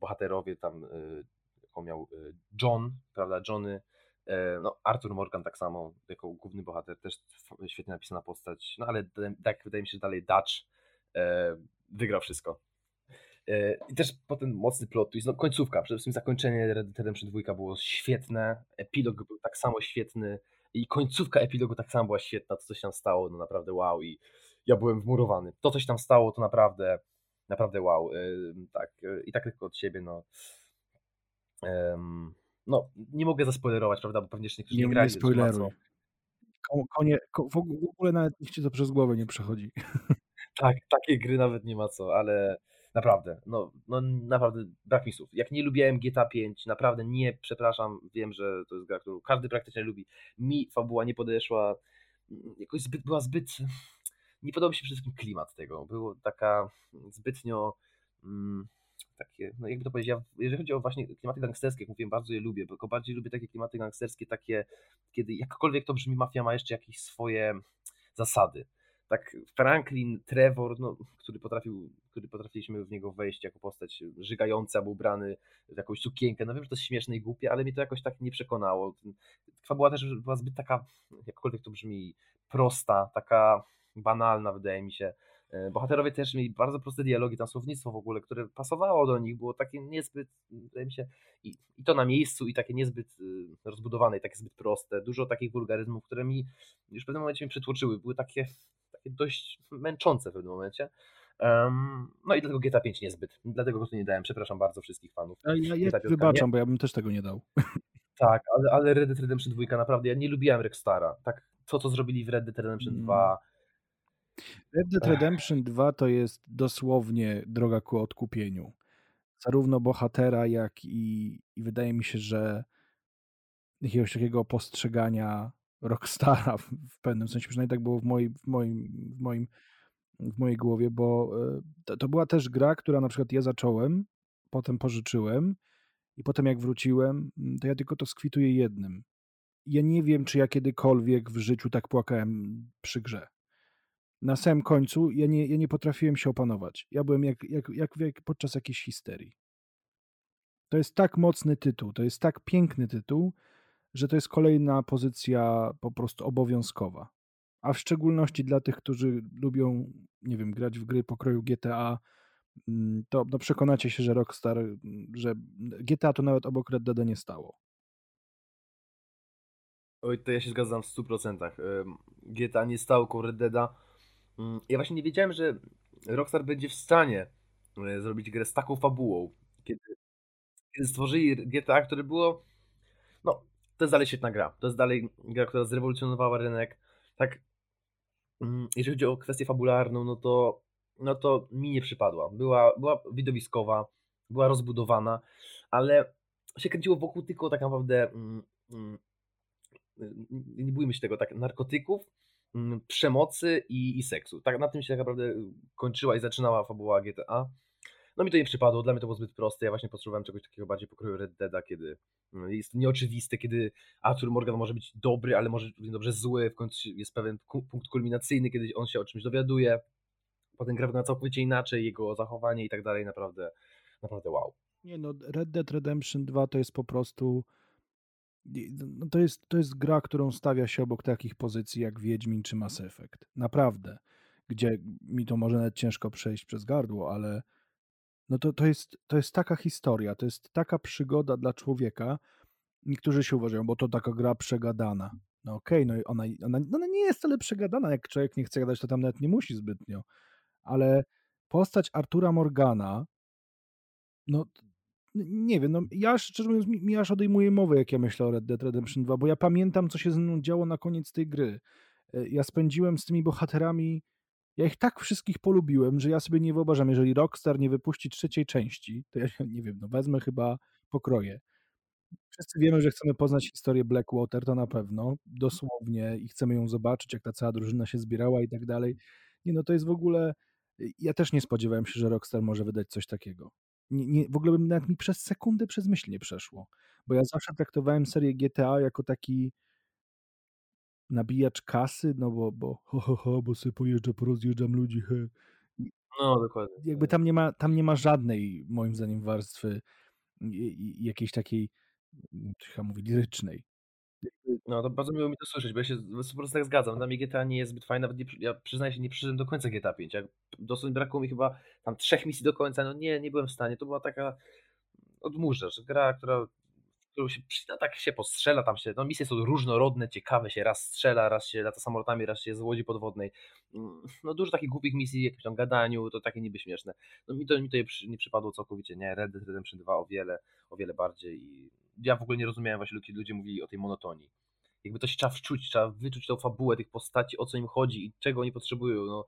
bohaterowie, tam miał John, prawda, Johnny, E, no, Arthur Morgan tak samo, jako główny bohater, też świetnie napisana postać, no ale tak wydaje mi się, że dalej Dutch e, wygrał wszystko. E, I też potem mocny plot twist, no końcówka, przede wszystkim zakończenie Red Dead Redemption 2 było świetne, epilog był tak samo świetny i końcówka epilogu tak samo była świetna, to coś tam stało, no naprawdę wow i ja byłem wmurowany. To coś tam stało, to naprawdę, naprawdę wow. E, tak, e, i tak tylko od siebie, no. No, nie mogę zaspoilerować, prawda, bo pewnie jeszcze niektórzy nie, nie grali. Nie spoileruj. Konie, w ogóle nawet niech ci to przez głowę nie przechodzi. [LAUGHS] Tak, takiej gry nawet nie ma co, ale naprawdę, no, no naprawdę brak mi słów. Jak nie lubiłem GTA 5, naprawdę nie, przepraszam, wiem, że to jest gra, którą każdy praktycznie lubi. Mi fabuła nie podeszła, jakoś zbyt, była zbyt, nie podobał mi się przede wszystkim klimat tego. Było taka zbytnio mm, takie, no jakby to powiedzieć, jeżeli chodzi o właśnie klimaty gangsterskie, jak mówiłem, bardzo je lubię, bo bardziej lubię takie klimaty gangsterskie, takie, kiedy jakkolwiek to brzmi, mafia ma jeszcze jakieś swoje zasady tak Franklin, Trevor, no, który, potrafił, który potrafiliśmy w niego wejść jako postać żygająca, był ubrany w jakąś sukienkę. No wiem, że to jest śmieszne i głupie, ale mnie to jakoś tak nie przekonało. była też była zbyt taka, jakkolwiek to brzmi, prosta, taka banalna, wydaje mi się. E, bohaterowie też mieli bardzo proste dialogi, tam słownictwo w ogóle, które pasowało do nich, było takie niezbyt, wydaje mi się, i, i to na miejscu, i takie niezbyt y, rozbudowane, i takie zbyt proste. Dużo takich wulgaryzmów, które mi już w pewnym momencie mi przytłoczyły. Były takie dość męczące w pewnym momencie. Um, no i dlatego GTA 5 niezbyt. Dlatego go tu nie dałem. Przepraszam bardzo wszystkich fanów. Ja, ja, ja wybaczam, nie. bo ja bym też tego nie dał. Tak, ale, ale Red Dead Redemption 2 naprawdę, ja nie lubiłem Rockstara. Tak, to co zrobili w Red Dead Redemption 2... Red Dead Redemption 2 to jest dosłownie droga ku odkupieniu. Zarówno bohatera, jak i, i wydaje mi się, że jakiegoś takiego postrzegania Rockstara w pewnym sensie, przynajmniej tak było w, moim, w, moim, w, moim, w mojej głowie, bo e, to, to była też gra, która na przykład ja zacząłem, potem pożyczyłem i potem jak wróciłem, mm, to ja tylko to skwituję jednym. Ja nie wiem, czy ja kiedykolwiek w życiu tak płakałem przy grze. Na samym końcu ja nie, ja nie potrafiłem się opanować. Ja byłem jak, jak, jak, jak podczas jakiejś histerii. To jest tak mocny tytuł, to jest tak piękny tytuł, że to jest kolejna pozycja po prostu obowiązkowa. A w szczególności dla tych, którzy lubią, nie wiem, grać w gry pokroju GTA, mm, to no przekonacie się, że Rockstar, że GTA to nawet obok Red Dead nie stało. Oj, to ja się zgadzam w 100%. GTA nie stało koło Red Deada. Mm, ja właśnie nie wiedziałem, że Rockstar będzie w stanie e, zrobić grę z taką fabułą. Kiedy, kiedy stworzyli GTA, które było no, to jest dalej świetna gra. To jest dalej gra, która zrewolucjonowała rynek. Tak, mm, jeżeli chodzi o kwestię fabularną, no to, no to mi nie przypadła. Była, była widowiskowa, była rozbudowana, ale się kręciło wokół tylko tak naprawdę, mm, mm, nie bójmy się tego, tak, narkotyków, przemocy i, i seksu. Tak, na tym się tak naprawdę kończyła i zaczynała fabuła GTA. No mi to nie przypadło, dla mnie to było zbyt proste. Ja właśnie potrzebowałem czegoś takiego bardziej pokroju Red Deada, kiedy mm, jest nieoczywiste, kiedy Arthur Morgan może być dobry, ale może być dobrze zły. W końcu jest pewien punkt kulminacyjny, kiedy on się o czymś dowiaduje. Potem gra wygląda całkowicie inaczej, jego zachowanie i tak dalej. Naprawdę, naprawdę wow. Nie no, Red Dead Redemption 2 to jest po prostu to, jest, to jest gra, którą stawia się obok takich pozycji jak Wiedźmin czy Mass Effect. Naprawdę. Gdzie mi to może nawet ciężko przejść przez gardło, ale no to, to, jest, to jest taka historia, to jest taka przygoda dla człowieka. Niektórzy się uważają, bo to taka gra przegadana. No okej, okay, no ona, ona, ona nie jest wcale przegadana. Jak człowiek nie chce gadać, to tam nawet nie musi zbytnio. Ale postać Artura Morgana, no nie wiem, no ja szczerze mówiąc, mi, mi aż odejmuje mowę, jak ja myślę o Red Dead Redemption 2, bo ja pamiętam, co się ze mną działo na koniec tej gry. E, ja spędziłem z tymi bohaterami ja ich tak wszystkich polubiłem, że ja sobie nie wyobrażam, jeżeli Rockstar nie wypuści trzeciej części, to ja nie wiem, no wezmę chyba pokroję. Wszyscy wiemy, że chcemy poznać historię Blackwater, to na pewno, dosłownie, i chcemy ją zobaczyć, jak ta cała drużyna się zbierała i tak dalej. Nie no, to jest w ogóle... Ja też nie spodziewałem się, że Rockstar może wydać coś takiego. Nie, nie, w ogóle bym nawet mi przez sekundę przez myśl nie przeszło, bo ja zawsze traktowałem serię GTA jako taki nabijacz kasy, no bo, bo ho, ho, ho, bo sobie pojeżdżę, porozjeżdżam ludzi, he. No, dokładnie. Jakby tak. tam nie ma, tam nie ma żadnej, moim zdaniem, warstwy jakiejś takiej, trzeba mówić, lirycznej. No to bardzo miło mi to słyszeć, bo ja się po prostu tak zgadzam. Dla mnie GTA nie jest zbyt fajne, nawet nie, ja przyznaję się, nie przyszedłem do końca GTA 5. Jak dosłownie brakło mi chyba tam trzech misji do końca, no nie, nie byłem w stanie. To była taka odmurzacz, gra, która którą się przyda, tak się postrzela, tam się, no misje są różnorodne, ciekawe się, raz strzela, raz się lata samolotami, raz się z łodzi podwodnej. Mm, no dużo takich głupich misji, jakimś tam gadaniu, to takie niby śmieszne. No mi to, mi to nie przypadło całkowicie, nie, Red Dead Redemption 2 o wiele, o wiele bardziej i ja w ogóle nie rozumiałem właśnie, kiedy ludzie mówili o tej monotonii. Jakby to się trzeba wczuć, trzeba wyczuć tą fabułę tych postaci, o co im chodzi i czego oni potrzebują, no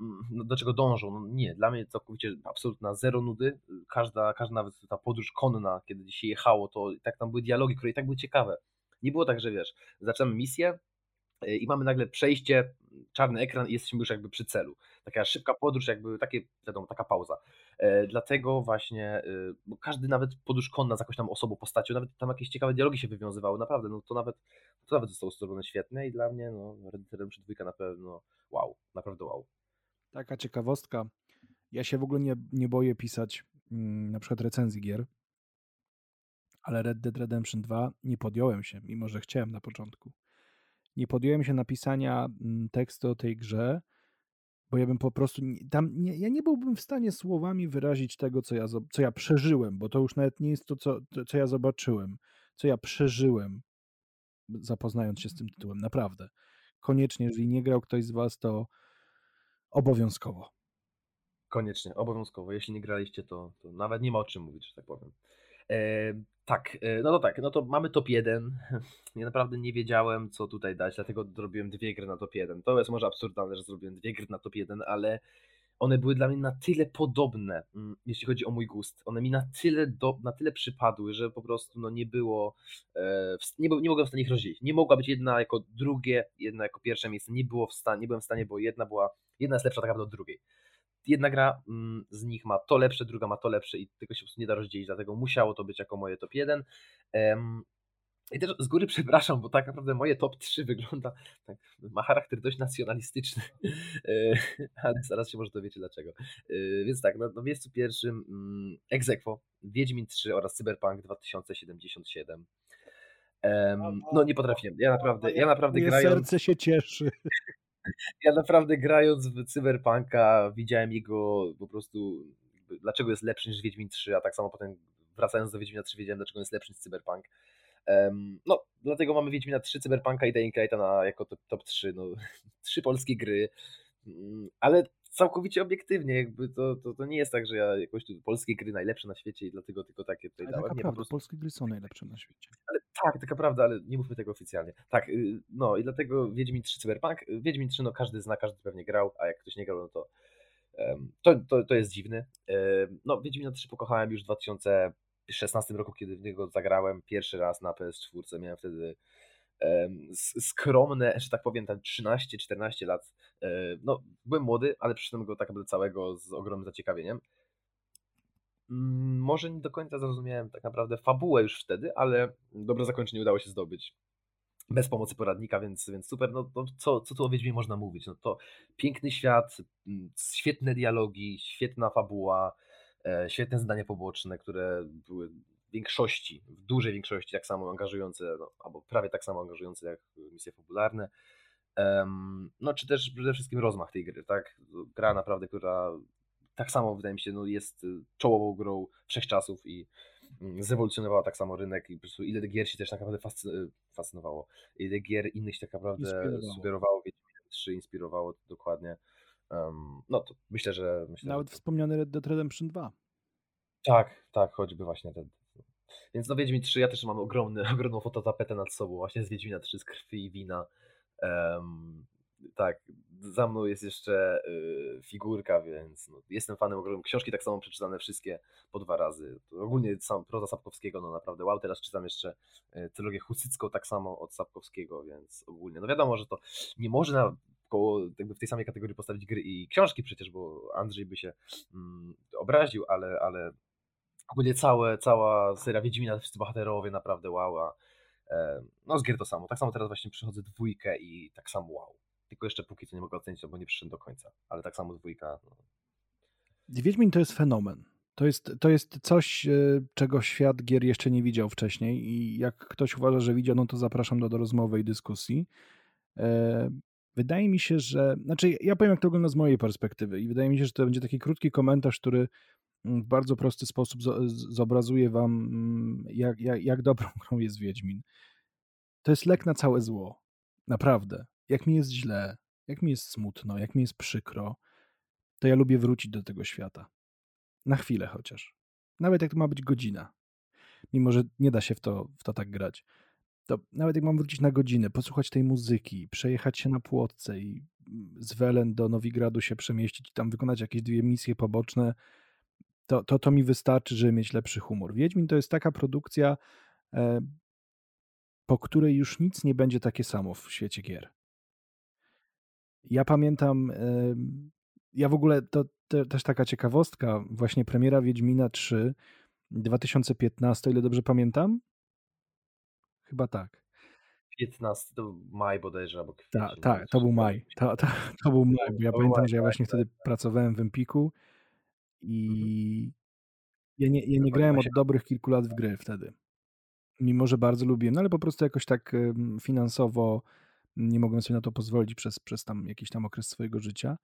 Mm, no, do czego dążą. No nie, dla mnie całkowicie absolutna zero nudy. Każda, każda nawet ta podróż konna, kiedy się jechało, to tak tam były dialogi, które i tak były ciekawe. Nie było tak, że wiesz, zaczynamy misję y, i mamy nagle przejście, czarny ekran i jesteśmy już jakby przy celu. Taka szybka podróż, jakby takie, wiadomo, taka pauza. E, dlatego właśnie, y, bo każdy nawet podróż konna z jakąś tam osobą, postacią, nawet tam jakieś ciekawe dialogi się wywiązywały, naprawdę, no to nawet, to nawet zostało zrobione świetnie i dla mnie, no, Red Dead Redemption 2 na pewno wow, naprawdę wow. Taka ciekawostka. Ja się w ogóle nie, nie boję pisać mm, na przykład recenzji gier, ale Red Dead Redemption 2 nie podjąłem się, mimo że chciałem na początku. Nie podjąłem się napisania mm, tekstu o tej grze, bo ja bym po prostu tam nie, ja nie byłbym w stanie słowami wyrazić tego, co ja, co ja przeżyłem, bo to już nawet nie jest to, co, to, co ja zobaczyłem, co ja przeżyłem, zapoznając się z tym tytułem, naprawdę. Koniecznie, jeżeli nie grał ktoś z Was, to Obowiązkowo. Koniecznie, obowiązkowo. Jeśli nie graliście, to, to nawet nie ma o czym mówić, że tak powiem. Tak, e, no to tak, no to mamy top 1. [LAUGHS] Ja naprawdę nie wiedziałem, co tutaj dać, dlatego zrobiłem dwie gry na top 1. To jest może absurdalne, że zrobiłem dwie gry na top 1, ale one były dla mnie na tyle podobne, mm, jeśli chodzi o mój gust. One mi na tyle, do, na tyle przypadły, że po prostu no, nie było, e, nie, nie mogłem w stanie ich rozdzielić. Nie mogła być jedna jako drugie, jedna jako pierwsze miejsce. Nie, było w stanie, nie byłem w stanie, bo jedna była, jedna jest lepsza tak naprawdę od drugiej. Jedna gra mm, z nich ma to lepsze, druga ma to lepsze i tego się po prostu nie da rozdzielić, dlatego musiało to być jako moje top 1. I też z góry [LAUGHS] przepraszam, bo tak naprawdę moje top 3 wygląda, tak, ma charakter dość nacjonalistyczny, [LAUGHS] ale zaraz się może dowiecie dlaczego. E, więc tak, na, na miejscu pierwszym mm, Exequo, Wiedźmin 3 oraz Cyberpunk 2077. Um, no nie potrafię, ja naprawdę, ja naprawdę grając... serce się cieszy. Ja naprawdę grając w Cyberpunka widziałem jego po prostu, dlaczego jest lepszy niż Wiedźmin 3, a tak samo potem wracając do Wiedźmina 3 wiedziałem, dlaczego jest lepszy niż Cyberpunk. No, dlatego mamy Wiedźmina 3, Cyberpunka i Dying Lighta na, jako top, top 3. No, [LAUGHS] trzy polskie gry, mm, ale całkowicie obiektywnie, jakby to, to, to nie jest tak, że ja jakoś tu polskie gry najlepsze na świecie i dlatego tylko takie tutaj ale dałem. Taka nie, prawda, prostu... polskie gry są najlepsze na świecie. Ale tak, taka prawda, ale nie mówmy tego oficjalnie. Tak, y, no i dlatego Wiedźmin 3 Cyberpunk. Wiedźmin 3 no każdy zna, każdy pewnie grał, a jak ktoś nie grał, no to to, to, to jest dziwny. No Wiedźmin 3 pokochałem już w 2000 2016 roku, kiedy w niego zagrałem pierwszy raz na PS4, miałem wtedy skromne, że tak powiem, tam 13-14 lat. E, no, byłem młody, ale przyszedłem go tak naprawdę całego z ogromnym zaciekawieniem. Mm, może nie do końca zrozumiałem tak naprawdę fabułę już wtedy, ale dobre zakończenie udało się zdobyć. Bez pomocy poradnika, więc, więc super. No, no co, co tu o Wiedźmie można mówić? No to piękny świat, mm, świetne dialogi, świetna fabuła, E, świetne zdania poboczne, które były większości, w dużej większości tak samo angażujące, no, albo prawie tak samo angażujące jak misje fabularne. No, czy też przede wszystkim rozmach tej gry, tak? Gra naprawdę, która tak samo wydaje mi się, no, jest czołową grą wszechczasów i mm, zrewolucjonowała tak samo rynek i po prostu ile gier się też tak naprawdę fascynowało. Ile gier innych się tak naprawdę sugerowało, Wiedźmin 3 inspirowało dokładnie. Um, no to myślę, że. Myślę, Nawet że... wspomniany Red Dead Redemption 2. Tak, tak, choćby właśnie ten. Więc no Wiedźmin 3, ja też mam ogromny, [LAUGHS] ogromną fototapetę nad sobą, właśnie z Wiedźmina 3 z krwi i wina. Um, tak, za mną jest jeszcze y, figurka, więc no, jestem fanem ogromnym. Książki tak samo przeczytane wszystkie po dwa razy. Ogólnie sam proza Sapkowskiego, no naprawdę wow. Teraz czytam jeszcze y, trylogię Husycką tak samo od Sapkowskiego, więc ogólnie, no wiadomo, że to nie można koło, jakby w tej samej kategorii postawić gry i książki przecież, bo Andrzej by się mm, obraził, ale, ale ogólnie całe, cała seria Wiedźmina, wszyscy bohaterowie naprawdę wow. E, no z gier to samo. Tak samo teraz właśnie przychodzę dwójkę i tak samo wow. Tylko jeszcze póki co nie mogę ocenić, bo nie przyszedłem do końca. Ale tak samo dwójka. No. Wiedźmin to jest fenomen. To jest, to jest coś, e, czego świat gier jeszcze nie widział wcześniej i jak ktoś uważa, że widział, no to zapraszam do, do rozmowy i dyskusji. E, wydaje mi się, że, znaczy ja powiem jak to wygląda z mojej perspektywy i wydaje mi się, że to będzie taki krótki komentarz, który w bardzo prosty sposób zobrazuje wam, mm, jak, jak, jak dobrą [LAUGHS] grą jest Wiedźmin. To jest lek na całe zło. Naprawdę. Jak mi jest źle, jak mi jest smutno, jak mi jest przykro, to ja lubię wrócić do tego świata. Na chwilę chociaż. Nawet jak to ma być godzina. Mimo, że nie da się w to, w to tak grać. To nawet jak mam wrócić na godzinę, posłuchać tej muzyki, przejechać się na płotce i z Welen do Nowigradu się przemieścić i tam wykonać jakieś dwie misje poboczne, to, to, to mi wystarczy, żeby mieć lepszy humor. Wiedźmin to jest taka produkcja, e, po której już nic nie będzie takie samo w świecie gier. Ja pamiętam, ja w ogóle, to, też taka ciekawostka, właśnie premiera Wiedźmina 3 2015, ile dobrze pamiętam? Chyba tak. 15 to maj bodajże, albo kwiecień. Tak, tak, to był maj. To, to, to był maj, bo ja pamiętam, że ja właśnie wtedy pracowałem w Empiku i mhm. ja nie, ja nie grałem od dobrych kilku lat w gry wtedy. Mimo, że bardzo lubiłem, no ale po prostu jakoś tak finansowo nie mogłem sobie na to pozwolić przez, przez tam jakiś tam okres swojego życia.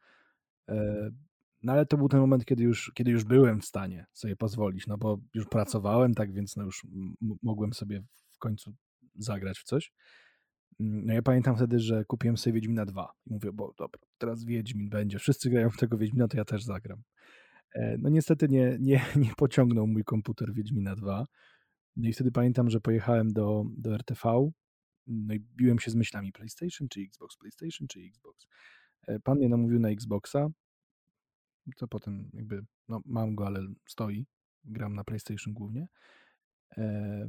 E, no ale to był ten moment, kiedy już, kiedy już byłem w stanie sobie pozwolić, no bo już pracowałem, tak więc no już mogłem sobie w końcu zagrać w coś. Mm, no ja pamiętam wtedy, że kupiłem sobie Wiedźmina 2 i mówię, bo dobra, teraz Wiedźmin będzie, wszyscy grają w tego Wiedźmina, to ja też zagram. E, no niestety nie, nie, [LAUGHS] nie pociągnął mój komputer Wiedźmina 2. No i wtedy pamiętam, że pojechałem do, do RTV, no i biłem się z myślami PlayStation czy Xbox, PlayStation czy Xbox. E, pan mnie namówił na Xboxa, co potem jakby, no mam go, ale stoi, gram na PlayStation głównie. E,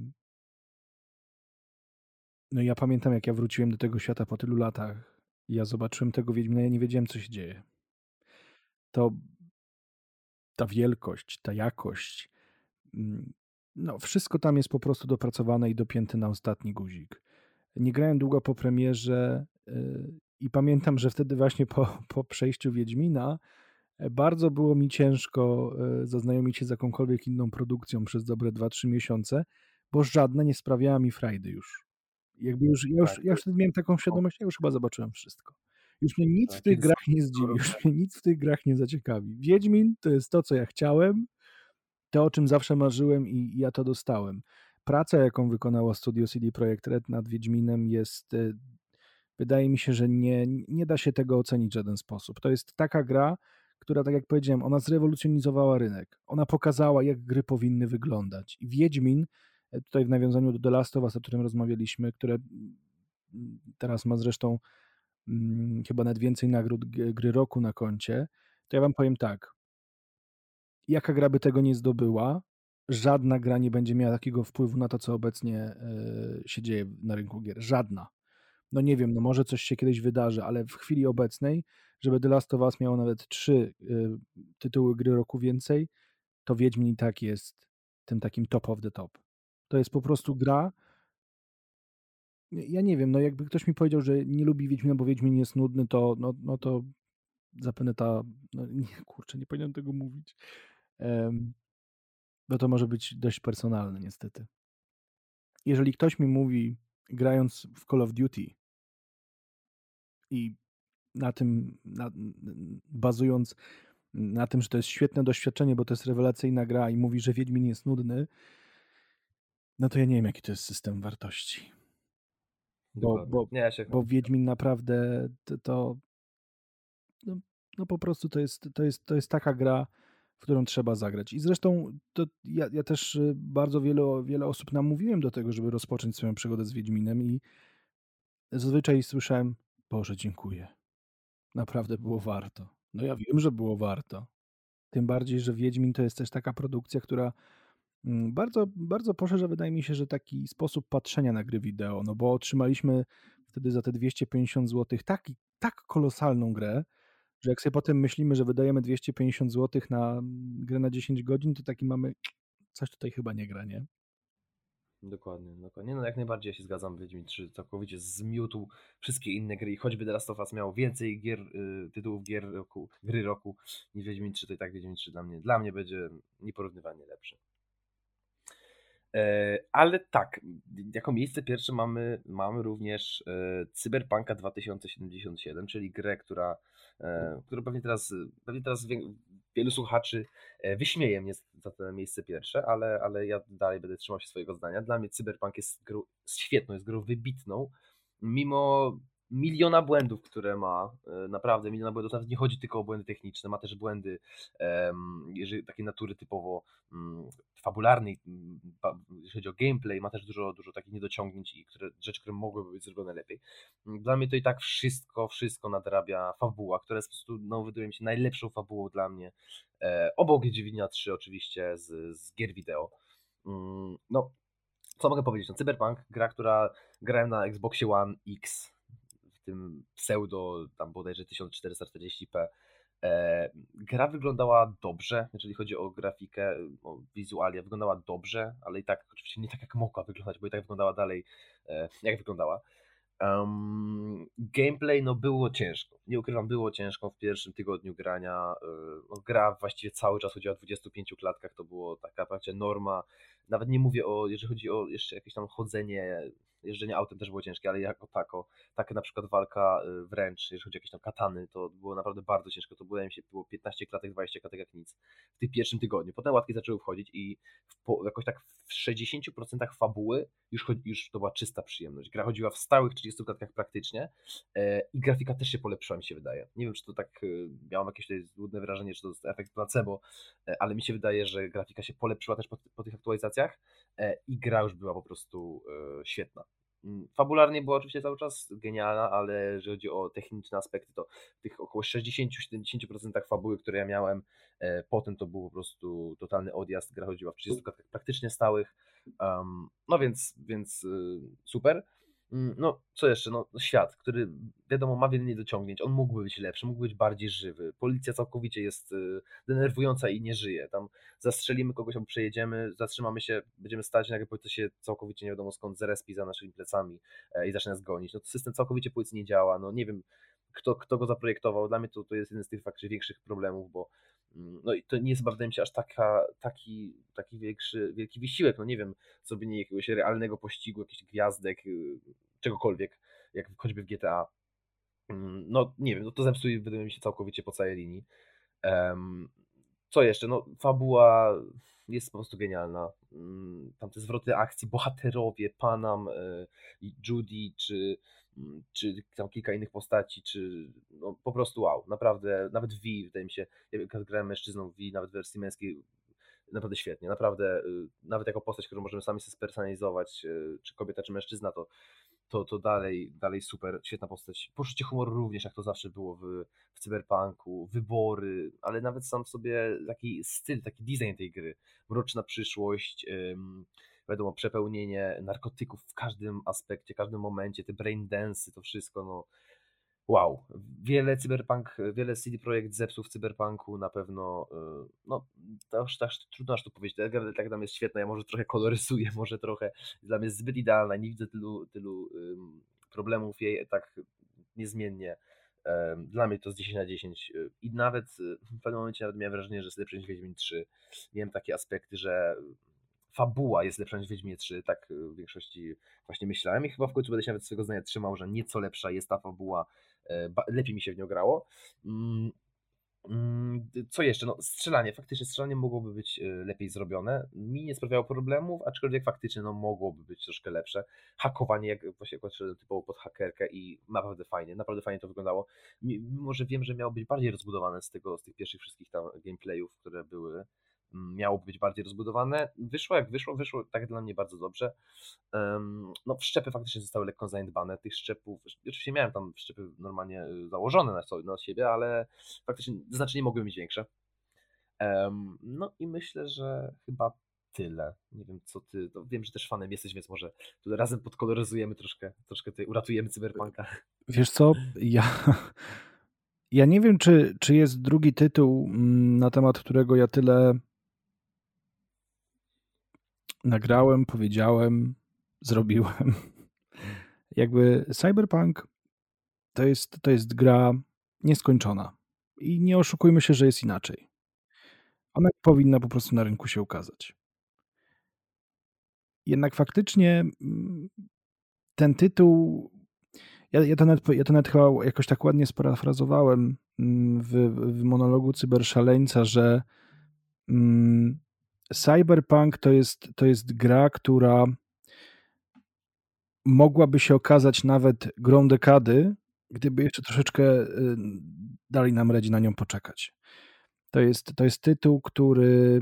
no i ja pamiętam, jak ja wróciłem do tego świata po tylu latach, ja zobaczyłem tego Wiedźmina, ja nie wiedziałem, co się dzieje. To ta wielkość, ta jakość, mm, no wszystko tam jest po prostu dopracowane i dopięte na ostatni guzik. Nie grałem długo po premierze y, i pamiętam, że wtedy właśnie po, [LAUGHS] po przejściu Wiedźmina e, bardzo było mi ciężko e, zaznajomić się z jakąkolwiek inną produkcją przez dobre 2-3 miesiące, bo żadna nie sprawiała mi frajdy już. Jakby już, ja już, tak, ja już wtedy miałem taką świadomość, ja już chyba zobaczyłem wszystko. Już mnie nic w tak, tych grach [LAUGHS] nie zdziwi, już mnie nic w tych grach nie zaciekawi. Wiedźmin to jest to, co ja chciałem, to, o czym zawsze marzyłem i ja to dostałem. Praca, jaką wykonało Studio CD Projekt Red nad Wiedźminem jest, e, wydaje mi się, że nie, nie da się tego ocenić w żaden sposób. To jest taka gra, która, tak jak powiedziałem, ona zrewolucjonizowała rynek. Ona pokazała, jak gry powinny wyglądać. I Wiedźmin, e, tutaj w nawiązaniu do The Last of Us, o którym rozmawialiśmy, które mm, teraz ma zresztą hmm, chyba nawet więcej nagród gry roku na koncie, to ja wam powiem tak jaka gra by tego nie zdobyła, żadna gra nie będzie miała takiego wpływu na to, co obecnie e, się dzieje na rynku gier. Żadna. No nie wiem, no może coś się kiedyś wydarzy, ale w chwili obecnej, żeby The Last of Us miało nawet trzy e, tytuły gry roku więcej, to Wiedźmin i tak jest tym takim top of the top. To jest po prostu gra. Ja nie wiem, no jakby ktoś mi powiedział, że nie lubi Wiedźmina, bo Wiedźmin jest nudny, to no, no to zapewne ta. No [LAUGHS] nie, kurczę, nie powinienem tego mówić bo to może być dość personalne niestety. Jeżeli ktoś mi mówi, grając w Call of Duty i na tym, na, bazując na tym, że to jest świetne doświadczenie, bo to jest rewelacyjna gra i mówi, że Wiedźmin jest nudny, no to ja nie wiem, jaki to jest system wartości. Bo, bo, nie, ja bo Wiedźmin naprawdę to, to no, no, po prostu to jest, to, jest, to jest taka gra, w którą trzeba zagrać. I zresztą to ja, ja też y, bardzo wiele, wiele osób namówiłem do tego, żeby rozpocząć swoją przygodę z Wiedźminem i zazwyczaj słyszałem, Boże, dziękuję. Naprawdę było warto. No ja wiem, że było warto. Tym bardziej, że Wiedźmin to jest też taka produkcja, która bardzo, bardzo poszerza, wydaje mi się, że taki sposób patrzenia na gry wideo, no bo otrzymaliśmy wtedy za te 250 zł taki, tak kolosalną grę, że jak sobie potem myślimy, że wydajemy 250 zł na grę na 10 godzin, to taki mamy, coś tutaj chyba nie gra, nie? Dokładnie, dokładnie. No jak najbardziej ja się zgadzam, Wiedźmin 3 całkowicie zmiótł wszystkie inne gry i choćby The Last of Us miał więcej gier, y, tytułów gier roku, gry roku niż Wiedźmin 3, to i tak Wiedźmin 3 dla mnie, dla mnie będzie nieporównywalnie lepszy. E, ale tak, jako miejsce pierwsze mamy, mamy również e, Cyberpunka 2077, czyli grę, która, e, która pewnie teraz, pewnie teraz wielu słuchaczy wyśmieje mnie za to miejsce pierwsze, ale, ale ja dalej będę trzymał się swojego zdania. Dla mnie Cyberpunk jest, grą, świetną, jest grą wybitną, mimo miliona błędów, które ma, naprawdę miliona błędów, nawet nie chodzi tylko o błędy techniczne, ma też błędy jeżeli, takiej natury typowo mm, fabularnej, mm, jeżeli chodzi o gameplay, ma też dużo, dużo takich niedociągnięć i które, rzeczy, które mogłyby być zrobione lepiej. Mm, dla mnie to i tak wszystko, wszystko nadrabia fabuła, która jest po prostu, no, wydaje mi się, najlepszą fabułą dla mnie, e, obok Wiedźmina 3 oczywiście z, z gier wideo. No, co mogę powiedzieć? No, Cyberpunk, gra, która grałem na Xboxie One X, tym pseudo, tam bodajże 1440p, E, gra wyglądała dobrze, jeżeli chodzi o grafikę, o wizualia, wyglądała dobrze, ale i tak oczywiście nie tak jak mogła wyglądać, bo i tak wyglądała dalej e, jak wyglądała. Um, gameplay no było ciężko, nie ukrywam, było ciężko w pierwszym tygodniu grania. E, no, gra właściwie cały czas chodziła o 25 klatkach, to było taka praktycznie norma. Nawet nie mówię o, jeżeli chodzi o jeszcze jakieś tam chodzenie jeżdżenie autem też było ciężkie, ale jako tako, taka na przykład walka y, wręcz, jeżeli chodzi o jakieś tam katany, to było naprawdę bardzo ciężko. To było, się, było 15 klatek, 20 klatek jak nic w tym pierwszym tygodniu. Potem łatki zaczęły wchodzić i jakoś tak w 60% fabuły już, już to była czysta przyjemność. Gra chodziła w stałych 30 klatkach praktycznie e, i grafika też się polepszyła, mi się wydaje. Nie wiem, czy to tak, miałem jakieś tutaj złudne wrażenie, czy to jest efekt placebo, e, ale mi się wydaje, że grafika się polepszyła też po, po tych aktualizacjach e, i gra już była po prostu świetna. Mm, fabularnie była oczywiście cały czas genialna, ale jeżeli chodzi o techniczne aspekty, to tych około 60-70% fabuły, które ja miałem, e, potem to był po prostu totalny odjazd. Gra chodziła w 30 klatkach praktycznie stałych. No więc, więc y, super. Mm, no, co jeszcze? No, świat, który wiadomo ma wiele niedociągnięć. On mógłby być lepszy, mógłby być bardziej żywy. Policja całkowicie jest y, denerwująca i nie żyje. Tam zastrzelimy kogoś albo przejedziemy, zatrzymamy się, będziemy stać, nagle policja się całkowicie nie wiadomo skąd zrespi za naszymi plecami e, i zacznie nas gonić. No, system całkowicie policji nie działa. No, nie wiem, kto, kto go zaprojektował. Dla mnie to, to jest jeden z tych faktycznie większych problemów, bo no i to nie jest wydaje mi się, aż taka, taki, taki większy, wielki wysiłek. No nie wiem, zrobienie jakiegoś realnego pościgu, jakichś gwiazdek, y, czegokolwiek, jak choćby w GTA. Mm, no nie wiem, no to zepsuje, wydaje mi się, całkowicie po całej linii. Um, co jeszcze? No fabuła jest po prostu genialna. Mm, tam te zwroty akcji, bohaterowie, Panam, y, Judy, czy Mm, czy tam kilka innych postaci, czy no, po prostu wow, naprawdę, nawet V, wydaje mi się, jak grałem mężczyzną V, nawet w wersji męskiej, naprawdę świetnie, naprawdę, y, nawet jako postać, którą możemy sami sobie spersonalizować, y, czy kobieta, czy mężczyzna, to, to, to dalej, dalej super, świetna postać. Poczucie humoru również, jak to zawsze było w, w cyberpunku, wybory, ale nawet sam sobie taki styl, taki design tej gry, mroczna przyszłość, wiadomo, przepełnienie narkotyków w każdym aspekcie, w każdym momencie, te brain dance, to wszystko, no wow. Wiele cyberpunk, wiele CD Projekt zepsuł w cyberpunku, na pewno, y, no to aż, aż, trudno aż to powiedzieć, tak, tak dla mnie jest świetna, ja może trochę kolorysuję, [LAUGHS] może trochę, dla mnie jest zbyt idealna, nie widzę tylu, tylu problemów jej tak niezmiennie. Dla mnie to z 10 na 10 i nawet w pewnym momencie nawet miałem wrażenie, że niż Wiedźmin 3. Miałem takie aspekty, że fabuła jest lepsza niż Wiedźmie 3, tak y, w większości właśnie myślałem i chyba w końcu będę się nawet swojego zdania trzymał, że nieco lepsza jest ta fabuła, e, lepiej mi się w nią grało. Mm, mm, co jeszcze? No, strzelanie. Faktycznie strzelanie mogłoby być e, lepiej zrobione. Mi nie sprawiało problemów, aczkolwiek faktycznie no, mogłoby być troszkę lepsze. Hakowanie, jak właśnie typowo pod hakerkę i naprawdę fajnie, naprawdę fajnie to wyglądało. Mimo, że wiem, że miało być bardziej rozbudowane z, tego, z tych pierwszych wszystkich tam gameplayów, które były miało być bardziej rozbudowane. Wyszło jak wyszło, wyszło tak dla mnie bardzo dobrze. No szczepy faktycznie zostały lekko zaniedbane. Tych szczepów, oczywiście miałem tam szczepy normalnie y, założone na, sobie, siebie, ale faktycznie znacznie mogły być większe. No i myślę, że chyba tyle. Nie wiem, co ty. No wiem, że też fanem jesteś, więc może tutaj razem podkoloryzujemy troszkę, troszkę tutaj uratujemy cyberpunka. Wiesz co, ja. Ja nie wiem, czy, czy jest drugi tytuł, mm, na temat którego ja tyle nagrałem, powiedziałem, zrobiłem. [LAUGHS] Jakby Cyberpunk to jest, to jest gra nieskończona. I nie oszukujmy się, że jest inaczej. Ona powinna po prostu na rynku się ukazać. Jednak faktycznie mm, ten tytuł. Ja, ja, to nawet, ja to nawet chyba jakoś tak ładnie sparafrazowałem mm, w, w monologu Cyberszaleńca, że mm, Cyberpunk to jest, to jest gra, która mogłaby się okazać nawet grą dekady, gdyby jeszcze troszeczkę y, dali nam radzi na nią poczekać. To jest, to jest tytuł, który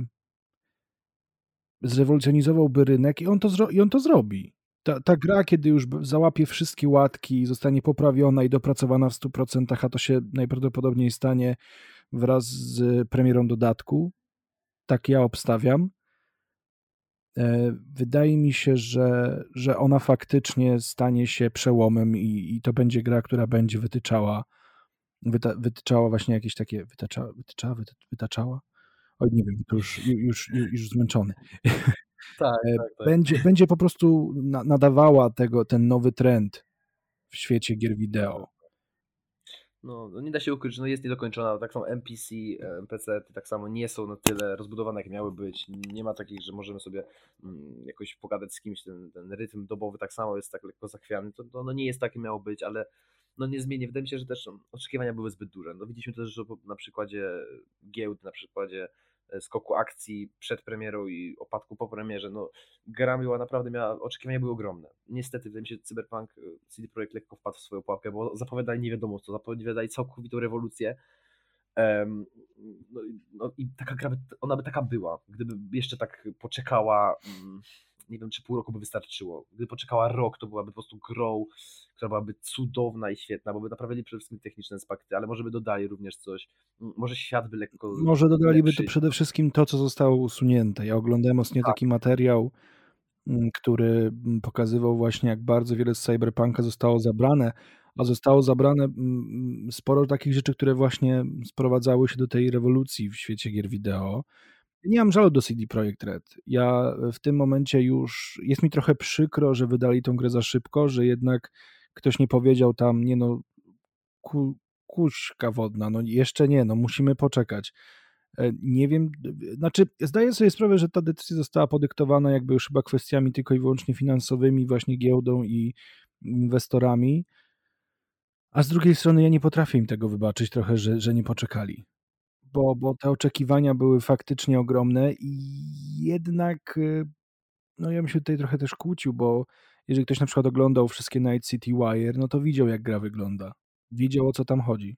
zrewolucjonizowałby rynek i on to, zro, i on to zrobi. Ta, ta gra, kiedy już załapie wszystkie łatki, zostanie poprawiona i dopracowana w 100%, a to się najprawdopodobniej stanie wraz z premierą dodatku, tak ja obstawiam, e, wydaje mi się, że, że ona faktycznie stanie się przełomem i, i to będzie gra, która będzie wytyczała wyta, wytyczała właśnie jakieś takie, wytyczała, wytyczała, wytaczała? Oj, nie wiem, to już, już, już, już zmęczony. [LAUGHS] Tak, e, tak, tak. Będzie, będzie po prostu nadawała tego, ten nowy trend w świecie gier wideo. No, no, nie da się ukryć, no jest niedokończona. Tak samo NPC, NPC tak samo nie są na tyle rozbudowane, jak miały być. Nie ma takich, że możemy sobie mm, jakoś pogadać z kimś. Ten, ten rytm dobowy tak samo jest tak lekko zachwiany. To, to no nie jest takie miało być, ale no nie zmieni. Wydaje mi się, że też oczekiwania były zbyt duże. No widzieliśmy też, że na przykładzie giełd, na przykładzie skoku akcji przed premierą i opadku po premierze, no gra była naprawdę, miała, oczekiwania były ogromne. Niestety, wydaje mi się, że Cyberpunk e, CD Projekt lekko wpadł w swoją pułapkę, bo zapowiadali nie wiadomo co, zapowiadali całkowitą rewolucję. Um, no, no, i taka gra, ona by taka była, gdyby jeszcze tak poczekała um, nie wiem, czy pół roku by wystarczyło. Gdyby poczekała rok, to byłaby po prostu grą, która byłaby cudowna i świetna, bo by naprawili przede wszystkim techniczne aspekty, ale może by dodali również coś. Może świat by lekko. Może dodaliby lepszy. to przede wszystkim to, co zostało usunięte. Ja oglądałem ostatnio tak. taki materiał, który pokazywał właśnie, jak bardzo wiele z Cyberpunka zostało zabrane, a zostało zabrane sporo takich rzeczy, które właśnie sprowadzały się do tej rewolucji w świecie gier wideo. Nie mam żalu do CD Projekt Red. Ja w tym momencie już jest mi trochę przykro, że wydali tą grę za szybko, że jednak ktoś nie powiedział tam, nie no, ku, wodna, no jeszcze nie, no musimy poczekać. E, nie wiem, znaczy zdaję sobie sprawę, że ta decyzja została podyktowana jakby już chyba kwestiami tylko i wyłącznie finansowymi, właśnie giełdą i inwestorami, a z drugiej strony ja nie potrafię im tego wybaczyć trochę, że, że nie poczekali bo, bo te oczekiwania były faktycznie ogromne i jednak y, no ja bym się tutaj trochę też kłócił, bo jeżeli ktoś na przykład oglądał wszystkie Night City Wire, no to widział jak gra wygląda. Widział o co tam chodzi.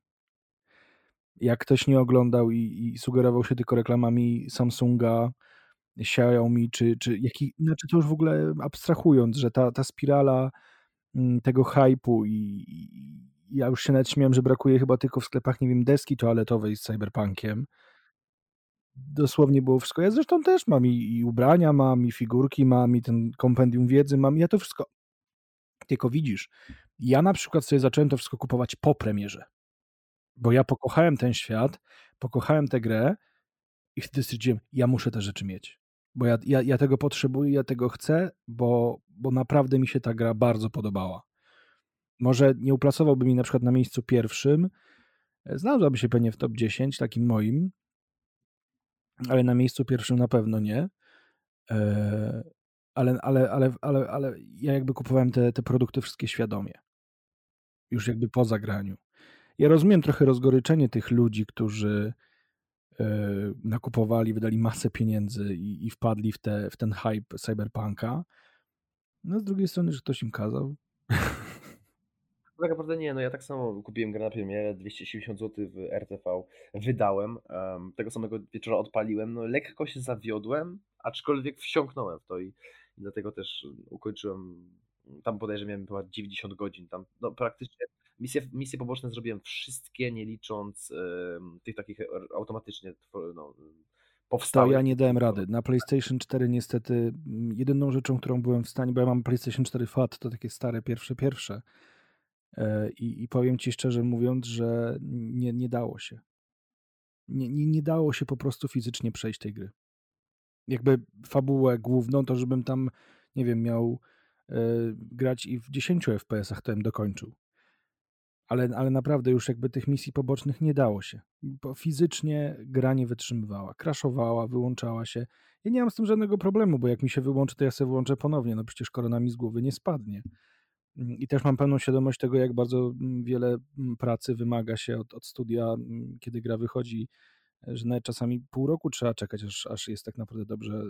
Jak ktoś nie oglądał i, i sugerował się tylko reklamami Samsunga, Xiaomi, czy, czy jaki, znaczy to już w ogóle abstrahując, że ta, ta spirala mm, tego hypu i, ja już się nawet śmiałem, że brakuje chyba tylko w sklepach, nie wiem, deski toaletowej z cyberpunkiem. Dosłownie było wszystko. Ja zresztą też mam i, i ubrania mam, i figurki mam, i ten kompendium wiedzy mam. Ja to wszystko. Tylko widzisz, ja na przykład sobie zacząłem to wszystko kupować po premierze. Bo ja pokochałem ten świat, pokochałem tę grę i wtedy stwierdziłem, ja muszę te rzeczy mieć. Bo ja, ja, ja tego potrzebuję, ja tego chcę, bo, bo naprawdę mi się ta gra bardzo podobała. Może nie uplasowałby mi na przykład na miejscu pierwszym, znalazłaby się pewnie w top 10, takim moim, ale na miejscu pierwszym na pewno nie. E, ale, ale, ale, ale, ale ja jakby kupowałem te, te produkty wszystkie świadomie. Już jakby po zagraniu. Ja rozumiem trochę rozgoryczenie tych ludzi, którzy e, nakupowali, wydali masę pieniędzy i, i wpadli w, te, w ten hype cyberpunka. No z drugiej strony, że ktoś im kazał. [LAUGHS] No tak naprawdę nie, no ja tak samo kupiłem grę na premierę, 270 zł w RTV wydałem, um, tego samego wieczora odpaliłem, no lekko się zawiodłem, aczkolwiek wsiąknąłem w to i, i dlatego też ukończyłem, tam bodajże miałem chyba 90 godzin, tam no praktycznie misje, misje poboczne zrobiłem wszystkie, nie licząc um, tych takich automatycznie no, powstałych. To ja nie dałem rady. Na PlayStation 4 niestety jedyną rzeczą, którą byłem w stanie, bo ja mam PlayStation 4 FAT, to takie stare pierwsze, pierwsze, E, I, I, powiem ci szczerze mówiąc, że nie, nie dało się. Nie, nie, nie dało się po prostu fizycznie przejść tej gry. jakby fabułę główną, to żebym tam, nie wiem, miał y, grać i w 10 FPS-ach to bym dokończył. Ale, ale naprawdę już jakby tych misji pobocznych nie dało się. Bo fizycznie gra nie wytrzymywała, kraszowała, wyłączała się. Ja nie mam z tym żadnego problemu, bo jak mi się wyłączy, to ja sobie wyłączę ponownie. No przecież korona mi z głowy nie spadnie. Mm, I też mam pełną świadomość tego, jak bardzo mm, wiele mm, pracy wymaga się od, od studia, kiedy gra wychodzi, że nawet czasami pół roku trzeba czekać, aż, aż jest tak naprawdę dobrze,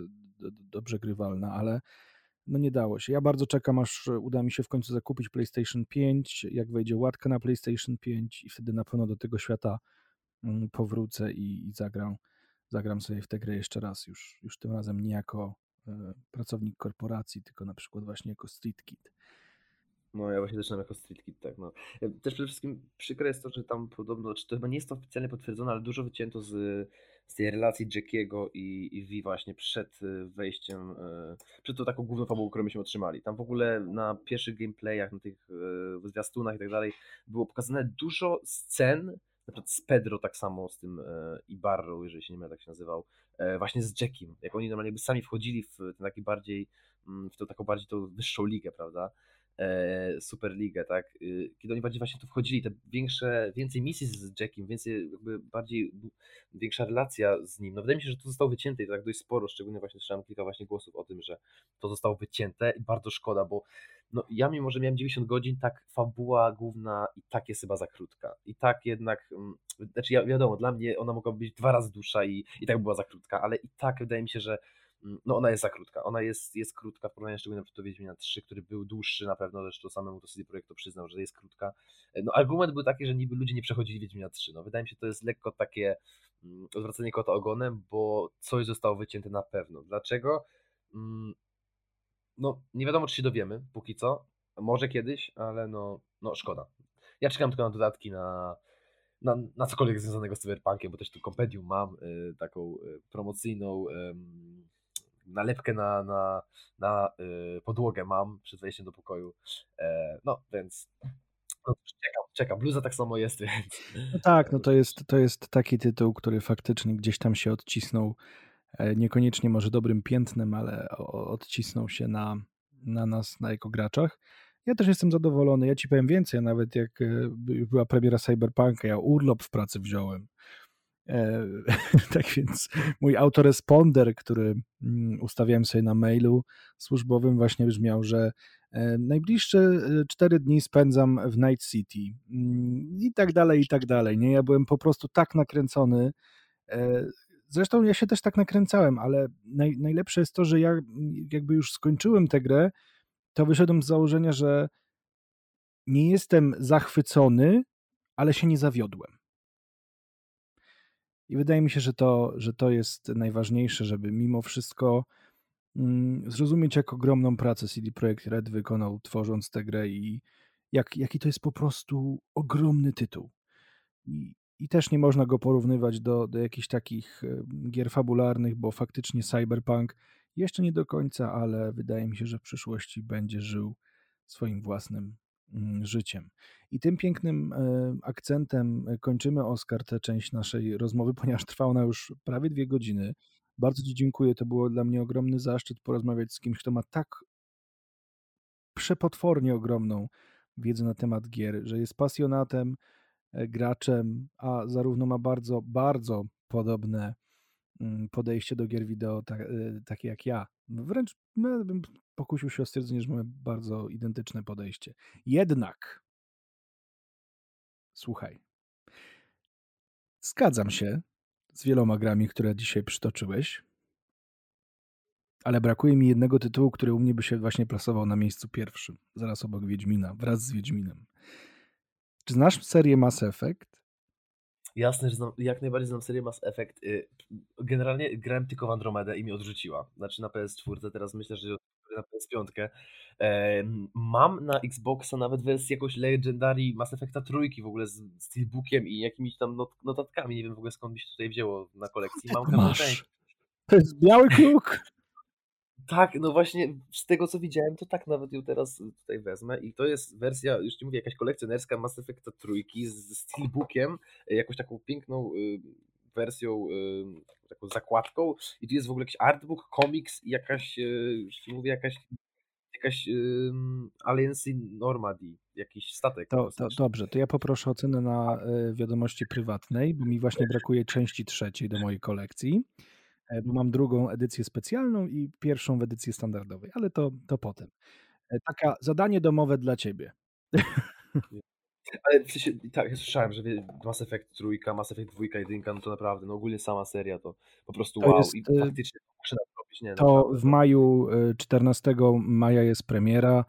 dobrze grywalna, ale no nie dało się. Ja bardzo czekam, aż uda mi się w końcu zakupić PlayStation 5, jak wejdzie łatka na PlayStation 5 i wtedy na pewno do tego świata powrócę i, i zagram, zagram sobie w tę grę jeszcze raz, już, już tym razem nie jako e, pracownik korporacji, tylko na przykład właśnie jako street kid. No ja właśnie zaczynam jako Street Kid, tak. No. E, też przede wszystkim przykre jest to, że tam podobno, czy to chyba nie jest to oficjalnie potwierdzone, ale dużo wycięto z, z tej relacji Jackiego i, i V właśnie przed e, wejściem, e, przed tą taką główną fabułą, którą myśmy otrzymali. Tam w ogóle na pierwszych gameplayach, na tych zwiastunach i tak dalej było pokazane dużo scen, na przykład z Pedro tak samo, z tym Ibarro, jeżeli się nie mylę, tak się nazywał, właśnie z Jackiem, jak oni normalnie by sami wchodzili w ten taki bardziej, mm, w tą taką bardziej tą wyższą ligę, prawda? E, Superligę, tak? Y, kiedy oni bardziej właśnie tu wchodzili, te większe, więcej misji z Jackiem, więcej jakby bardziej, większa relacja z nim. No wydaje mi się, że to zostało wycięte i to tak dość sporo, szczególnie właśnie słyszałem kilka właśnie głosów o tym, że to zostało wycięte i bardzo szkoda, bo no ja mimo, że miałem 90 godzin, tak fabuła główna i tak jest chyba za krótka. I tak jednak, mm, znaczy ja, wiadomo, dla mnie ona mogła być dwa razy dłuższa i, i tak była za krótka, ale i tak wydaje mi się, że no ona jest za krótka. Ona jest, jest krótka w porównaniu szczególnie do Wiedźmina 3, który był dłuższy na pewno, zresztą samemu to CD Projekt to przyznał, że jest krótka. E, no argument był taki, że niby ludzie nie przechodzili Wiedźmina 3. No wydaje mi się, to jest lekko takie mm, odwracanie kota ogonem, bo coś zostało wycięte na pewno. Dlaczego? Mm, no nie wiadomo, czy się dowiemy, póki co. Może kiedyś, ale no, no szkoda. Ja czekam tylko na dodatki na, na, na cokolwiek związanego z cyberpunkiem, bo też tu kompendium mam, y, taką y, promocyjną y, nalepkę na, na, na y, podłogę mam przed wejściem do pokoju. E, no więc no, czekam, czekam. Bluza tak samo jest, [LAUGHS] więc. No tak, no to [LAUGHS] jest, to jest taki tytuł, który faktycznie gdzieś tam się odcisnął. E, niekoniecznie może dobrym piętnem, ale odcisnął się na, na nas, na jako graczach. Ja też jestem zadowolony. Ja ci powiem więcej, nawet jak e, była premiera Cyberpunka, ja urlop w pracy wziąłem [LAUGHS] tak więc mój autoresponder, który mm, ustawiałem sobie na mailu służbowym, właśnie brzmiał, że e, najbliższe cztery dni spędzam w Night City mm, i tak dalej, i tak dalej. Nie, ja byłem po prostu tak nakręcony. E, zresztą ja się też tak nakręcałem, ale naj, najlepsze jest to, że ja jakby już skończyłem tę grę, to wyszedłem z założenia, że nie jestem zachwycony, ale się nie zawiodłem. I wydaje mi się, że to, że to jest najważniejsze, żeby mimo wszystko mm, zrozumieć, jak ogromną pracę CD Projekt Red wykonał, tworząc tę grę i jak, jaki to jest po prostu ogromny tytuł. I, i też nie można go porównywać do, do jakichś takich gier fabularnych, bo faktycznie Cyberpunk jeszcze nie do końca, ale wydaje mi się, że w przyszłości będzie żył swoim własnym życiem. I tym pięknym e, akcentem e, kończymy, Oskar, tę część naszej rozmowy, [LAUGHS] ponieważ trwa ona już prawie dwie godziny. Bardzo Ci dziękuję. To było dla mnie ogromny zaszczyt porozmawiać z kimś, kto ma tak przepotwornie ogromną wiedzę na temat gier, że jest pasjonatem, e, graczem, a zarówno ma bardzo, bardzo podobne mm, podejście do gier wideo, tak, takie jak ja. Wręcz no, bym pokusił się o stwierdzenie, że mamy bardzo identyczne podejście. Jednak, słuchaj, zgadzam się z wieloma grami, które dzisiaj przytoczyłeś, ale brakuje mi jednego tytułu, który u mnie by się właśnie plasował na miejscu pierwszym, zaraz obok Wiedźmina, wraz z Wiedźminem. Czy znasz serię Mass Effect? Jasne, że znam, jak najbardziej znam serię Mass Effect. Y, generalnie grałem tylko w Andromedę i mi odrzuciła. Znaczy na PS4, teraz myślę, że na PS5. Mam na Xboxa nawet wersję jakoś Legendary Mass Effecta trójki w ogóle z steelbookiem i jakimiś tam not notatkami. Nie wiem w ogóle skąd mi się tutaj wzięło na kolekcji. Mam część. To jest biały kruk. Tak, no właśnie z tego co widziałem, to tak nawet ją teraz tutaj wezmę i to jest wersja, już ci mówię, jakaś kolekcjonerska Mass Effecta trójki z steelbookiem, jakąś taką piękną y, wersją, y, taką zakładką i tu jest w ogóle jakiś artbook, komiks i jakaś, y, już ci mówię, jakaś jakaś, ym, Alliance in Normandy, jakiś statek To to dobrze, to ja poproszę o cenę na, y, wiadomości prywatnej, bo mi właśnie brakuje części trzeciej do mojej kolekcji, e, bo mam drugą edycję specjalną i pierwszą w edycji standardowej, ale to to potem. E, taka zadanie domowe dla ciebie. Ale tak, ja słyszałem, że Mass Effect 3, Mass Effect 2, 1, no to naprawdę, no ogólnie sama seria to po prostu To wow jest, i y faktycznie muszę nadrobić, nie, To naprawdę, w maju, y, 14 maja jest premiera,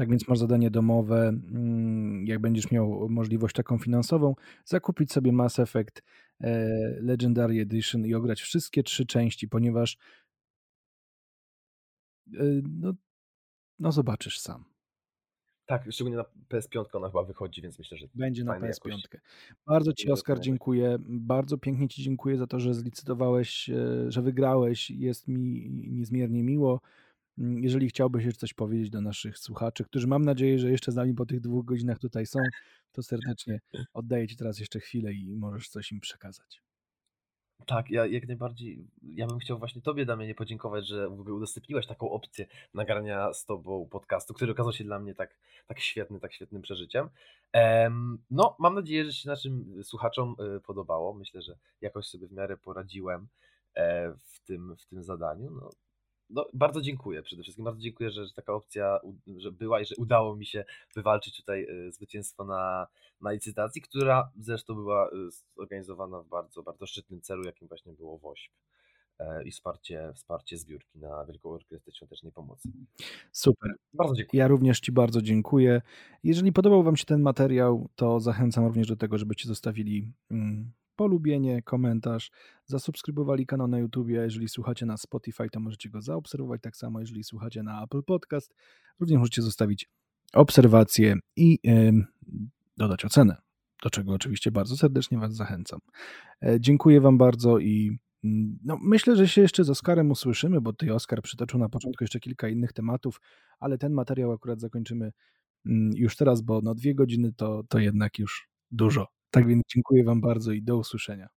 tak więc masz zadanie domowe, mm, jak będziesz miał możliwość taką finansową, zakupić sobie Mass Effect, e, Legendary Edition i ograć wszystkie 3 części, ponieważ y, no no zobaczysz sam. Tak, szczególnie na PS5 ona chyba wychodzi, więc myślę, że Będzie na fajnie jakoś PS5. Bardzo ci, Oskar, dziękuję. Bardzo pięknie ci dziękuję za to, że zlicytowałeś, e, że wygrałeś. Jest mi niezmiernie miło. Mm, jeżeli chciałbyś jeszcze coś powiedzieć do naszych słuchaczy, którzy mam nadzieję, że jeszcze z nami po tych 2 godzinach tutaj są, to serdecznie oddaję ci teraz jeszcze chwilę i możesz coś im przekazać. Tak, ja jak najbardziej ja bym chciał właśnie tobie, Damianie, podziękować, że w ogóle udostępniłeś taką opcję nagrania z tobą podcastu, który okazał się dla mnie tak tak świetny, tak świetnym przeżyciem. Em, no, mam nadzieję, że się naszym słuchaczom, y, podobało. Myślę, że jakoś sobie w miarę poradziłem, e, w tym w tym zadaniu. No no, bardzo dziękuję przede wszystkim. Bardzo dziękuję, że że taka opcja że była i że udało mi się wywalczyć tutaj, y, zwycięstwo na na licytacji, która zresztą była, y, zorganizowana w bardzo, bardzo szczytnym celu, jakim właśnie było WOŚP, e, i wsparcie wsparcie zbiórki na Wielką Orkiestrę Świątecznej Pomocy. Super. Bardzo dziękuję. Ja również ci bardzo dziękuję. Jeżeli podobał wam się ten materiał, to zachęcam również do tego, żebyście zostawili, mm, polubienie, komentarz, zasubskrybowali kanał na YouTubie, a jeżeli słuchacie na Spotify, to możecie go zaobserwować, tak samo jeżeli słuchacie na Apple Podcast, również możecie zostawić obserwację i, ym, dodać ocenę, do czego oczywiście bardzo serdecznie was zachęcam. E, dziękuję wam bardzo i, mm, no, myślę, że się jeszcze z Oskarem usłyszymy, bo tutaj Oskar przytoczył na początku jeszcze kilka innych tematów, ale ten materiał akurat zakończymy, mm, już teraz, bo no 2 godziny to to jednak już dużo. Tak więc dziękuję wam bardzo i do usłyszenia.